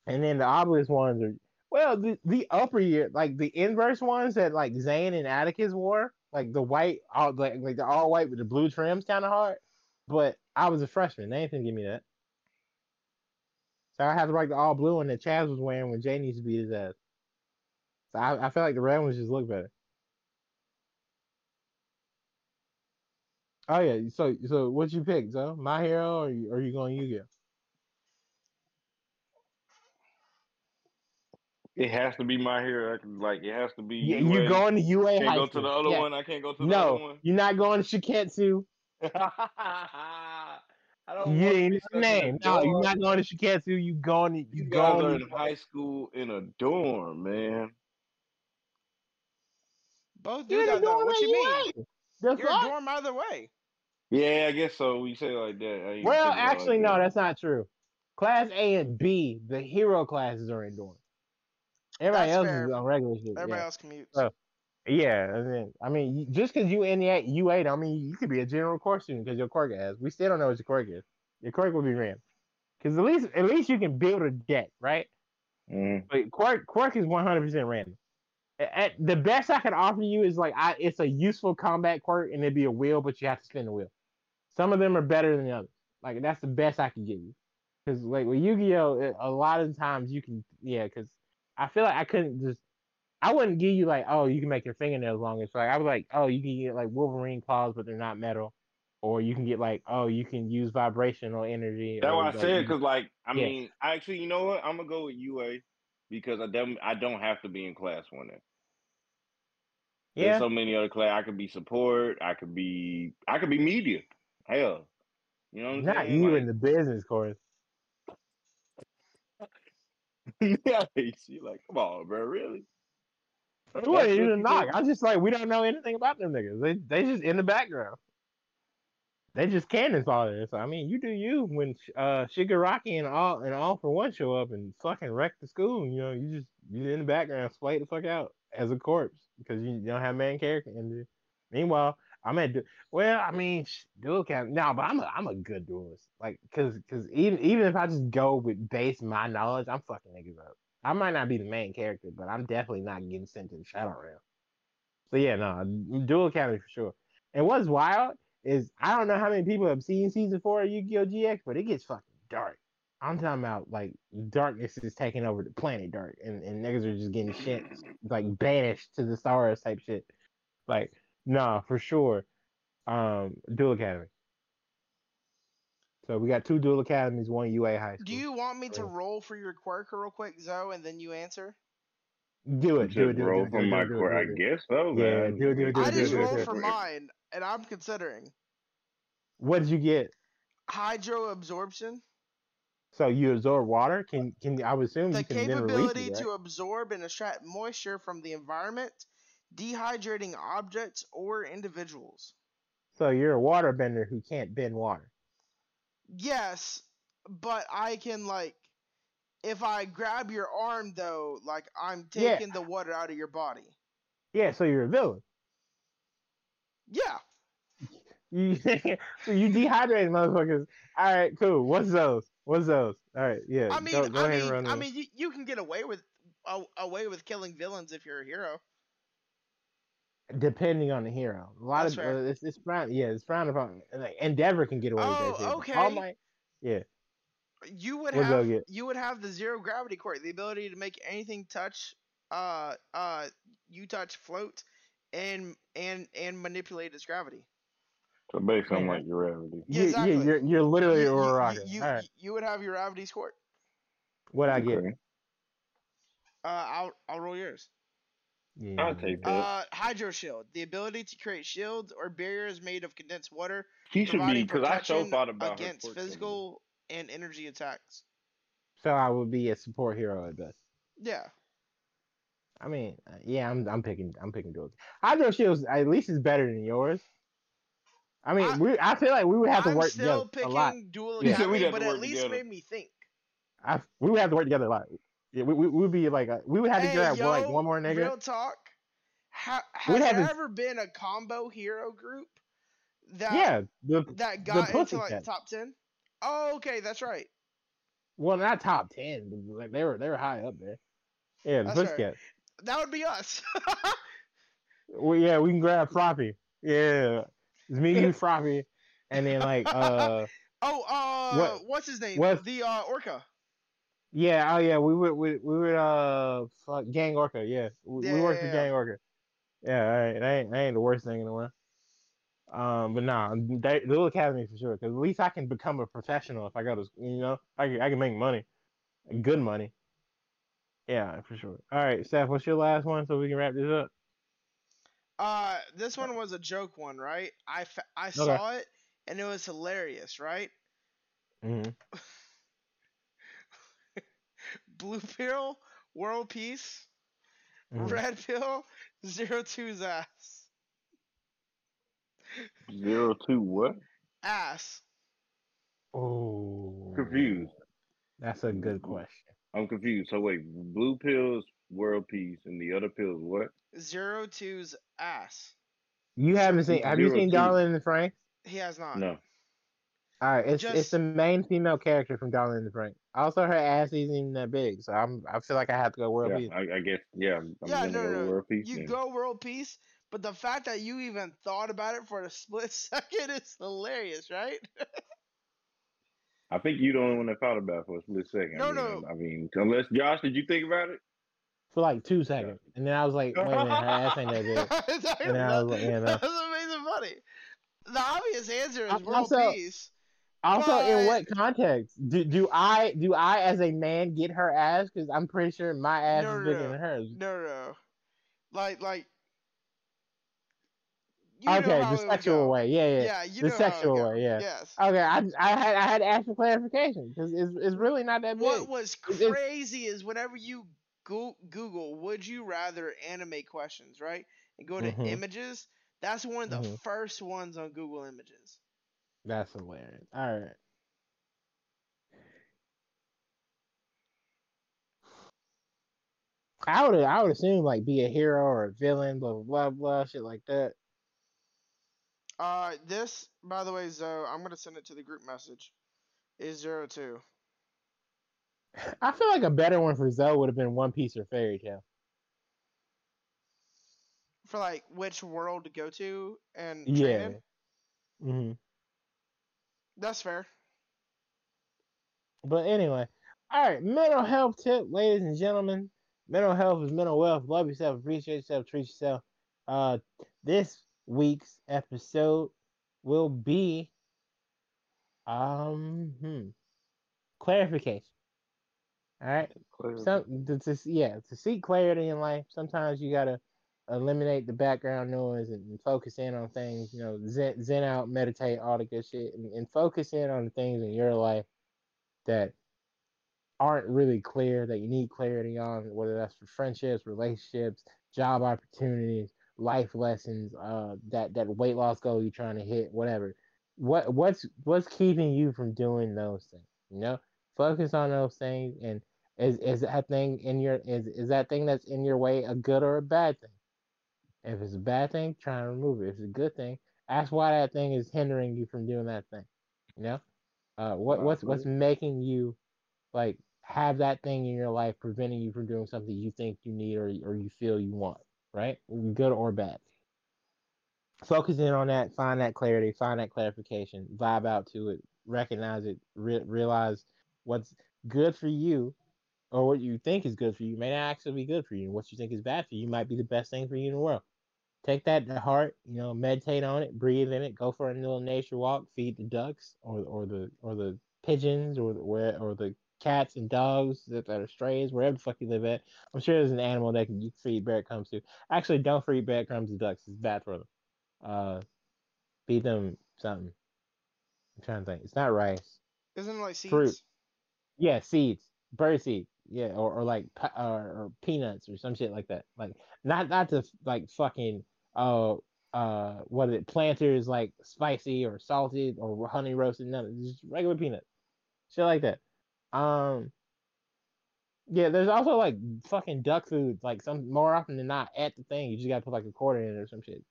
And then the obelisk ones are well, the, the upper year, like the inverse ones that like Zane and Atticus wore, like the white, all like like the all white with the blue trims, kind of hard. But I was a freshman; they didn't give me that, so I had to like the all blue one that Chaz was wearing when Jay needs to beat his ass. I, I feel like the red ones just look better. Oh yeah, so so what you pick, so My Hero or you, or you going Yu-Gi-Oh? It has to be my hero. I can, like it has to be. Yeah, UA. you going to UA Can't high go to the other Yeah. one. I can't go to the other No, one. you're not going to Shiketsu. <laughs> I don't You ain't be no stuck in a name. No, you're not going to Shiketsu. You going to You you going in high school in a dorm, man. Both do You're in a that though. dorm What you mean? UA. The You're fuck? a dorm either way. Yeah, I guess so. We say it like that. Well, think about it actually, like no, that. that's not true. Class A and B, the hero classes are in dorm. Everybody That's else fair. is on regular shit. Everybody yeah. else commutes. Oh. Yeah, I mean, I mean, just because you in the UA, I mean you could be a general course student because your quirk has. We still don't know what your quirk is. Your quirk will be ran, because at least at least you can build a deck, right? Mhm. But quirk quirk is one hundred percent random. At, the best I can offer you is like I it's a useful combat quirk and it'd be a wheel, but you have to spin the wheel. Some of them are better than the others. Like that's the best I can give you. Because like with Yu-Gi-Oh, a lot of times you can yeah. Because I feel like I couldn't just I wouldn't give you like oh you can make your fingernails longer. So like I was like oh you can get like Wolverine claws, but they're not metal. Or you can get like oh you can use vibrational energy. That's what I like, said. Cause like I Yeah. mean, actually, you know what? I'm gonna go with UA because I dem- I don't have to be in class one day. There's yeah. so many other class. I could be support. I could be. I could be media. Hell, you know what I'm Not saying? you Like- in the business course. <laughs> yeah, she like, come on, bro, really? What you knock. do? I was just like, we don't know anything about them niggas. They they just in the background. They just cannon fodder. So I mean, you do you when uh Shigaraki and all and all for one show up and fucking wreck the school. You know, you just you in the background, slay the fuck out as a corpse because you don't have main character. And meanwhile, I'm at well, I mean, dual cap. No, but I'm a I'm a good duelist. Like, cause cause even even if I just go with base my knowledge, I'm fucking niggas up. I might not be the main character, but I'm definitely not getting sent to the shadow realm. So yeah, no, Duel Academy for sure. And what's wild is I don't know how many people have seen season four of Yu-Gi-Oh! GX, but it gets fucking dark. I'm talking about like darkness is taking over the planet dark, and, and niggas are just getting shit like banished to the stars type shit. Like, nah, for sure. Um, Duel Academy. So we got two Duel Academies, one UA high school. Do you want me to roll for your quirk real quick, Zoe, and then you answer? Do it? Do it. Just Do it. roll do it, from my do it, court. I guess so, Yeah, do it, do it, do it, do it, just do rolled for mine, and I'm considering What did you get? hydro absorption, So you absorb water? Can can I would assume the you can capability it, right? to absorb and extract moisture from the environment, dehydrating objects or individuals. So you're a water bender who can't bend water. Yes, but I can like if I grab your arm though, like I'm Yeah. taking the water out of your body. Yeah, so you're a villain. Yeah. You <laughs> so you dehydrate motherfuckers. All right, cool. What's those? What's those? All right, yeah. I mean, go, go I ahead and run mean, I those. mean, you, you can get away with a, away with killing villains if you're a hero. depending on the hero. A lot That's of uh, it's it's frowned. Yeah, it's frowned upon. Like Endeavor can get away with that Oh, shit. okay. All Might, yeah. You would What'd have get? you would have the zero gravity quirk, the ability to make anything touch, uh, uh, you touch float, and and and manipulate its gravity. So basically, I'm Yeah. like gravity. Yeah, You, exactly. yeah, you're you're literally you, a you- rocket. you, All right, you would have your gravity quirk. what I get? Okay. Uh, I'll I'll roll yours. Yeah, I'll take that. Uh, hydro shield, the ability to create shields or barriers made of condensed water, She should be providing because I so thought about her against quirks and- physical and energy attacks. So I would be a support hero at best. Yeah. I mean, uh, yeah, I'm I'm picking I'm picking duels. Hydro Shields at least is better than yours. I mean, I- we I feel like we would have to I'm work still together a lot. picking dual Yeah. We'd academy, have to but at least together. made me think. I, we would have to work together a lot. Yeah, we we would be like a, we would have to Hey, grab yo, like one more nigga. Real talk. Ha- We'd has have there to- ever been a combo hero group that yeah, the that got into like the Cat. top ten? Oh, okay, that's right. well not top ten, but like they were they were high up there. Yeah, the right. That would be us. <laughs> Well, yeah, we can grab Froppy. Yeah, it's me, you, <laughs> Froppy, and then like uh <laughs> oh, uh, What- what's his name? what- The uh, Orca. yeah oh yeah we would we, we would uh fuck Gang Orca yeah we, we worked for Yeah. Gang Orca. Yeah, all right, that ain't that ain't the worst thing in the world. Um, but nah, they, the little academy for sure. Because at least I can become a professional if I go to, you know, I can I can make money, good money. Yeah, for sure. All right, Steph, what's your last one so we can wrap this up? Uh, this one was a joke one, right? I fa- I saw it and it was hilarious, right? hmm <laughs> Blue pill, world peace. Mhm. Red pill, zero two's ass. Zero two what? Ass. Oh, Confused. That's a good question. I'm confused. So wait, blue pills, world peace, and the other pills what? Zero two's ass. You haven't seen? Have you Zero seen two. Darling in the Franxx? He has not. No. All right, it's it's the main female character from Darling in the Frank. Also, her ass isn't even that big, so I'm I feel like I have to go world Yeah, peace. I, I guess. Yeah, I'm Yeah, gonna no, go no, world peace. You then. go world peace, but the fact that you even thought about it for a split <laughs> second is hilarious, right? <laughs> I think you're the only one that thought about it for a split second. No, I mean, no. I mean, unless Josh, did you think about it? For like two seconds, and then I was like, wait a minute, her ass ain't that big. It's like- And I was like, yeah, no. That's amazing funny. The obvious answer is I'm world also- peace. Also, in what context do do I do I as a man get her ass? Because I'm pretty sure my ass No, is no, bigger no. than hers. No, no. Like, like. You okay, the sexual way, yeah, yeah. Yeah, you the know how it would sexual way, yeah. Yes. Okay, I I had I had to ask for clarification because it's it's really not that big. What was It- it's- crazy is whenever you go- Google "Would you rather" anime questions, right, and go to Mhm. images, that's one of the Mhm. first ones on Google Images. That's hilarious. All right. I would I would assume like be a hero or a villain, blah blah blah, blah shit like that. Uh, this, by the way, Zoe, I'm gonna send it to the group message. Is zero two. I feel like a better one for Zoe would have been One Piece or Fairy Tail. for like which world to go to and Yeah. train in. hmm That's fair. But anyway, all right, mental health tip, ladies and gentlemen. Mental health is mental wealth. Love yourself, appreciate yourself, treat yourself. Uh, this week's episode will be um hmm, clarification. All right, some to, to yeah to seek clarity in life. Sometimes you gotta eliminate the background noise and, and focus in on things. You know, zen, zen out, meditate, all the good shit, and, and focus in on the things in your life that aren't really clear that you need clarity on, whether that's for friendships, relationships, job opportunities, life lessons, uh, that that weight loss goal you're trying to hit, whatever. What what's what's keeping you from doing those things? You know, focus on those things, and is is that thing in your is is that thing that's in your way a good or a bad thing? If it's a bad thing, try and remove it. If it's a good thing, ask why that thing is hindering you from doing that thing. You know, uh, what what's what's making you like have that thing in your life preventing you from doing something you think you need or or you feel you want, right? Good or bad. Focus in on that, find that clarity, find that clarification, vibe out to it, recognize it, re- realize what's good for you or what you think is good for you may not actually be good for you. What you think is bad for you might be the best thing for you in the world. Take that to heart, you know, meditate on it, breathe in it, go for a little nature walk, feed the ducks or or the or the pigeons or the where or the cats and dogs that, that are strays, wherever the fuck you live at. I'm sure there's an animal that can you can feed breadcrumbs to. Actually, don't feed breadcrumbs to ducks. It's bad for them. Uh, feed them something. I'm trying to think. It's not rice. Isn't it like seeds? Fruit. Yeah, seeds, bird seed. Yeah, or, or like or, or peanuts or some shit like that. Like not not to like fucking uh uh what is it planters like spicy or salted or honey roasted. None, just regular peanuts, shit like that. Um, yeah, there's also like fucking duck food. Like some more often than not at the thing, you just gotta put like a quarter in it or some shit.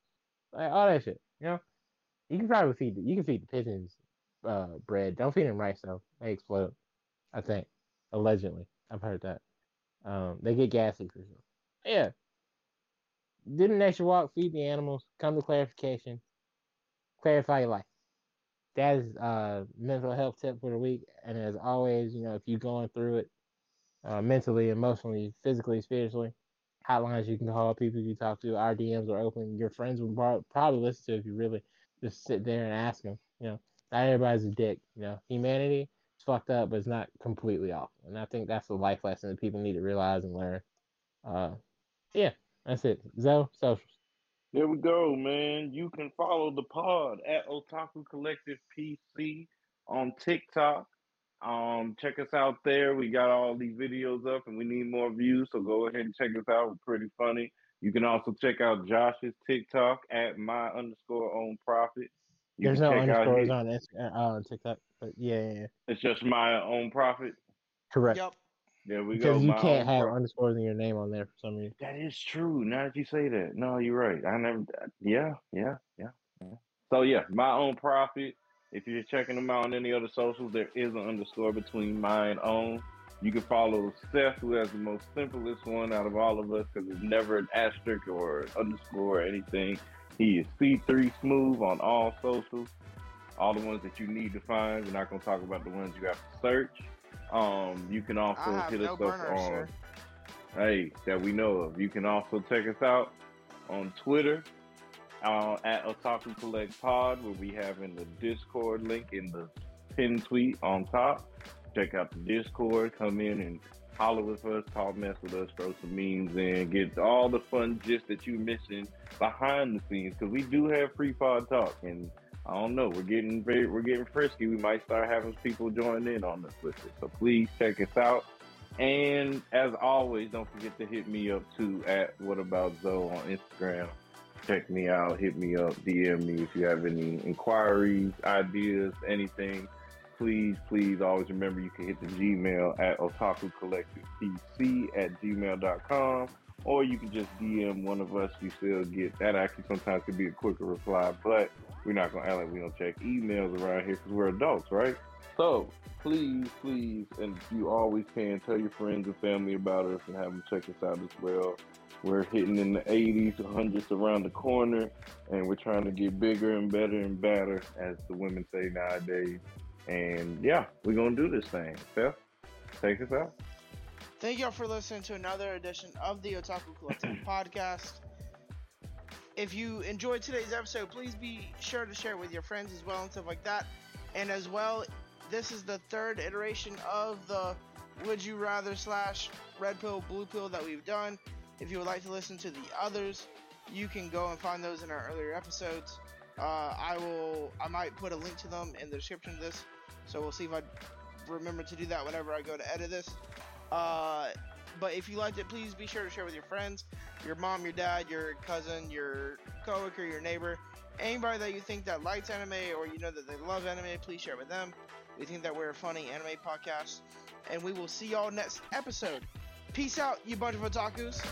Like all that shit. You know, you can probably feed you can feed the pigeons uh bread. Don't feed them rice though; they explode. I think allegedly. I've heard that. Um, they get gassy for sure. Yeah. Do the nature walk, feed the animals, come to clarification, clarify your life. That is uh mental health tip for the week. And as always, you know, if you're going through it uh, mentally, emotionally, physically, spiritually, hotlines you can call, people you talk to, our DMs are open. Your friends will probably listen to if you really just sit there and ask them. You know, not everybody's a dick. You know, humanity is fucked up, but it's not completely awful. And I think that's the life lesson that people need to realize and learn. Uh, yeah, that's it. Zoe, socials. There we go, man. You can follow the pod at Otaku Collective PC on TikTok. Um, check us out there. We got all these videos up, and we need more views. So go ahead and check us out. We're pretty funny. You can also check out Josh's TikTok at my underscore own profit. You There's no check underscores his- on Instagram, uh, on TikTok, but yeah, yeah, yeah. It's just my own profit. correct. Yep. There we go. Because you can't have underscores in your name on there for some reason. That is true. Now that you say that, no, you're right. I never. Yeah, yeah, yeah, yeah. So yeah, my own profit If you're checking them out on any other socials, there is an underscore between mine own. You can follow Seth, who has the most simplest one out of all of us, because there's never an asterisk or an underscore or anything. He is C3 Smooth on all socials. All the ones that you need to find. We're not going to talk about the ones you have to search. Um, you can also hit no us burner, up on, sir. hey, that we know of. You can also check us out on Twitter uh, at Otaku Collect Pod, where we have in the Discord link in the pin tweet on top. Check out the Discord, come in and holler with us, talk mess with us, throw some memes in, get all the fun gist that you're missing behind the scenes because we do have free pod talk and I don't know, we're getting very, we're getting frisky. We might start having people join in on this with us. So please check us out. And as always, don't forget to hit me up too at What About Zoe on Instagram. Check me out, hit me up, DM me if you have any inquiries, ideas, anything. Please, please always remember you can hit the Gmail at Otaku Collective PC at gmail.com or you can just DM one of us. We still get that. Actually, sometimes could be a quicker reply, but we're not gonna act like we don't check emails around here because we're adults, right? So please, please, and you always can tell your friends and family about us and have them check us out as well. We're hitting in the 80s, 100s around the corner, and we're trying to get bigger and better and better, as the women say nowadays. And yeah, we're gonna do this thing. Steph, take us out. Thank y'all for listening to another edition of the Otaku Collective <laughs> podcast. If you enjoyed today's episode, please be sure to share it with your friends as well and stuff like that. And as well, this is the third iteration of the Would You Rather slash Red Pill, Blue Pill that we've done. If you would like to listen to the others, you can go and find those in our earlier episodes. Uh, I will, I might put a link to them in the description of this, so we'll see if I remember to do that whenever I go to edit this. Uh, but if you liked it, please be sure to share with your friends, your mom, your dad, your cousin, your coworker, your neighbor, anybody that you think that likes anime or you know that they love anime. Please share with them. We think that we're a funny anime podcast, and we will see y'all next episode. Peace out, you bunch of otakus.